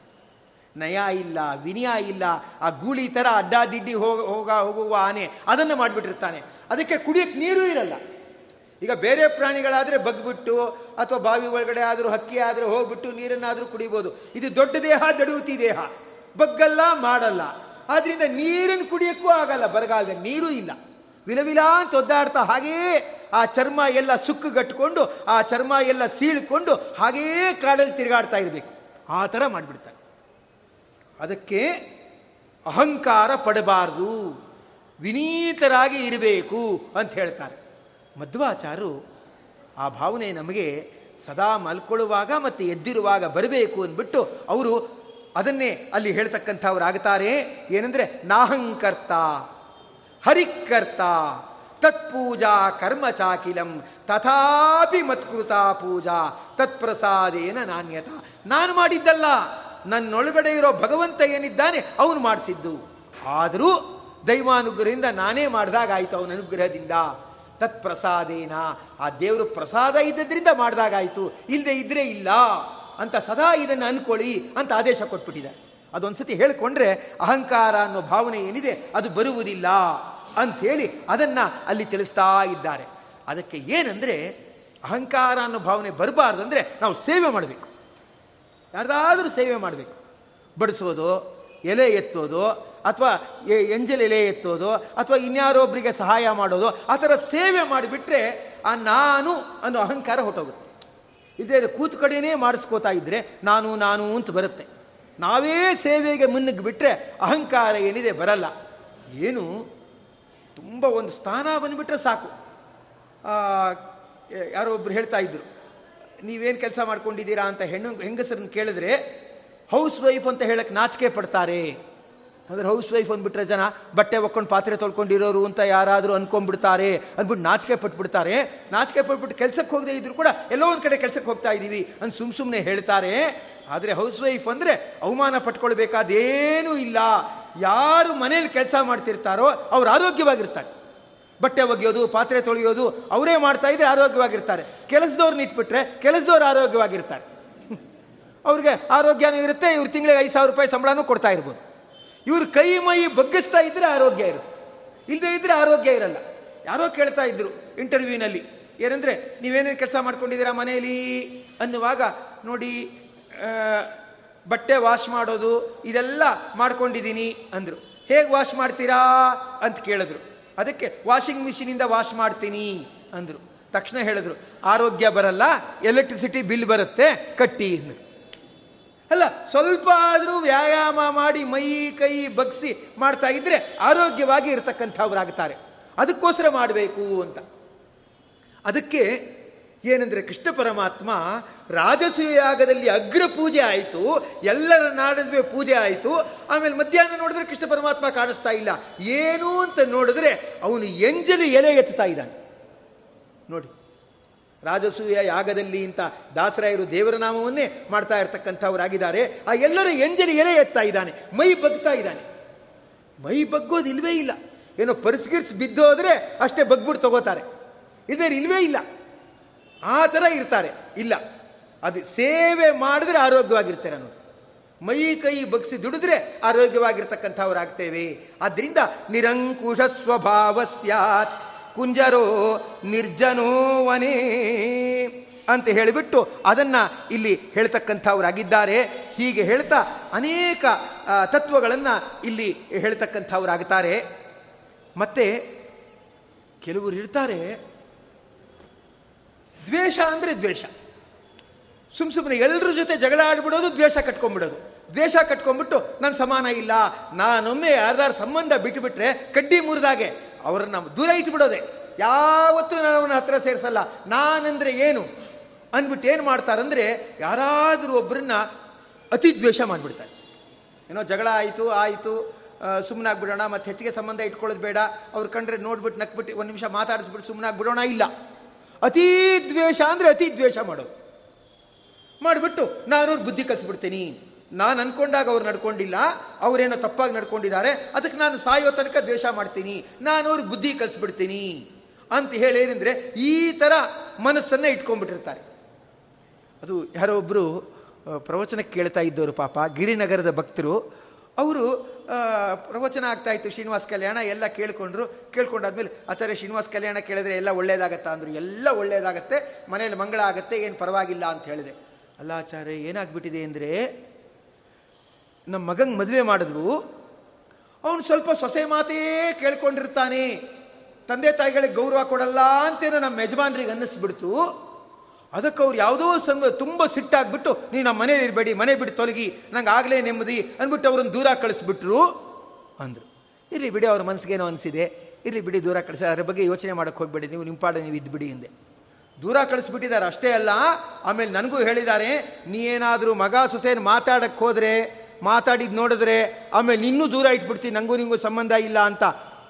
ನಯ ಇಲ್ಲ, ವಿನಯ ಇಲ್ಲ, ಆ ಗೂಳಿ ಥರ ಅಡ್ಡಾದಿಡ್ಡಿ ಹೋಗ ಹೋಗ, ಹೋಗುವ ಆನೆ ಅದನ್ನು ಮಾಡಿಬಿಟ್ಟಿರ್ತಾನೆ. ಅದಕ್ಕೆ ಕುಡಿಯೋಕ್ಕೆ ನೀರು ಇರಲ್ಲ. ಈಗ ಬೇರೆ ಪ್ರಾಣಿಗಳಾದರೆ ಬಗ್ಬಿಟ್ಟು ಅಥವಾ ಬಾವಿ ಒಳಗಡೆ ಆದರೂ ಹಕ್ಕಿ ಆದರೂ ಹೋಗ್ಬಿಟ್ಟು ನೀರನ್ನಾದರೂ ಕುಡಿಬೋದು. ಇದು ದೊಡ್ಡ ದೇಹ ದಡುವುತಿ ದೇಹ. ಬಗ್ಗಲ್ಲ, ಮಾಡಲ್ಲ. ಆದ್ರಿಂದ ನೀರನ್ನು ಕುಡಿಯಕ್ಕೂ ಆಗಲ್ಲ. ಬರಗಾಲದ ನೀರು ಇಲ್ಲ. ವಿಲವಿಲ ಅಂತ ಒದ್ದಾಡ್ತಾ ಹಾಗೇ ಆ ಚರ್ಮ ಎಲ್ಲ ಸುಕ್ಕುಗಟ್ಕೊಂಡು ಆ ಚರ್ಮ ಎಲ್ಲ ಸೀಳ್ಕೊಂಡು ಹಾಗೇ ಕಾಡಲ್ಲಿ ತಿರುಗಾಡ್ತಾ ಇರಬೇಕು. ಆ ಥರ ಮಾಡಿಬಿಡ್ತಾರೆ. ಅದಕ್ಕೆ ಅಹಂಕಾರ ಪಡಬಾರ್ದು. ವಿನೀತರಾಗಿ ಇರಬೇಕು ಅಂತ ಹೇಳ್ತಾರೆ. ಮಧ್ವಾಚಾರು ಆ ಭಾವನೆ ನಮಗೆ ಸದಾ ಮಲ್ಕೊಳ್ಳುವಾಗ ಮತ್ತು ಎದ್ದಿರುವಾಗ ಬರಬೇಕು ಅಂದ್ಬಿಟ್ಟು ಅವರು ಅದನ್ನೇ ಅಲ್ಲಿ ಹೇಳ್ತಕ್ಕಂಥವ್ರಾಗುತ್ತಾರೆ. ಏನಂದರೆ, ನಾಹಂಕರ್ತ, ಹರಿಕರ್ತ, ತತ್ಪೂಜಾ ಕರ್ಮ ಚಾಕಿಲಂ ತಥಾಪಿ ಮತ್ಕೃತ ಪೂಜಾ, ತತ್ಪ್ರಸಾದೇನ ನಾಣ್ಯತ. ನಾನು ಮಾಡಿದ್ದಲ್ಲ, ನನ್ನೊಳಗಡೆ ಇರೋ ಭಗವಂತ ಏನಿದ್ದಾನೆ, ಅವನು ಮಾಡಿಸಿದ್ದು. ಆದರೂ ದೈವಾನುಗ್ರಹದಿಂದ ನಾನೇ ಮಾಡಿದಾಗಾಯಿತು ಅವನ ಅನುಗ್ರಹದಿಂದ. ತತ್ಪ್ರಸಾದೇನ, ಆ ದೇವರು ಪ್ರಸಾದ ಇದ್ದದ್ರಿಂದ ಮಾಡಿದಾಗಾಯಿತು ಇಲ್ಲದೆ ಇದ್ರೆ ಇಲ್ಲ. ಅಂತ ಸದಾ ಇದನ್ನು ಅನ್ಕೊಳ್ಳಿ ಅಂತ ಆದೇಶ ಕೊಟ್ಬಿಟ್ಟಿದ್ದಾರೆ. ಅದೊಂದ್ಸತಿ ಹೇಳಿಕೊಂಡ್ರೆ ಅಹಂಕಾರ ಅನ್ನೋ ಭಾವನೆ ಏನಿದೆ ಅದು ಬರುವುದಿಲ್ಲ ಅಂಥೇಳಿ ಅದನ್ನು ಅಲ್ಲಿ ತಿಳಿಸ್ತಾ ಇದ್ದಾರೆ. ಅದಕ್ಕೆ ಏನಂದರೆ ಅಹಂಕಾರ ಅನ್ನೋ ಭಾವನೆ ಬರಬಾರ್ದು ಅಂದರೆ ನಾವು ಸೇವೆ ಮಾಡಬೇಕು. ಯಾರ್ದಾದರೂ ಸೇವೆ ಮಾಡಬೇಕು. ಬಡಿಸೋದು, ಎಲೆ ಎತ್ತೋದು, ಅಥವಾ ಎಂಜಲ್ ಎಲೆ ಎತ್ತೋದು, ಅಥವಾ ಇನ್ಯಾರೊಬ್ಬರಿಗೆ ಸಹಾಯ ಮಾಡೋದು, ಆ ಥರ ಸೇವೆ ಮಾಡಿಬಿಟ್ರೆ ಆ ನಾನು ಅನ್ನೋ ಅಹಂಕಾರ ಹೊಟ್ಟೋಗುತ್ತೆ ಇದೇ ಕೂತು ಕಡೆಯೇ ಮಾಡಿಸ್ಕೋತಾ ಇದ್ದರೆ ನಾನು ನಾನು ಅಂತ ಬರುತ್ತೆ. ನಾವೇ ಸೇವೆಗೆ ಮುನ್ನಗ್ ಬಿಟ್ಟರೆ ಅಹಂಕಾರ ಏನಿದೆ ಬರಲ್ಲ. ಏನು? ತುಂಬ ಒಂದು ಸ್ಥಾನ ಬಂದುಬಿಟ್ರೆ ಸಾಕು. ಯಾರೋ ಒಬ್ರು ಹೇಳ್ತಾ ಇದ್ರು, ನೀವೇನು ಕೆಲಸ ಮಾಡ್ಕೊಂಡಿದ್ದೀರಾ? ಅಂತ ಹೆಣ್ಣು, ಹೆಂಗಸರನ್ನು ಕೇಳಿದ್ರೆ, ಹೌಸ್ ವೈಫ್ ಅಂತ ಹೇಳಕ್ಕೆ ನಾಚಿಕೆ ಪಡ್ತಾರೆ. ಅಂದರೆ ಹೌಸ್ ವೈಫ್ ಅಂದ್ಬಿಟ್ರೆ ಜನ ಬಟ್ಟೆ ಒಕ್ಕೊಂಡು ಪಾತ್ರೆ ತೊಳ್ಕೊಂಡಿರೋರು ಅಂತ ಯಾರಾದರೂ ಅಂದ್ಕೊಂಡ್ಬಿಡ್ತಾರೆ ಅಂದ್ಬಿಟ್ಟು ನಾಚಿಕೆ ಪಟ್ಬಿಡ್ತಾರೆ. ನಾಚಿಕೆ ಪಟ್ಬಿಟ್ಟು ಕೆಲಸಕ್ಕೆ ಹೋಗದೆ ಇದ್ರು ಕೂಡ ಎಲ್ಲೋ ಒಂದು ಕಡೆ ಕೆಲಸಕ್ಕೆ ಹೋಗ್ತಾ ಇದ್ದೀವಿ ಅಂತ ಸುಮ್ ಸುಮ್ಮನೆ ಹೇಳ್ತಾರೆ. ಆದರೆ ಹೌಸ್ ವೈಫ್ ಅಂದರೆ ಅವಮಾನ ಪಟ್ಕೊಳ್ಬೇಕಾದೇನೂ ಇಲ್ಲ. ಯಾರು ಮನೇಲಿ ಕೆಲಸ ಮಾಡ್ತಿರ್ತಾರೋ ಅವ್ರು ಆರೋಗ್ಯವಾಗಿರ್ತಾರೆ. ಬಟ್ಟೆ ಒಗೆಯೋದು, ಪಾತ್ರೆ ತೊಳೆಯೋದು ಅವರೇ ಮಾಡ್ತಾ ಇದ್ರೆ ಆರೋಗ್ಯವಾಗಿರ್ತಾರೆ. ಕೆಲಸದವ್ರನ್ನ ಇಟ್ಬಿಟ್ರೆ ಕೆಲಸದವ್ರು ಆರೋಗ್ಯವಾಗಿರ್ತಾರೆ. [laughs] ಅವ್ರಿಗೆ ಆರೋಗ್ಯನೂ ಇರುತ್ತೆ, ಇವ್ರು ತಿಂಗಳಿಗೆ ಐದು ಸಾವಿರ ರೂಪಾಯಿ ಸಂಬಳನೂ ಕೊಡ್ತಾ ಇರ್ಬೋದು. ಇವ್ರು ಕೈ ಮೈ ಬಗ್ಗಿಸ್ತಾ ಇದ್ರೆ ಆರೋಗ್ಯ ಇರುತ್ತೆ. ಇಲ್ಲದೆ ಇದ್ರೆ ಆರೋಗ್ಯ ಇರಲ್ಲ. ಯಾರೋ ಕೇಳ್ತಾ ಇದ್ರು ಇಂಟರ್ವ್ಯೂನಲ್ಲಿ, ಏನಂದರೆ, ನೀವೇನೇನು ಕೆಲಸ ಮಾಡ್ಕೊಂಡಿದ್ದೀರಾ ಮನೆಯಲ್ಲಿ ಅನ್ನುವಾಗ, ನೋಡಿ ಬಟ್ಟೆ ವಾಶ್ ಮಾಡೋದು, ಇದೆಲ್ಲ ಮಾಡ್ಕೊಂಡಿದ್ದೀನಿ, ಅಂದರು. ಹೇಗೆ ವಾಶ್ ಮಾಡ್ತೀರಾ? ಅಂತ ಕೇಳಿದ್ರು. ಅದಕ್ಕೆ, ವಾಷಿಂಗ್ ಮಿಷಿನಿಂದ ವಾಶ್ ಮಾಡ್ತೀನಿ, ಅಂದರು. ತಕ್ಷಣ ಹೇಳಿದ್ರು, ಆರೋಗ್ಯ ಬರಲ್ಲ, ಎಲೆಕ್ಟ್ರಿಸಿಟಿ ಬಿಲ್ ಬರುತ್ತೆ, ಕಟ್ಟಿ, ಅಂದರು. ಅಲ್ಲ ಸ್ವಲ್ಪ ಆದರೂ ವ್ಯಾಯಾಮ ಮಾಡಿ ಮೈ, ಕೈ ಬಗ್ಸಿ ಮಾಡ್ತಾ ಇದ್ರೆ ಆರೋಗ್ಯವಾಗಿ ಇರತಕ್ಕಂಥವ್ರಾಗ್ತಾರೆ. ಅದಕ್ಕೋಸ್ಕರ ಮಾಡಬೇಕು ಅಂತ. ಅದಕ್ಕೆ ಏನಂದರೆ ಕೃಷ್ಣ ಪರಮಾತ್ಮ ರಾಜಸೂಯಾಗದಲ್ಲಿ ಅಗ್ರ ಪೂಜೆ ಆಯಿತು, ಎಲ್ಲರ ನಾಡದ್ವೆ ಪೂಜೆ ಆಯಿತು, ಆಮೇಲೆ ಮಧ್ಯಾಹ್ನ ನೋಡಿದ್ರೆ ಕೃಷ್ಣ ಪರಮಾತ್ಮ ಕಾಣಿಸ್ತಾ ಇಲ್ಲ. ಏನು ಅಂತ ನೋಡಿದ್ರೆ ಅವನು ಎಂಜಲು ಎಲೆ ಎತ್ತುತ್ತಾ ಇದ್ದಾನೆ. ನೋಡಿ ರಾಜಸೂಯ ಯಾಗದಲ್ಲಿ ಇಂಥ ದಾಸರಾಯರು ದೇವರ ನಾಮವನ್ನೇ ಮಾಡ್ತಾ ಇರ್ತಕ್ಕಂಥವರಾಗಿದ್ದಾರೆ. ಆ ಎಲ್ಲರ ಎಂಜಲಿ ಎಲೆ ಎತ್ತಾ ಇದ್ದಾನೆ, ಮೈ ಬಗ್ತಾ ಇದ್ದಾನೆ. ಮೈ ಬಗ್ಗೋದು ಇಲ್ವೇ ಇಲ್ಲ. ಏನೋ ಪರಿಸ್ಕಿರ್ಸ್ ಬಿದ್ದೋದ್ರೆ ಅಷ್ಟೇ ಬಗ್ಬಿಟ್ಟು ತಗೋತಾರೆ. ಇದರ ಇಲ್ವೇ ಇಲ್ಲ. ಆ ಥರ ಇರ್ತಾರೆ. ಇಲ್ಲ. ಅದು ಸೇವೆ ಮಾಡಿದ್ರೆ ಆರೋಗ್ಯವಾಗಿರ್ತಾರೆ ಅನ್ನೋದು. ಮೈ ಕೈ ಬಗ್ಸಿ ದುಡಿದ್ರೆ ಆರೋಗ್ಯವಾಗಿರ್ತಕ್ಕಂಥವ್ರಾಗ್ತೇವೆ. ಆದ್ದರಿಂದ ನಿರಂಕುಶ ಸ್ವಭಾವ ಸ್ಯಾತ್. ಕುಂಜರೋ ನಿರ್ಜನೋವನೇ ಅಂತ ಹೇಳಿಬಿಟ್ಟು ಅದನ್ನು ಇಲ್ಲಿ ಹೇಳ್ತಕ್ಕಂಥವರಾಗಿದ್ದಾರೆ. ಹೀಗೆ ಹೇಳ್ತಾ ಅನೇಕ ತತ್ವಗಳನ್ನು ಇಲ್ಲಿ ಹೇಳ್ತಕ್ಕಂಥವರಾಗುತ್ತಾರೆ ಮತ್ತೆ ಕೆಲವರು ಇರ್ತಾರೆ ದ್ವೇಷ ಅಂದರೆ ದ್ವೇಷ. ಸುಮ್ ಸುಮ್ಮನೆ ಎಲ್ಲರ ಜೊತೆ ಜಗಳ ಆಡ್ಬಿಡೋದು, ದ್ವೇಷ ಕಟ್ಕೊಂಡ್ಬಿಡೋದು. ದ್ವೇಷ ಕಟ್ಕೊಂಡ್ಬಿಟ್ಟು ನಾನು ಸಮಾನ ಇಲ್ಲ. ನಾನೊಮ್ಮೆ ಯಾರ್ದಾರು ಸಂಬಂಧ ಬಿಟ್ಟುಬಿಟ್ರೆ ಕಡ್ಡಿ ಮುರಿದಾಗೆ ಅವರನ್ನು ದೂರ ಇಟ್ಬಿಡೋದೆ. ಯಾವತ್ತೂ ನಾನು ಅವನ ಹತ್ರ ಸೇರಿಸಲ್ಲ. ನಾನಂದರೆ ಏನು? ಅಂದ್ಬಿಟ್ಟು ಏನು ಮಾಡ್ತಾರಂದ್ರೆ ಯಾರಾದರೂ ಒಬ್ಬರನ್ನ ಅತಿ ದ್ವೇಷ ಮಾಡಿಬಿಡ್ತಾರೆ. ಏನೋ ಜಗಳ ಆಯಿತು ಆಯಿತು ಸುಮ್ಮನಾಗ್ಬಿಡೋಣ ಮತ್ತು ಹೆಚ್ಚಿಗೆ ಸಂಬಂಧ ಇಟ್ಕೊಳ್ಳೋದು ಬೇಡ. ಅವ್ರು ಕಂಡ್ರೆ ನೋಡ್ಬಿಟ್ಟು ನಕ್ಬಿಟ್ಟು ಒಂದು ನಿಮಿಷ ಮಾತಾಡಿಸ್ಬಿಟ್ಟು ಸುಮ್ಮನಾಗ್ಬಿಡೋಣ ಇಲ್ಲ. ಅತೀ ದ್ವೇಷ ಅಂದರೆ ಅತಿ ದ್ವೇಷ ಮಾಡೋದು. ಮಾಡಿಬಿಟ್ಟು ನಾನು ಬುದ್ಧಿ ಕಲಿಸ್ಬಿಡ್ತೀನಿ. ನಾನು ಅನ್ಕೊಂಡಾಗ ಅವ್ರು ನಡ್ಕೊಂಡಿಲ್ಲ, ಅವರೇನೋ ತಪ್ಪಾಗಿ ನಡ್ಕೊಂಡಿದ್ದಾರೆ, ಅದಕ್ಕೆ ನಾನು ಸಾಯೋ ತನಕ ದ್ವೇಷ ಮಾಡ್ತೀನಿ, ನಾನು ಅವ್ರಿಗೆ ಬುದ್ಧಿ ಕಲಿಸ್ಬಿಡ್ತೀನಿ. ಅಂತ ಹೇಳಿ ಏನಂದರೆ, ಈ ಥರ ಮನಸ್ಸನ್ನು ಇಟ್ಕೊಂಡ್ಬಿಟ್ಟಿರ್ತಾರೆ. ಅದು ಯಾರೋ ಒಬ್ಬರು ಪ್ರವಚನಕ್ಕೆ ಕೇಳ್ತಾ ಇದ್ದವರು ಪಾಪ, ಗಿರಿನಗರದ ಭಕ್ತರು, ಅವರು ಪ್ರವಚನ ಆಗ್ತಾಯಿತ್ತು ಶ್ರೀನಿವಾಸ ಕಲ್ಯಾಣ ಎಲ್ಲ ಕೇಳ್ಕೊಂಡ್ರು, ಕೇಳ್ಕೊಂಡಾದ್ಮೇಲೆ, ಆಚಾರ್ಯ ಶ್ರೀನಿವಾಸ ಕಲ್ಯಾಣ ಕೇಳಿದ್ರೆ ಎಲ್ಲ ಒಳ್ಳೇದಾಗತ್ತಾ ಅಂದರು, ಎಲ್ಲ ಒಳ್ಳೇದಾಗತ್ತೆ ಮನೇಲಿ ಮಂಗಳ ಆಗತ್ತೆ, ಏನು ಪರವಾಗಿಲ್ಲ ಅಂತ ಹೇಳಿದೆ. ಅಲ್ಲ ಆಚಾರ್ಯ, ಏನಾಗ್ಬಿಟ್ಟಿದೆ ಅಂದರೆ ನಮ್ಮ ಮಗಂಗೆ ಮದುವೆ ಮಾಡಿದ್ವು, ಅವನು ಸ್ವಲ್ಪ ಸೊಸೆ ಮಾತೇ ಕೇಳ್ಕೊಂಡಿರ್ತಾನೆ. ತಂದೆ ತಾಯಿಗಳಿಗೆ ಗೌರವ ಕೊಡಲ್ಲ ಅಂತೇನೋ ನಮ್ಮ ಯಜಮಾನ್ರಿಗೆ ಅನ್ನಿಸ್ಬಿಡ್ತು. ಅದಕ್ಕೆ ಅವ್ರು ಯಾವುದೋ ಸಂದ ತುಂಬ ಸಿಟ್ಟಾಗ್ಬಿಟ್ಟು, ನೀ ನಮ್ಮ ಮನೇಲಿ ಇರಬೇಡಿ, ಮನೆ ಬಿಟ್ಟು ತೊಲಗಿ, ನಂಗೆ ಆಗಲೇ ನೆಮ್ಮದಿ ಅಂದ್ಬಿಟ್ಟು ಅವ್ರನ್ನ ದೂರ ಕಳಿಸ್ಬಿಟ್ರು ಅಂದರು. ಇರಲಿ ಬಿಡಿ, ಅವ್ರ ಮನಸ್ಸಿಗೇನೋ ಅನಿಸಿದೆ. ಇರಲಿ ಬಿಡಿ, ದೂರ ಕಳಿಸ, ಅದ್ರ ಬಗ್ಗೆ ಯೋಚನೆ ಮಾಡೋಕ್ಕೆ ಹೋಗ್ಬೇಡಿ, ನೀವು ನಿಮ್ಮ ಪಾಡ ನೀವು ಇದ್ಬಿಡಿ ಹಿಂದೆ ದೂರ ಕಳಿಸ್ಬಿಟ್ಟಿದ್ದಾರೆ ಅಷ್ಟೇ ಅಲ್ಲ, ಆಮೇಲೆ ನನಗೂ ಹೇಳಿದ್ದಾರೆ, ನೀ ಏನಾದರೂ ಮಗ ಸುಸೇನ್ ಮಾತಾಡಕ್ಕೆ ಹೋದರೆ ಮಾತಾಡಿದ್ದು ನೋಡಿದ್ರೆ, ಆಮೇಲೆ ಇನ್ನೂ ದೂರ ಇಟ್ಬಿಡ್ತೀನಿ ನನಗೂ ನಿಂಗೂ ಸಂಬಂಧ ಇಲ್ಲ ಅಂತ.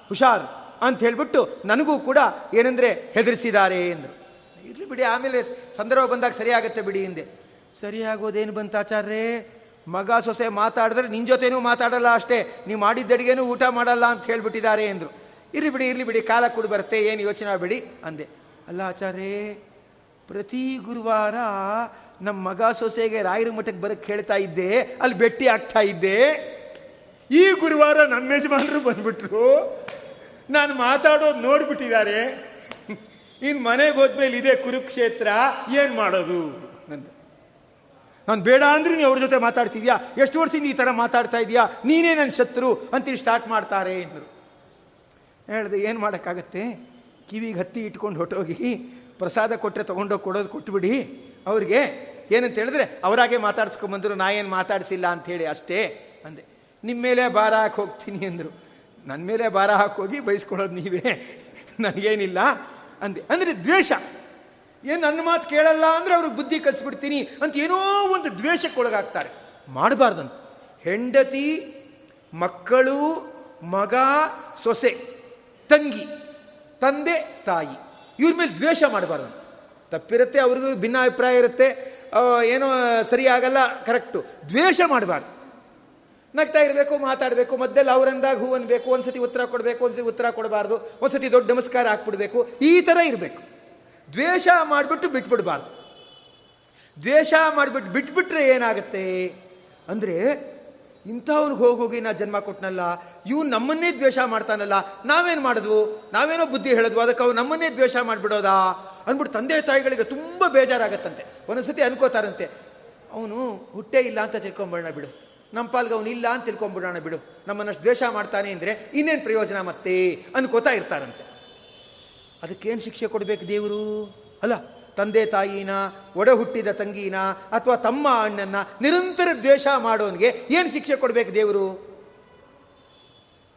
ಹುಷಾರ್ ಅಂತ ಹೇಳಿಬಿಟ್ಟು ನನಗೂ ಕೂಡ ಏನಂದರೆ ಹೆದರಿಸಿದ್ದಾರೆ ಎಂದರು. ಇರಲಿ ಬಿಡಿ, ಆಮೇಲೆ ಸಂದರ್ಭ ಬಂದಾಗ ಸರಿಯಾಗತ್ತೆ ಬಿಡಿ ಹಿಂದೆ. ಸರಿಯಾಗೋದೇನು ಬಂತ ಆಚಾರ್ಯೇ ಮಗ ಸೊಸೆ ಮಾತಾಡಿದ್ರೆ ನಿನ್ನ ಜೊತೆನೂ ಮಾತಾಡಲ್ಲ ಅಷ್ಟೇ, ನೀವು ಮಾಡಿದ್ದಡಿಗೆನೂ ಊಟ ಮಾಡಲ್ಲ ಅಂತ ಹೇಳಿಬಿಟ್ಟಿದ್ದಾರೆ ಎಂದರು. ಇರಲಿ ಬಿಡಿ ಇರಲಿ ಬಿಡಿ, ಕಾಲ ಕೂಡ ಬರುತ್ತೆ, ಏನು ಯೋಚನೆ ಬಿಡಿ ಅಂದೆ. ಅಲ್ಲ ಆಚಾರ್ಯೇ ಪ್ರತಿ ಗುರುವಾರ ನಮ್ಮ ಮಗ ಸೊಸೆಗೆ ರಾಯರ ಮಠಕ್ಕೆ ಬರಕ್ಕೆ ಹೇಳ್ತಾ ಇದ್ದೆ, ಅಲ್ಲಿ ಭೇಟಿ ಆಗ್ತಾ ಇದ್ದೆ. ಈ ಗುರುವಾರ ನಮ್ಮ ಯಜಮಾನರು ಬಂದ್ಬಿಟ್ರು. ನಾನು ಮಾತಾಡೋದು ನೋಡ್ಬಿಟ್ಟಿದ್ದಾರೆ. ಇನ್ನು ಮನೆಗೆ ಹೋದ್ಮೇಲೆ ಇದೆ ಕುರುಕ್ಷೇತ್ರ, ಏನು ಮಾಡೋದು? ಅಂತ ನಾನು ಬೇಡ ಅಂದ್ರೆ ನೀವು ಅವ್ರ ಜೊತೆ ಮಾತಾಡ್ತಿದ್ಯಾ? ಎಷ್ಟು ವರ್ಷದಿಂದ ಈ ಥರ ಮಾತಾಡ್ತಾ ಇದೆಯಾ? ನೀನೇ ನನ್ನ ಶತ್ರು ಅಂತೇಳಿ ಸ್ಟಾರ್ಟ್ ಮಾಡ್ತಾರೆ ಅಂದರು. ಹೇಳಿದೆ, ಏನು ಮಾಡೋಕ್ಕಾಗತ್ತೆ? ಕಿವಿಗೆ ಹತ್ತಿ ಇಟ್ಕೊಂಡು ಹೊಟ್ಟೋಗಿ ಪ್ರಸಾದ ಕೊಟ್ಟರೆ ತೊಗೊಂಡೋಗಿ ಕೊಡೋದು ಕೊಟ್ಬಿಡಿ. ಅವ್ರಿಗೆ ಏನಂತ ಹೇಳಿದ್ರೆ, ಅವರಾಗೆ ಮಾತಾಡ್ಸ್ಕೊಂಬಂದರು ನಾ ಏನು ಮಾತಾಡಿಸಿಲ್ಲ ಅಂಥೇಳಿ ಅಷ್ಟೇ ಅಂದೆ. ನಿಮ್ಮ ಮೇಲೆ ಭಾರ ಹಾಕಿ ಹೋಗ್ತೀನಿ ಅಂದರು. ನನ್ನ ಮೇಲೆ ಭಾರ ಹಾಕೋಗಿ ಬಯಸ್ಕೊಳ್ಳೋದು ನೀವೇ. ನನಗೇನಿಲ್ಲ ಅಂದೆ. ಅಂದರೆ ದ್ವೇಷ. ಏನು ನನ್ನ ಮಾತು ಕೇಳಲ್ಲ ಅಂದರೆ ಅವ್ರಿಗೆ ಬುದ್ಧಿ ಕಲಿಸ್ಬಿಡ್ತೀನಿ ಅಂತ ಏನೋ ಒಂದು ದ್ವೇಷಕ್ಕೆ ಒಳಗಾಗ್ತಾರೆ. ಮಾಡಬಾರ್ದಂತ. ಹೆಂಡತಿ, ಮಕ್ಕಳು, ಮಗ, ಸೊಸೆ, ತಂಗಿ, ತಂದೆ, ತಾಯಿ, ಇವ್ರ ಮೇಲೆ ದ್ವೇಷ ಮಾಡಬಾರ್ದಂತ. ತಪ್ಪಿರುತ್ತೆ, ಅವ್ರಿಗೂ ಭಿನ್ನ ಅಭಿಪ್ರಾಯ ಇರುತ್ತೆ ಏನೋ ಸರಿಯಾಗಲ್ಲ, ಕರೆಕ್ಟು. ದ್ವೇಷ ಮಾಡಬಾರ್ದು. ನಗ್ತಾ ಇರಬೇಕು, ಮಾತಾಡಬೇಕು, ಮಧ್ಯದಲ್ಲಿ ಅವರಂದಾಗ ಹೂ ಅನ್ಬೇಕು, ಒಂದ್ಸತಿ ಉತ್ತರ ಕೊಡಬೇಕು, ಒಂದ್ಸತಿ ಉತ್ತರ ಕೊಡಬಾರ್ದು, ಒಂದ್ಸತಿ ದೊಡ್ಡ ನಮಸ್ಕಾರ ಹಾಕ್ಬಿಡ್ಬೇಕು. ಈ ಥರ ಇರಬೇಕು. ದ್ವೇಷ ಮಾಡಿಬಿಟ್ಟು ಬಿಟ್ಬಿಡ್ಬಾರ್ದು. ದ್ವೇಷ ಮಾಡಿಬಿಟ್ಟು ಬಿಟ್ಬಿಟ್ರೆ ಏನಾಗುತ್ತೆ ಅಂದರೆ, ಇಂಥವ್ನಿಗೆ ಹೋಗಿ ಹೋಗಿ ನಾ ಜನ್ಮ ಕೊಟ್ಟನಲ್ಲ ಇವು ನಮ್ಮನ್ನೇ ದ್ವೇಷ ಮಾಡ್ತಾನಲ್ಲ, ನಾವೇನು ಮಾಡಿದ್ವು? ನಾವೇನೋ ಬುದ್ಧಿ ಹೇಳಿದ್ವು, ಅದಕ್ಕೆ ಅವು ನಮ್ಮನ್ನೇ ದ್ವೇಷ ಮಾಡಿಬಿಡೋದಾ? ಅಂದ್ಬಿಟ್ಟು ತಂದೆ ತಾಯಿಗಳಿಗೆ ತುಂಬ ಬೇಜಾರಾಗತ್ತಂತೆ. ಒಂದೊಂದ್ಸತಿ ಅನ್ಕೋತಾರಂತೆ, ಅವನು ಹುಟ್ಟೇ ಇಲ್ಲ ಅಂತ ತಿಳ್ಕೊಂಬಿಡೋಣ ಬಿಡು. ನಮ್ಮ ಪಾಲ್ಗೆ ಅವನು ಇಲ್ಲ ಅಂತ ತಿಳ್ಕೊಂಬಿಡೋಣ ಬಿಡು. ನಮ್ಮನ್ನಷ್ಟು ದ್ವೇಷ ಮಾಡ್ತಾನೆ ಅಂದರೆ ಇನ್ನೇನು ಪ್ರಯೋಜನ ಮತ್ತೆ? ಅನ್ಕೋತಾ ಇರ್ತಾರಂತೆ. ಅದಕ್ಕೇನು ಶಿಕ್ಷೆ ಕೊಡಬೇಕು ದೇವರು? ಅಲ್ಲ, ತಂದೆ ತಾಯಿನ, ಒಡೆ ಹುಟ್ಟಿದ ತಂಗಿನ ಅಥವಾ ತಮ್ಮ ಅಣ್ಣನ ನಿರಂತರ ದ್ವೇಷ ಮಾಡೋನಿಗೆ ಏನು ಶಿಕ್ಷೆ ಕೊಡಬೇಕು ದೇವರು?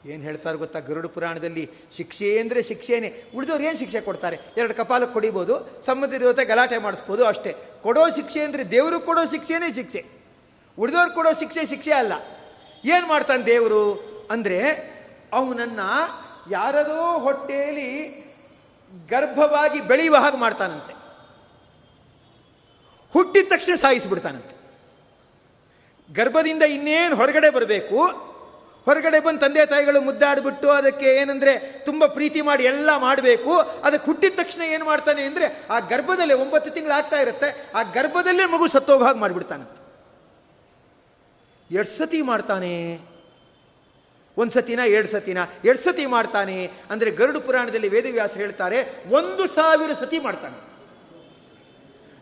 ಏನು ಹೇಳ್ತಾರೆ ಗೊತ್ತಾ? ಗರುಡ ಪುರಾಣದಲ್ಲಿ ಶಿಕ್ಷೆ ಅಂದರೆ ಶಿಕ್ಷೆನೇ. ಉಳಿದವ್ರು ಏನು ಶಿಕ್ಷೆ ಕೊಡ್ತಾರೆ? ಎರಡು ಕಪಾಲಕ್ಕೆ ಕೊಡಿಬೋದು ಸಂಬಂಧಿತ ಜೊತೆ ಗಲಾಟೆ ಮಾಡಿಸ್ಬೋದು ಅಷ್ಟೇ. ಕೊಡೋ ಶಿಕ್ಷೆ ಅಂದರೆ ದೇವರು ಕೊಡೋ ಶಿಕ್ಷೆನೇ ಶಿಕ್ಷೆ. ಉಳಿದವ್ರು ಕೊಡೋ ಶಿಕ್ಷೆ ಶಿಕ್ಷೆ ಅಲ್ಲ. ಏನು ಮಾಡ್ತಾನೆ ದೇವರು? ಅಂದರೆ ಅವನನ್ನು ಯಾರದೋ ಹೊಟ್ಟೆಯಲ್ಲಿ ಗರ್ಭವಾಗಿ ಬೆಳೆಯುವ ಹಾಗೆ ಮಾಡ್ತಾನಂತೆ. ಹುಟ್ಟಿದ ತಕ್ಷಣ ಸಾಯಿಸಿಬಿಡ್ತಾನಂತೆ. ಗರ್ಭದಿಂದ ಇನ್ನೇನು ಹೊರಗಡೆ ಬರಬೇಕು? ಹೊರಗಡೆ ಬಂದು ತಂದೆ ತಾಯಿಗಳು ಮುದ್ದಾಡಿಬಿಟ್ಟು ಅದಕ್ಕೆ ಏನಂದರೆ ತುಂಬ ಪ್ರೀತಿ ಮಾಡಿ ಎಲ್ಲ ಮಾಡಬೇಕು. ಅದಕ್ಕೆ ಹುಟ್ಟಿದ ತಕ್ಷಣ ಏನು ಮಾಡ್ತಾನೆ ಅಂದರೆ ಆ ಗರ್ಭದಲ್ಲೇ ಒಂಬತ್ತು ತಿಂಗಳು ಆಗ್ತಾ ಇರುತ್ತೆ. ಆ ಗರ್ಭದಲ್ಲೇ ಮಗು ಸತ್ತೋಗ ಹಾಗೆ ಮಾಡಿಬಿಡ್ತಾನಂತೆ. ಎರಡು ಸತಿ ಮಾಡ್ತಾನೆ. ಒಂದು ಸತಿನ, ಎರಡು ಸತಿನ? ಎರಡು ಸತಿ ಮಾಡ್ತಾನೆ. ಅಂದರೆ ಗರುಡು ಪುರಾಣದಲ್ಲಿ ವೇದವ್ಯಾಸ ಹೇಳ್ತಾರೆ, ಒಂದು ಸಾವಿರ ಸತಿ ಮಾಡ್ತಾನೆ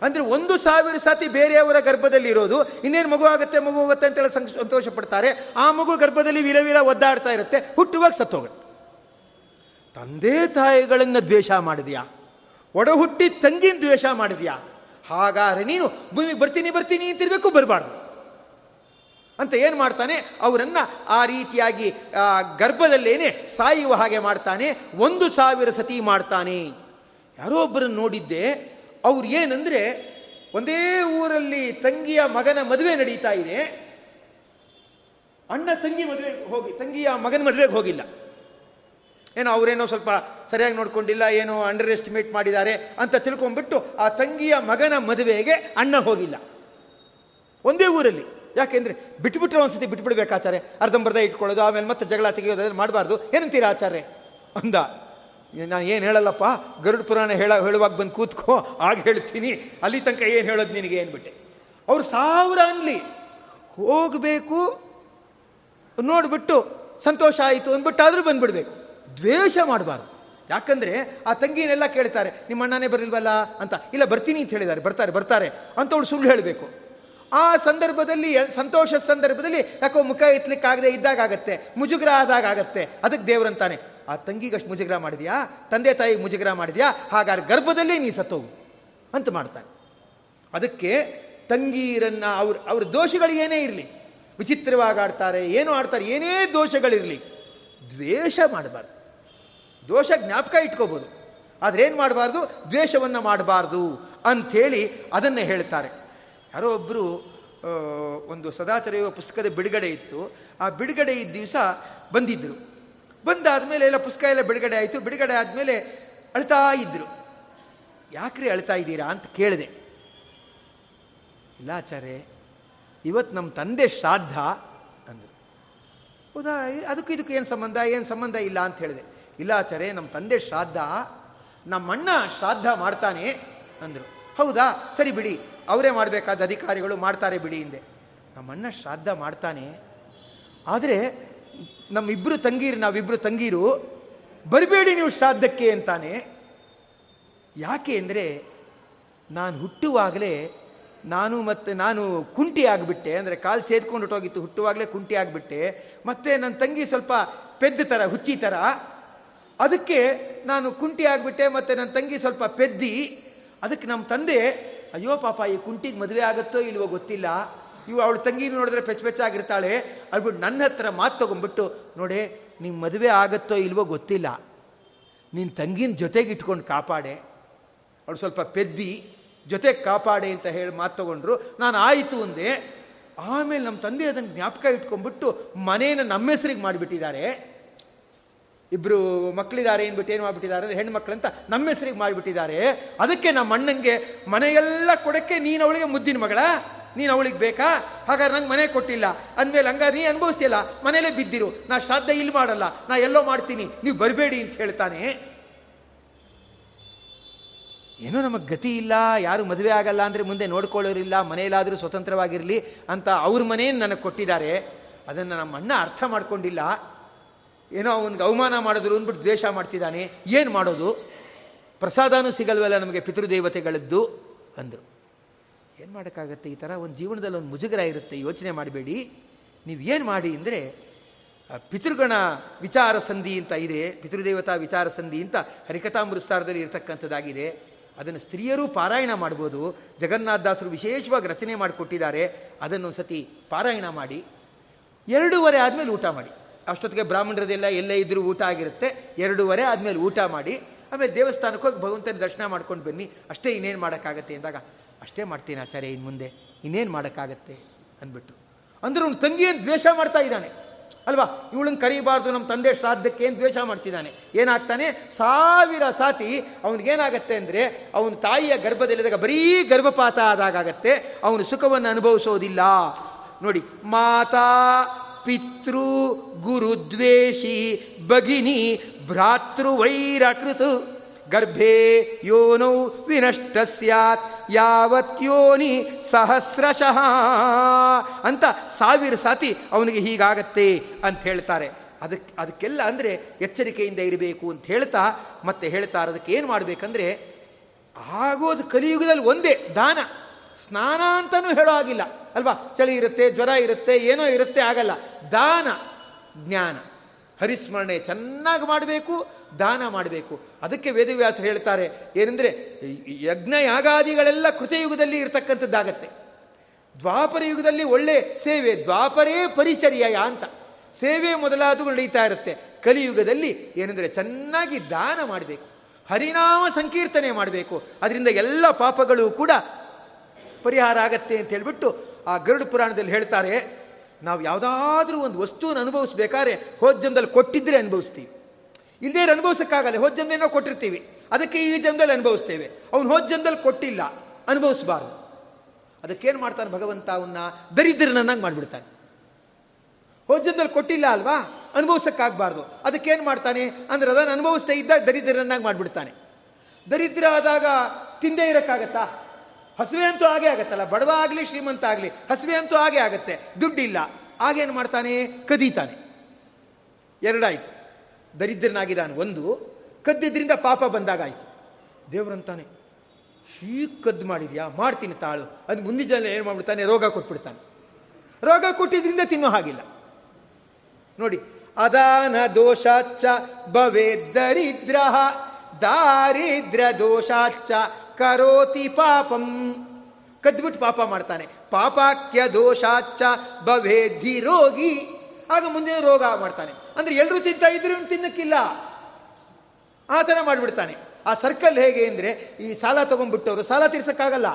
ಅಂದರೆ ಒಂದು ಸಾವಿರ ಸತಿ ಬೇರೆಯವರ ಗರ್ಭದಲ್ಲಿ ಇರೋದು, ಇನ್ನೇನು ಮಗು ಆಗುತ್ತೆ, ಮಗು ಹೋಗುತ್ತೆ ಅಂತೇಳಿ ಸಂತೋಷ ಪಡ್ತಾರೆ ಆ ಮಗು ಗರ್ಭದಲ್ಲಿ ವಿಲ ವಿಲ ಒದ್ದಾಡ್ತಾ ಇರುತ್ತೆ, ಹುಟ್ಟುವಾಗ ಸತ್ತೋಗುತ್ತೆ. ತಂದೆ ತಾಯಿಗಳನ್ನು ದ್ವೇಷ ಮಾಡಿದ್ಯಾ? ಒಡ ಹುಟ್ಟಿ ತಂಗಿನ ದ್ವೇಷ ಮಾಡಿದ್ಯಾ? ಹಾಗಾದ್ರೆ ನೀನು ಭೂಮಿಗೆ ಬರ್ತೀನಿ ಬರ್ತೀನಿ ಅಂತಿರ್ಬೇಕು, ಬರಬಾರ್ದು. ಅಂತ ಏನು ಮಾಡ್ತಾನೆ? ಅವರನ್ನು ಆ ರೀತಿಯಾಗಿ ಗರ್ಭದಲ್ಲೇನೆ ಸಾಯುವ ಹಾಗೆ ಮಾಡ್ತಾನೆ, ಒಂದು ಸಾವಿರ ಸತಿ ಮಾಡ್ತಾನೆ. ಯಾರೋ ಒಬ್ಬರನ್ನು ನೋಡಿದ್ದೆ ಅವ್ರು ಏನಂದರೆ, ಒಂದೇ ಊರಲ್ಲಿ ತಂಗಿಯ ಮಗನ ಮದುವೆ ನಡೀತಾ ಇದೆ. ಅಣ್ಣ ತಂಗಿ ಮದುವೆ ಹೋಗಿ, ತಂಗಿಯ ಮಗನ ಮದುವೆಗೆ ಹೋಗಿಲ್ಲ. ಏನೋ ಅವರೇನೋ ಸ್ವಲ್ಪ ಸರಿಯಾಗಿ ನೋಡ್ಕೊಂಡಿಲ್ಲ, ಏನೋ ಅಂಡರ್ ಎಸ್ಟಿಮೇಟ್ ಮಾಡಿದ್ದಾರೆ ಅಂತ ತಿಳ್ಕೊಂಡ್ಬಿಟ್ಟು ಆ ತಂಗಿಯ ಮಗನ ಮದುವೆಗೆ ಅಣ್ಣ ಹೋಗಿಲ್ಲ. ಒಂದೇ ಊರಲ್ಲಿ. ಯಾಕೆಂದರೆ ಬಿಟ್ಬಿಟ್ರೆ ಒಂದ್ಸತಿ ಬಿಟ್ಬಿಡ್ಬೇಕಾಚಾರೆ ಅರ್ಧಂಬರ್ಧ ಇಟ್ಕೊಳ್ಳೋದು, ಆಮೇಲೆ ಮತ್ತೆ ಜಗಳ ತೆಗೆಯೋದು ಮಾಡಬಾರ್ದು. ಏನಂತೀರ ಆಚಾರ್ಯ? ಅಂದ. ನಾನು ಏನು ಹೇಳಲ್ಲಪ್ಪ? ಗರುಡ ಪುರಾಣ ಹೇಳ, ಹೇಳುವಾಗ ಬಂದು ಕೂತ್ಕೋ, ಆಗ ಹೇಳ್ತೀನಿ. ಅಲ್ಲಿ ತನಕ ಏನು ಹೇಳೋದು ನಿನಗೆ ಏನ್ಬಿಟ್ಟೆ ಅವ್ರು ಸಾವಿರ ಅನ್ಲಿ. ಹೋಗಬೇಕು, ನೋಡಿಬಿಟ್ಟು ಸಂತೋಷ ಆಯಿತು ಅಂದ್ಬಿಟ್ಟು ಆದರೂ ಬಂದ್ಬಿಡ್ಬೇಕು. ದ್ವೇಷ ಮಾಡಬಾರ್ದು. ಯಾಕಂದರೆ ಆ ತಂಗಿನೆಲ್ಲ ಕೇಳ್ತಾರೆ, ನಿಮ್ಮ ಅಣ್ಣನೇ ಬರಲ್ವಲ್ಲ ಅಂತ. ಇಲ್ಲ, ಬರ್ತೀನಿ ಅಂತ ಹೇಳಿದ್ದಾರೆ. ಬರ್ತಾರೆ ಬರ್ತಾರೆ ಅಂತ ಅವಳು ಸುಳ್ಳು ಹೇಳಬೇಕು. ಆ ಸಂದರ್ಭದಲ್ಲಿ ಸಂತೋಷ ಸಂದರ್ಭದಲ್ಲಿ ಯಾಕೋ ಮುಖ ಎತ್ತಲಿಕ್ಕಾಗದೆ ಆಗತ್ತೆ, ಮುಜುಗರ ಆದಾಗ ಆಗತ್ತೆ. ಅದಕ್ಕೆ ದೇವರಂತಾನೆ. ಆ ತಂಗಿಗಷ್ಟು ಮುಜುಗರ ಮಾಡಿದೆಯಾ? ತಂದೆ ತಾಯಿ ಮುಜುಗರ ಮಾಡಿದೆಯಾ? ಹಾಗಾದ್ರೆ ಗರ್ಭದಲ್ಲೇ ನೀ ಸತ್ತೋಗು ಅಂತ ಮಾಡ್ತಾನೆ. ಅದಕ್ಕೆ ತಂಗೀರನ್ನ ಅವ್ರ ಅವ್ರ ದೋಷಗಳು ಏನೇ ಇರಲಿ, ವಿಚಿತ್ರವಾಗಿ ಆಡ್ತಾರೆ, ಏನು ಆಡ್ತಾರೆ, ಏನೇ ದೋಷಗಳಿರಲಿ, ದ್ವೇಷ ಮಾಡಬಾರ್ದು. ದೋಷ ಜ್ಞಾಪಕ ಇಟ್ಕೋಬೋದು. ಆದರೆ ಏನು ಮಾಡಬಾರ್ದು? ದ್ವೇಷವನ್ನು ಮಾಡಬಾರ್ದು ಅಂಥೇಳಿ ಅದನ್ನು ಹೇಳ್ತಾರೆ. ಯಾರೋ ಒಬ್ಬರು ಒಂದು ಸದಾಚಾರ ಪುಸ್ತಕದ ಬಿಡುಗಡೆ ಇತ್ತು. ಆ ಬಿಡುಗಡೆ ಇದ್ದ ದಿವಸ ಬಂದಿದ್ದರು ಬಂದಾದ ಮೇಲೆ ಎಲ್ಲ ಪುಸ್ತಕ ಎಲ್ಲ ಬಿಡುಗಡೆ ಆಯಿತು. ಬಿಡುಗಡೆ ಆದಮೇಲೆ ಅಳ್ತಾ ಇದ್ದರು ಯಾಕ್ರಿ ಅಳ್ತಾ ಇದ್ದೀರಾ ಅಂತ ಕೇಳಿದೆ. ಇಲ್ಲ ಆಚಾರ್ಯ ಇವತ್ತು ನಮ್ಮ ತಂದೆ ಶ್ರಾದ್ದ ಅಂದರು. ಹೌದಾ? ಅದಕ್ಕೂ ಇದಕ್ಕೆ ಏನು ಸಂಬಂಧ? ಏನು ಸಂಬಂಧ ಇಲ್ಲ ಅಂತ ಹೇಳಿದೆ. ಇಲ್ಲ ಆಚಾರ್ಯ ನಮ್ಮ ತಂದೆ ಶ್ರಾದ್ದ ನಮ್ಮಣ್ಣ ಶ್ರಾದ್ದ ಮಾಡ್ತಾನೆ ಅಂದರು. ಹೌದಾ? ಸರಿ ಬಿಡಿ, ಅವರೇ ಮಾಡಬೇಕಾದ ಅಧಿಕಾರಿಗಳು ಮಾಡ್ತಾರೆ ಬಿಡಿ ಹಿಂದೆ ನಮ್ಮಣ್ಣ ಶ್ರಾದ್ದ ಮಾಡ್ತಾನೆ. ಆದರೆ ನಮ್ಮಿಬ್ಬರು ತಂಗೀರು ನಾವಿಬ್ಬರು ತಂಗೀರು, ಬರಬೇಡಿ ನೀವು ಶ್ರಾದ್ದಕ್ಕೆ ಅಂತಾನೆ. ಯಾಕೆ ಅಂದರೆ, ನಾನು ಹುಟ್ಟುವಾಗಲೇ ನಾನು ಮತ್ತು ನಾನು ಕುಂಟಿ ಆಗಿಬಿಟ್ಟೆ, ಅಂದರೆ ಕಾಲು ಸೇದ್ಕೊಂಡು ಹೊಟ್ಟೋಗಿತ್ತು ಹುಟ್ಟುವಾಗಲೇ ಕುಂಟಿ ಆಗಿಬಿಟ್ಟೆ, ಮತ್ತು ನನ್ನ ತಂಗಿ ಸ್ವಲ್ಪ ಪೆದ್ದ ಥರ ಹುಚ್ಚಿ ಥರ ಅದಕ್ಕೆ ನಾನು ಕುಂಟಿ ಆಗಿಬಿಟ್ಟೆ, ಮತ್ತು ನನ್ನ ತಂಗಿ ಸ್ವಲ್ಪ ಪೆದ್ದಿ, ಅದಕ್ಕೆ ನಮ್ಮ ತಂದೆ, ಅಯ್ಯೋ ಪಾಪ, ಈ ಕುಂಟಿಗೆ ಮದುವೆ ಆಗುತ್ತೋ ಇಲ್ವೋ ಗೊತ್ತಿಲ್ಲ ಇವು ಅವಳು ತಂಗಿ ನೋಡಿದ್ರೆ ಪೆಚ್ಚ ಪೆಚ್ಚಾಗಿರ್ತಾಳೆ. ನನ್ನ ಹತ್ರ ಮಾತು ತೊಗೊಂಡ್ಬಿಟ್ಟು, ನೋಡೆ ನಿಮ್ಮ ಮದುವೆ ಆಗುತ್ತೋ ಇಲ್ವೋ ಗೊತ್ತಿಲ್ಲ. ನಿನ್ನ ತಂಗಿನ ಜೊತೆಗೆ ಇಟ್ಕೊಂಡು ಕಾಪಾಡೆ. ಅವಳು ಸ್ವಲ್ಪ ಪೆದ್ದಿ, ಜೊತೆಗೆ ಕಾಪಾಡೆ ಅಂತ ಹೇಳಿ ಮಾತು ತೊಗೊಂಡ್ರು. ನಾನು ಆಯಿತು ಅಂದೆ. ಆಮೇಲೆ ನಮ್ಮ ತಂದೆ ಅದನ್ನು ಜ್ಞಾಪಕ ಇಟ್ಕೊಂಡ್ಬಿಟ್ಟು ಮನೇನ ನಮ್ಮ ಹೆಸರಿಗೆ ಮಾಡಿಬಿಟ್ಟಿದ್ದಾರೆ ಇಬ್ಬರು ಮಕ್ಕಳಿದ್ದಾರೆ ಏನ್ಬಿಟ್ಟು ಏನು ಮಾಡಿಬಿಟ್ಟಿದ್ದಾರೆ ಅಂದರೆ ಹೆಣ್ಮಕ್ಳಂತ ನಮ್ಮ ಹೆಸರಿಗೆ ಮಾಡಿಬಿಟ್ಟಿದ್ದಾರೆ ಅದಕ್ಕೆ ನಮ್ಮ ಅಣ್ಣಂಗೆ ಮನೆಯೆಲ್ಲ ಕೊಡಕ್ಕೆ ನೀನು ಅವಳಿಗೆ ಮುದ್ದಿನ ಮಗಳ? ನೀನು ಅವಳಿಗೆ ಬೇಕಾ? ಹಾಗಾದ್ರೆ ನಂಗೆ ಮನೆ ಕೊಟ್ಟಿಲ್ಲ. ಅಂದಮೇಲೆ ಹಂಗಾರೆ ನೀ ಅನುಭವಿಸ್ತಿಲ್ಲ ಮನೇಲೇ ಬಿದ್ದಿರು. ನಾ ಶ್ರಾದ್ದ ಇಲ್ಲಿ ಮಾಡಲ್ಲ. ನಾ ಎಲ್ಲೋ ಮಾಡ್ತೀನಿ. ನೀವು ಬರಬೇಡಿ ಅಂತ ಹೇಳ್ತಾನೆ. ಏನೋ ನಮಗೆ ಗತಿ ಇಲ್ಲ. ಯಾರು ಮದುವೆ ಆಗಲ್ಲ ಅಂದರೆ ಮುಂದೆ ನೋಡ್ಕೊಳ್ಳೋರಿಲ್ಲ. ಮನೆಯಲ್ಲಾದರೂ ಸ್ವತಂತ್ರವಾಗಿರಲಿ ಅಂತ ಅವ್ರ ಮನೆಯನ್ನು ನನಗೆ ಕೊಟ್ಟಿದ್ದಾರೆ. ಅದನ್ನು ನಮ್ಮ ಅರ್ಥ ಮಾಡ್ಕೊಂಡಿಲ್ಲ. ಏನೋ ಅವನಿಗೆ ಅವಮಾನ ಮಾಡಿದ್ರು ಅಂದ್ಬಿಟ್ಟು ದ್ವೇಷ ಮಾಡ್ತಿದ್ದಾನೆ. ಏನು ಮಾಡೋದು? ಪ್ರಸಾದನೂ ಸಿಗಲ್ವಲ್ಲ ನಮಗೆ ಪಿತೃದೇವತೆಗಳದ್ದು? ಅಂದರು. ಏನು ಮಾಡೋಕ್ಕಾಗತ್ತೆ? ಈ ಥರ ಒಂದು ಜೀವನದಲ್ಲಿ ಒಂದು ಮುಜುಗರ ಇರುತ್ತೆ. ಯೋಚನೆ ಮಾಡಬೇಡಿ. ನೀವು ಏನು ಮಾಡಿ ಅಂದರೆ ಪಿತೃಗಣ ವಿಚಾರ ಸಂಧಿ ಅಂತ ಇದೆ. ಪಿತೃದೇವತಾ ವಿಚಾರ ಸಂಧಿ ಅಂತ ಹರಿಕಥಾಮೃತ್ಸಾರದಲ್ಲಿ ಇರತಕ್ಕಂಥದ್ದಾಗಿದೆ. ಅದನ್ನು ಸ್ತ್ರೀಯರು ಪಾರಾಯಣ ಮಾಡ್ಬೋದು. ಜಗನ್ನಾಥದಾಸರು ವಿಶೇಷವಾಗಿ ರಚನೆ ಮಾಡಿಕೊಟ್ಟಿದ್ದಾರೆ. ಅದನ್ನು ಸತಿ ಪಾರಾಯಣ ಮಾಡಿ. ಎರಡೂವರೆ ಆದಮೇಲೆ ಊಟ ಮಾಡಿ. ಅಷ್ಟೊತ್ತಿಗೆ ಬ್ರಾಹ್ಮಣರದೆಲ್ಲ ಎಲ್ಲೇ ಇದ್ದರೂ ಊಟ ಆಗಿರುತ್ತೆ. ಎರಡೂವರೆ ಆದಮೇಲೆ ಊಟ ಮಾಡಿ. ಆಮೇಲೆ ದೇವಸ್ಥಾನಕ್ಕೆ ಹೋಗಿ ಭಗವಂತನ ದರ್ಶನ ಮಾಡ್ಕೊಂಡು ಬನ್ನಿ. ಅಷ್ಟೇ ಇನ್ನೇನು ಮಾಡೋಕ್ಕಾಗತ್ತೆ ಅಂದಾಗ ಅಷ್ಟೇ ಮಾಡ್ತೀನಿ ಆಚಾರ್ಯ ಇನ್ನು ಮುಂದೆ. ಇನ್ನೇನು ಮಾಡೋಕ್ಕಾಗತ್ತೆ ಅಂದ್ಬಿಟ್ಟು. ಅಂದ್ರೆ ಅವ್ನು ತಂಗಿಯನ್ನು ದ್ವೇಷ ಮಾಡ್ತಾ ಇದ್ದಾನೆ? ಅಲ್ವಾ? ಇವಳನ್ನು ಕರೀಬಾರ್ದು ನಮ್ಮ ತಂದೆ ಶ್ರಾದ್ದಕ್ಕೆ ಏನು ದ್ವೇಷ ಮಾಡ್ತಿದ್ದಾನೆ? ಏನಾಗ್ತಾನೆ? ಸಾವಿರ ಸಾತಿ ಅವನಿಗೇನಾಗತ್ತೆ ಅಂದರೆ, ಅವನ ತಾಯಿಯ ಗರ್ಭದಲ್ಲಿದ್ದಾಗ ಬರೀ ಗರ್ಭಪಾತ ಆದಾಗತ್ತೆ ಅವನು ಸುಖವನ್ನು ಅನುಭವಿಸೋದಿಲ್ಲ. ನೋಡಿ, ಮಾತಾ, ಪಿತೃ, ಗುರುದ್ವೇಷಿ, ಭಗಿನಿ, ಭ್ರಾತೃವೈರಕೃತ್. ಗರ್ಭೆ ಯೋನೌ ವಿನಷ್ಟ ಸ್ಯಾತ್ ಯಾವತ್ ಯೋನಿ ಸಹಸ್ರಶಃ ಅಂತ ಸಾವಿರ ಸಾತಿ ಅವನಿಗೆ ಹೀಗಾಗತ್ತೆ ಅಂತ ಹೇಳ್ತಾರೆ. ಅದಕ್ಕೆ ಅದಕ್ಕೆಲ್ಲ ಅಂದರೆ ಎಚ್ಚರಿಕೆಯಿಂದ ಇರಬೇಕು ಅಂತ ಹೇಳ್ತಾ, ಮತ್ತೆ ಹೇಳ್ತಾರೆ ಅದಕ್ಕೆ ಏನು ಮಾಡಬೇಕಂದ್ರೆ, ಆಗೋದು ಕಲಿಯುಗದಲ್ಲಿ ಒಂದೇ ದಾನ. ಸ್ನಾನ ಅಂತಲೂ ಹೇಳೋ ಆಗಿಲ್ಲ ಅಲ್ವಾ? ಚಳಿ ಇರುತ್ತೆ, ಜ್ವರ ಇರುತ್ತೆ, ಏನೋ ಇರುತ್ತೆ, ಆಗಲ್ಲ. ದಾನ, ಜ್ಞಾನ. ಹರಿಸ್ಮರಣೆ ಚೆನ್ನಾಗಿ ಮಾಡಬೇಕು. ದಾನ ಮಾಡಬೇಕು. ಅದಕ್ಕೆ ವೇದವ್ಯಾಸರು ಹೇಳ್ತಾರೆ, ಏನೆಂದರೆ ಯಜ್ಞ ಯಾಗಾದಿಗಳೆಲ್ಲ ಕೃತಯುಗದಲ್ಲಿ ಇರತಕ್ಕಂಥದ್ದಾಗತ್ತೆ. ದ್ವಾಪರ ಯುಗದಲ್ಲಿ ಒಳ್ಳೆ ಸೇವೆ, ದ್ವಾಪರೇ ಪರಿಚರ್ಯ ಅಂತ. ಸೇವೆ ಮೊದಲಾದವು ನಡೀತಾ ಇರುತ್ತೆ. ಕಲಿಯುಗದಲ್ಲಿ ಏನಂದರೆ ಚೆನ್ನಾಗಿ ದಾನ ಮಾಡಬೇಕು. ಹರಿನಾಮ ಸಂಕೀರ್ತನೆ ಮಾಡಬೇಕು. ಅದರಿಂದ ಎಲ್ಲ ಪಾಪಗಳು ಕೂಡ ಪರಿಹಾರ ಆಗತ್ತೆ ಅಂತ ಹೇಳಿಬಿಟ್ಟು ಆ ಗರುಡ ಪುರಾಣದಲ್ಲಿ ಹೇಳ್ತಾರೆ, ನಾವು ಯಾವುದಾದ್ರೂ ಒಂದು ವಸ್ತುವನ್ನು ಅನುಭವಿಸ್ಬೇಕಾದ್ರೆ ಹೋದ ಕೊಟ್ಟಿದ್ರೆ ಅನುಭವಿಸ್ತೀವಿ. ಇಲ್ಲದೇ ಅನುಭವಿಸೋಕ್ಕಾಗಲ್ಲ, ಹೋದ ಜನ್ಮೇನೋ ಕೊಟ್ಟಿರ್ತೀವಿ. ಅದಕ್ಕೆ ಈ ಜನ್ಮದಲ್ಲಿ ಅನುಭವಿಸ್ತೇವೆ. ಅವನು ಹೋದ ಜನ್ಮದಲ್ಲಿ ಕೊಟ್ಟಿಲ್ಲ, ಅನುಭವಿಸಬಾರ್ದು. ಅದಕ್ಕೇನು ಮಾಡ್ತಾನೆ ಭಗವಂತ ಅವನ್ನ ದರಿದ್ರನನ್ನಾಗಿ ಮಾಡಿಬಿಡ್ತಾನೆ. ಹೋದ ಜನ್ಮದಲ್ಲಿ ಕೊಟ್ಟಿಲ್ಲ ಅಲ್ವಾ? ಅನುಭವಿಸೋಕ್ಕಾಗಬಾರ್ದು. ಅದಕ್ಕೇನು ಮಾಡ್ತಾನೆ? ಅಂದ್ರೆ ಅದನ್ನು ಅನುಭವಿಸ್ತಾ ಇದ್ದಾಗ ದರಿದ್ರನನ್ನಾಗಿ ಮಾಡಿಬಿಡ್ತಾನೆ. ದರಿದ್ರ ಆದಾಗ ತಿಂದೇ ಇರೋಕ್ಕಾಗತ್ತಾ? ಹಸುವೆ ಅಂತೂ ಹಾಗೆ ಆಗತ್ತಲ್ಲ, ಬಡವ ಆಗಲಿ, ಶ್ರೀಮಂತ ಆಗಲಿ, ಹಸುವೆ ಅಂತೂ ಹಾಗೆ ಆಗತ್ತೆ. ದುಡ್ಡಿಲ್ಲ. ಆಗೇನು ಮಾಡ್ತಾನೆ? ಕದೀತಾನೆ. ಎರಡಾಯ್ತು. ದರಿದ್ರನಾಗಿದ್ದಾನೆ. ಒಂದು, ಕದ್ದಿದ್ರಿಂದ ಪಾಪ ಬಂದಾಗಾಯಿತು. ದೇವರಂತಾನೆ ಹೀಗೆ ಕದ್ದು ಮಾಡಿದ್ಯಾ? ಮಾಡ್ತೀನಿ ತಾಳು. ಅದು ಮುಂದಿನ ಜನ ಏನು ಮಾಡ್ಬಿಡ್ತಾನೆ? ರೋಗ ಕೊಟ್ಬಿಡ್ತಾನೆ. ರೋಗ ಕೊಟ್ಟಿದ್ರಿಂದ ತಿನ್ನೋ ಹಾಗಿಲ್ಲ. ನೋಡಿ, ಅದಾನ ದೋಷಾಚ್ಚ, ಭವೇ ದರಿದ್ರ, ದಾರಿದ್ರ ದೋಷಾಚ್ಚ, ಕರೋತಿ ಪಾಪಂ. ಕದ್ಬಿಟ್ಟು ಪಾಪ ಮಾಡ್ತಾನೆ. ಪಾಪಾಕ್ಯ ದೋಷಾಚ್ಚ ಭವೇ ರೋಗಿ. ಆಗ ಮುಂದೆ ರೋಗ ಮಾಡ್ತಾನೆ. ಅಂದ್ರೆ ಎಲ್ಲರೂ ತಿಂತಾ ಇದ್ರು ತಿನ್ನಕ್ಕಿಲ್ಲ. ಆ ಥರ ಮಾಡಿಬಿಡ್ತಾನೆ. ಆ ಸರ್ಕಲ್ ಹೇಗೆ ಅಂದರೆ ಈ ಸಾಲ ತೊಗೊಂಡ್ಬಿಟ್ಟವರು ಸಾಲ ತೀರ್ಸಕ್ಕಾಗಲ್ಲ.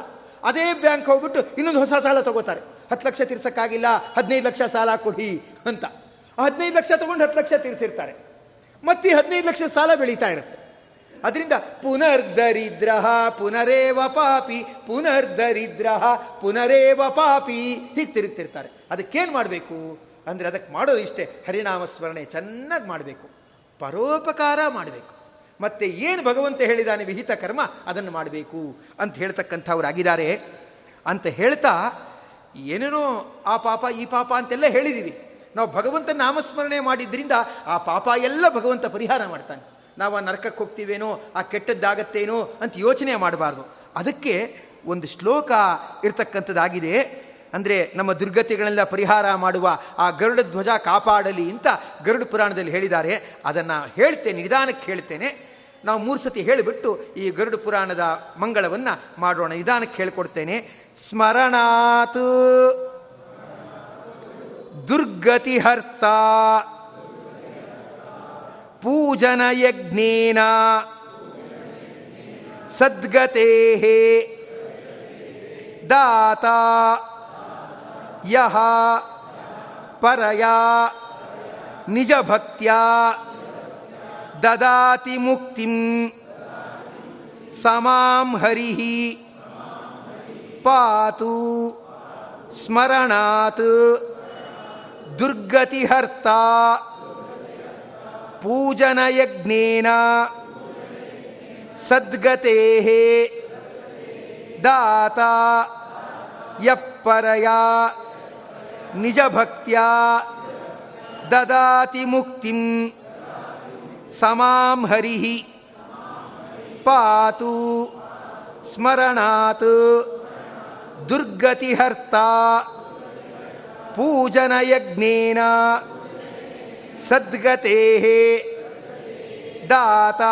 ಅದೇ ಬ್ಯಾಂಕ್ ಹೋಗ್ಬಿಟ್ಟು ಇನ್ನೊಂದು ಹೊಸ ಸಾಲ ತಗೋತಾರೆ. ಹತ್ತು ಲಕ್ಷ ತೀರ್ಸಕ್ಕಾಗಿಲ್ಲ, ಹದಿನೈದು ಲಕ್ಷ ಸಾಲ ಕೊಡಿ ಅಂತ. ಹದಿನೈದು ಲಕ್ಷ ತಗೊಂಡು ಹತ್ತು ಲಕ್ಷ ತೀರಿಸಿರ್ತಾರೆ. ಮತ್ತೆ ಹದಿನೈದು ಲಕ್ಷ ಸಾಲ ಬೆಳೀತಾ ಇರುತ್ತೆ. ಅದರಿಂದ ಪುನರ್ದರಿದ್ರ ಪುನರೇವ ಪಾಪಿ ಪುನರ್ದರಿದ್ರ ಪುನರೇವ ಪಾಪಿ, ಹೀಗೆ ತಿರುಗ್ತಿರ್ತಾರೆ. ಅದಕ್ಕೇನು ಮಾಡಬೇಕು? ಅಂದರೆ ಅದಕ್ಕೆ ಮಾಡೋದು ಇಷ್ಟೇ. ಹರಿನಾಮ ಸ್ಮರಣೆ ಚೆನ್ನಾಗಿ ಮಾಡಬೇಕು. ಪರೋಪಕಾರ ಮಾಡಬೇಕು. ಮತ್ತೆ ಏನು ಭಗವಂತ ಹೇಳಿದಾನೆ ವಿಹಿತ ಕರ್ಮ, ಅದನ್ನು ಮಾಡಬೇಕು ಅಂತ ಹೇಳ್ತಕ್ಕಂಥವ್ರಾಗಿದ್ದಾರೆ ಅಂತ ಹೇಳ್ತಾ ಏನೇನೋ ಆ ಪಾಪ, ಈ ಪಾಪ ಅಂತೆಲ್ಲ ಹೇಳಿದ್ದೀವಿ ನಾವು ಭಗವಂತ ನಾಮಸ್ಮರಣೆ ಮಾಡಿದ್ರಿಂದ ಆ ಪಾಪ ಎಲ್ಲ ಭಗವಂತ ಪರಿಹಾರ ಮಾಡ್ತಾನೆ. ನಾವು ಆ ನರಕಕ್ಕೆ ಹೋಗ್ತೀವೇನೋ, ಆ ಕೆಟ್ಟದ್ದಾಗತ್ತೇನೋ ಅಂತ ಯೋಚನೆ ಮಾಡಬಾರ್ದು. ಅದಕ್ಕೆ ಒಂದು ಶ್ಲೋಕ ಇರ್ತಕ್ಕಂಥದ್ದಾಗಿದೆ. ಅಂದರೆ ನಮ್ಮ ದುರ್ಗತಿಗಳೆಲ್ಲ ಪರಿಹಾರ ಮಾಡುವ ಆ ಗರುಡ ಧ್ವಜ ಕಾಪಾಡಲಿ ಅಂತ ಗರುಡ ಪುರಾಣದಲ್ಲಿ ಹೇಳಿದ್ದಾರೆ. ಅದನ್ನು ಹೇಳ್ತೇನೆ, ನಿಧಾನಕ್ಕೆ ಹೇಳ್ತೇನೆ. ನಾವು ಮೂರು ಸತಿ ಹೇಳಿಬಿಟ್ಟು ಈ ಗರುಡ ಪುರಾಣದ ಮಂಗಳವನ್ನು ಮಾಡೋಣ. ನಿಧಾನಕ್ಕೆ ಹೇಳ್ಕೊಡ್ತೇನೆ. ದುರ್ಗತಿ ದುರ್ಗತಿಹರ್ತ ಪೂಜನ ಯಜ್ಞೇನ ಸದ್ಗತೆ ದಾತ ಯಹ ಪರಯ ನಿಜ ಭಕ್ತ್ಯಾ ದದಾತಿ ಮುಕ್ತಿಂ ಸಮಾಂ ಹರಿ ಪಾತು ಸ್ಮರಣಾತ್ ದುರ್ಗತಿಹರ್ತ ಪೂಜನಯಜ್ಞೇನ ಸದ್ಗತೆ ದಾತ ಯಪ್ಪರಯಾ ನಿಜಭಕ್ತ್ಯಾ ದದಾತಿ ಮುಕ್ತಿಂ ಸಮಾಂ ಹರಿ ಪಾತು ಸ್ಮರಣಾತ್ ದುರ್ಗತಿಹರ್ತ ಪೂಜನಯಜ್ಞೇನ ಸದ್ಗತೆ ದಾತ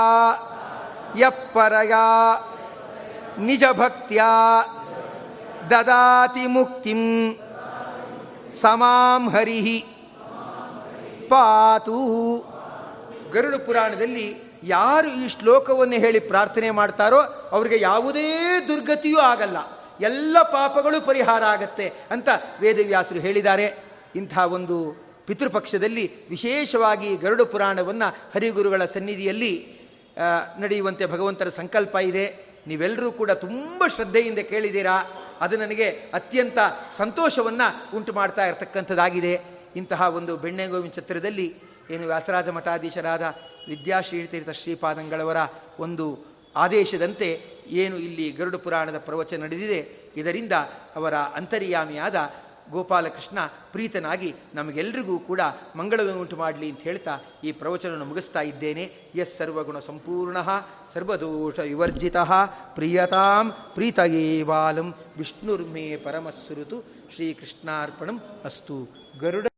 ಯಪ್ಪರಯಾ ನಿಜಭಕ್ತ್ಯಾ ದದಾತಿ ಮುಕ್ತಿಂ ಸಮಾಂ ಹರಿಹಿ ಪಾತು. ಗರುಡ ಪುರಾಣದಲ್ಲಿ ಯಾರು ಈ ಶ್ಲೋಕವನ್ನು ಹೇಳಿ ಪ್ರಾರ್ಥನೆ ಮಾಡ್ತಾರೋ ಅವರಿಗೆ ಯಾವುದೇ ದುರ್ಗತಿಯೂ ಆಗಲ್ಲ. ಎಲ್ಲ ಪಾಪಗಳು ಪರಿಹಾರ ಆಗತ್ತೆ ಅಂತ ವೇದವ್ಯಾಸರು ಹೇಳಿದ್ದಾರೆ. ಇಂಥ ಒಂದು ಪಿತೃಪಕ್ಷದಲ್ಲಿ ವಿಶೇಷವಾಗಿ ಗರುಡ ಪುರಾಣವನ್ನು ಹರಿಗುರುಗಳ ಸನ್ನಿಧಿಯಲ್ಲಿ ನಡೆಯುವಂತೆ ಭಗವಂತರ ಸಂಕಲ್ಪ ಇದೆ. ನೀವೆಲ್ಲರೂ ಕೂಡ ತುಂಬ ಶ್ರದ್ಧೆಯಿಂದ ಕೇಳಿದ್ದೀರಾ? ಅದು ನನಗೆ ಅತ್ಯಂತ ಸಂತೋಷವನ್ನು ಉಂಟು ಮಾಡ್ತಾ ಇರತಕ್ಕಂಥದ್ದಾಗಿದೆ. ಇಂತಹ ಒಂದು ಬೆಣ್ಣೆಗೋವಿನ ಛತ್ರದಲ್ಲಿ ಏನು ವ್ಯಾಸರಾಜ ಮಠಾಧೀಶರಾದ ವಿದ್ಯಾಶ್ರೀತೀರ್ಥ ಶ್ರೀಪಾದಂಗಳವರ ಒಂದು ಆದೇಶದಂತೆ ಏನು ಇಲ್ಲಿ ಗರುಡ ಪುರಾಣದ ಪ್ರವಚನ ನಡೆದಿದೆ. ಇದರಿಂದ ಅವರ ಅಂತರ್ಯಾಮಿಯಾದ ಗೋಪಾಲಕೃಷ್ಣ ಪ್ರೀತನಾಗಿ ನಮಗೆಲ್ಲರಿಗೂ ಕೂಡ ಮಂಗಳವನ್ನು ಉಂಟು ಮಾಡಲಿ ಅಂತ ಹೇಳ್ತಾ ಈ ಪ್ರವಚನವನ್ನು ಮುಗಿಸ್ತಾ ಇದ್ದೇನೆ. ಎಸ್ ಸರ್ವಗುಣ ಸಂಪೂರ್ಣ. ಸರ್ವದೋಷ ವಿವರ್ಜಿತ ಪ್ರಿಯತಾಂ ಪ್ರೀತಯೇವಾಲಂ ವಿಷ್ಣುರ್ಮೇ ಪರಮಸ್ಸುರುತು ಶ್ರೀಕೃಷ್ಣಾರ್ಪಣಂ ಅಸ್ತು ಗರುಡ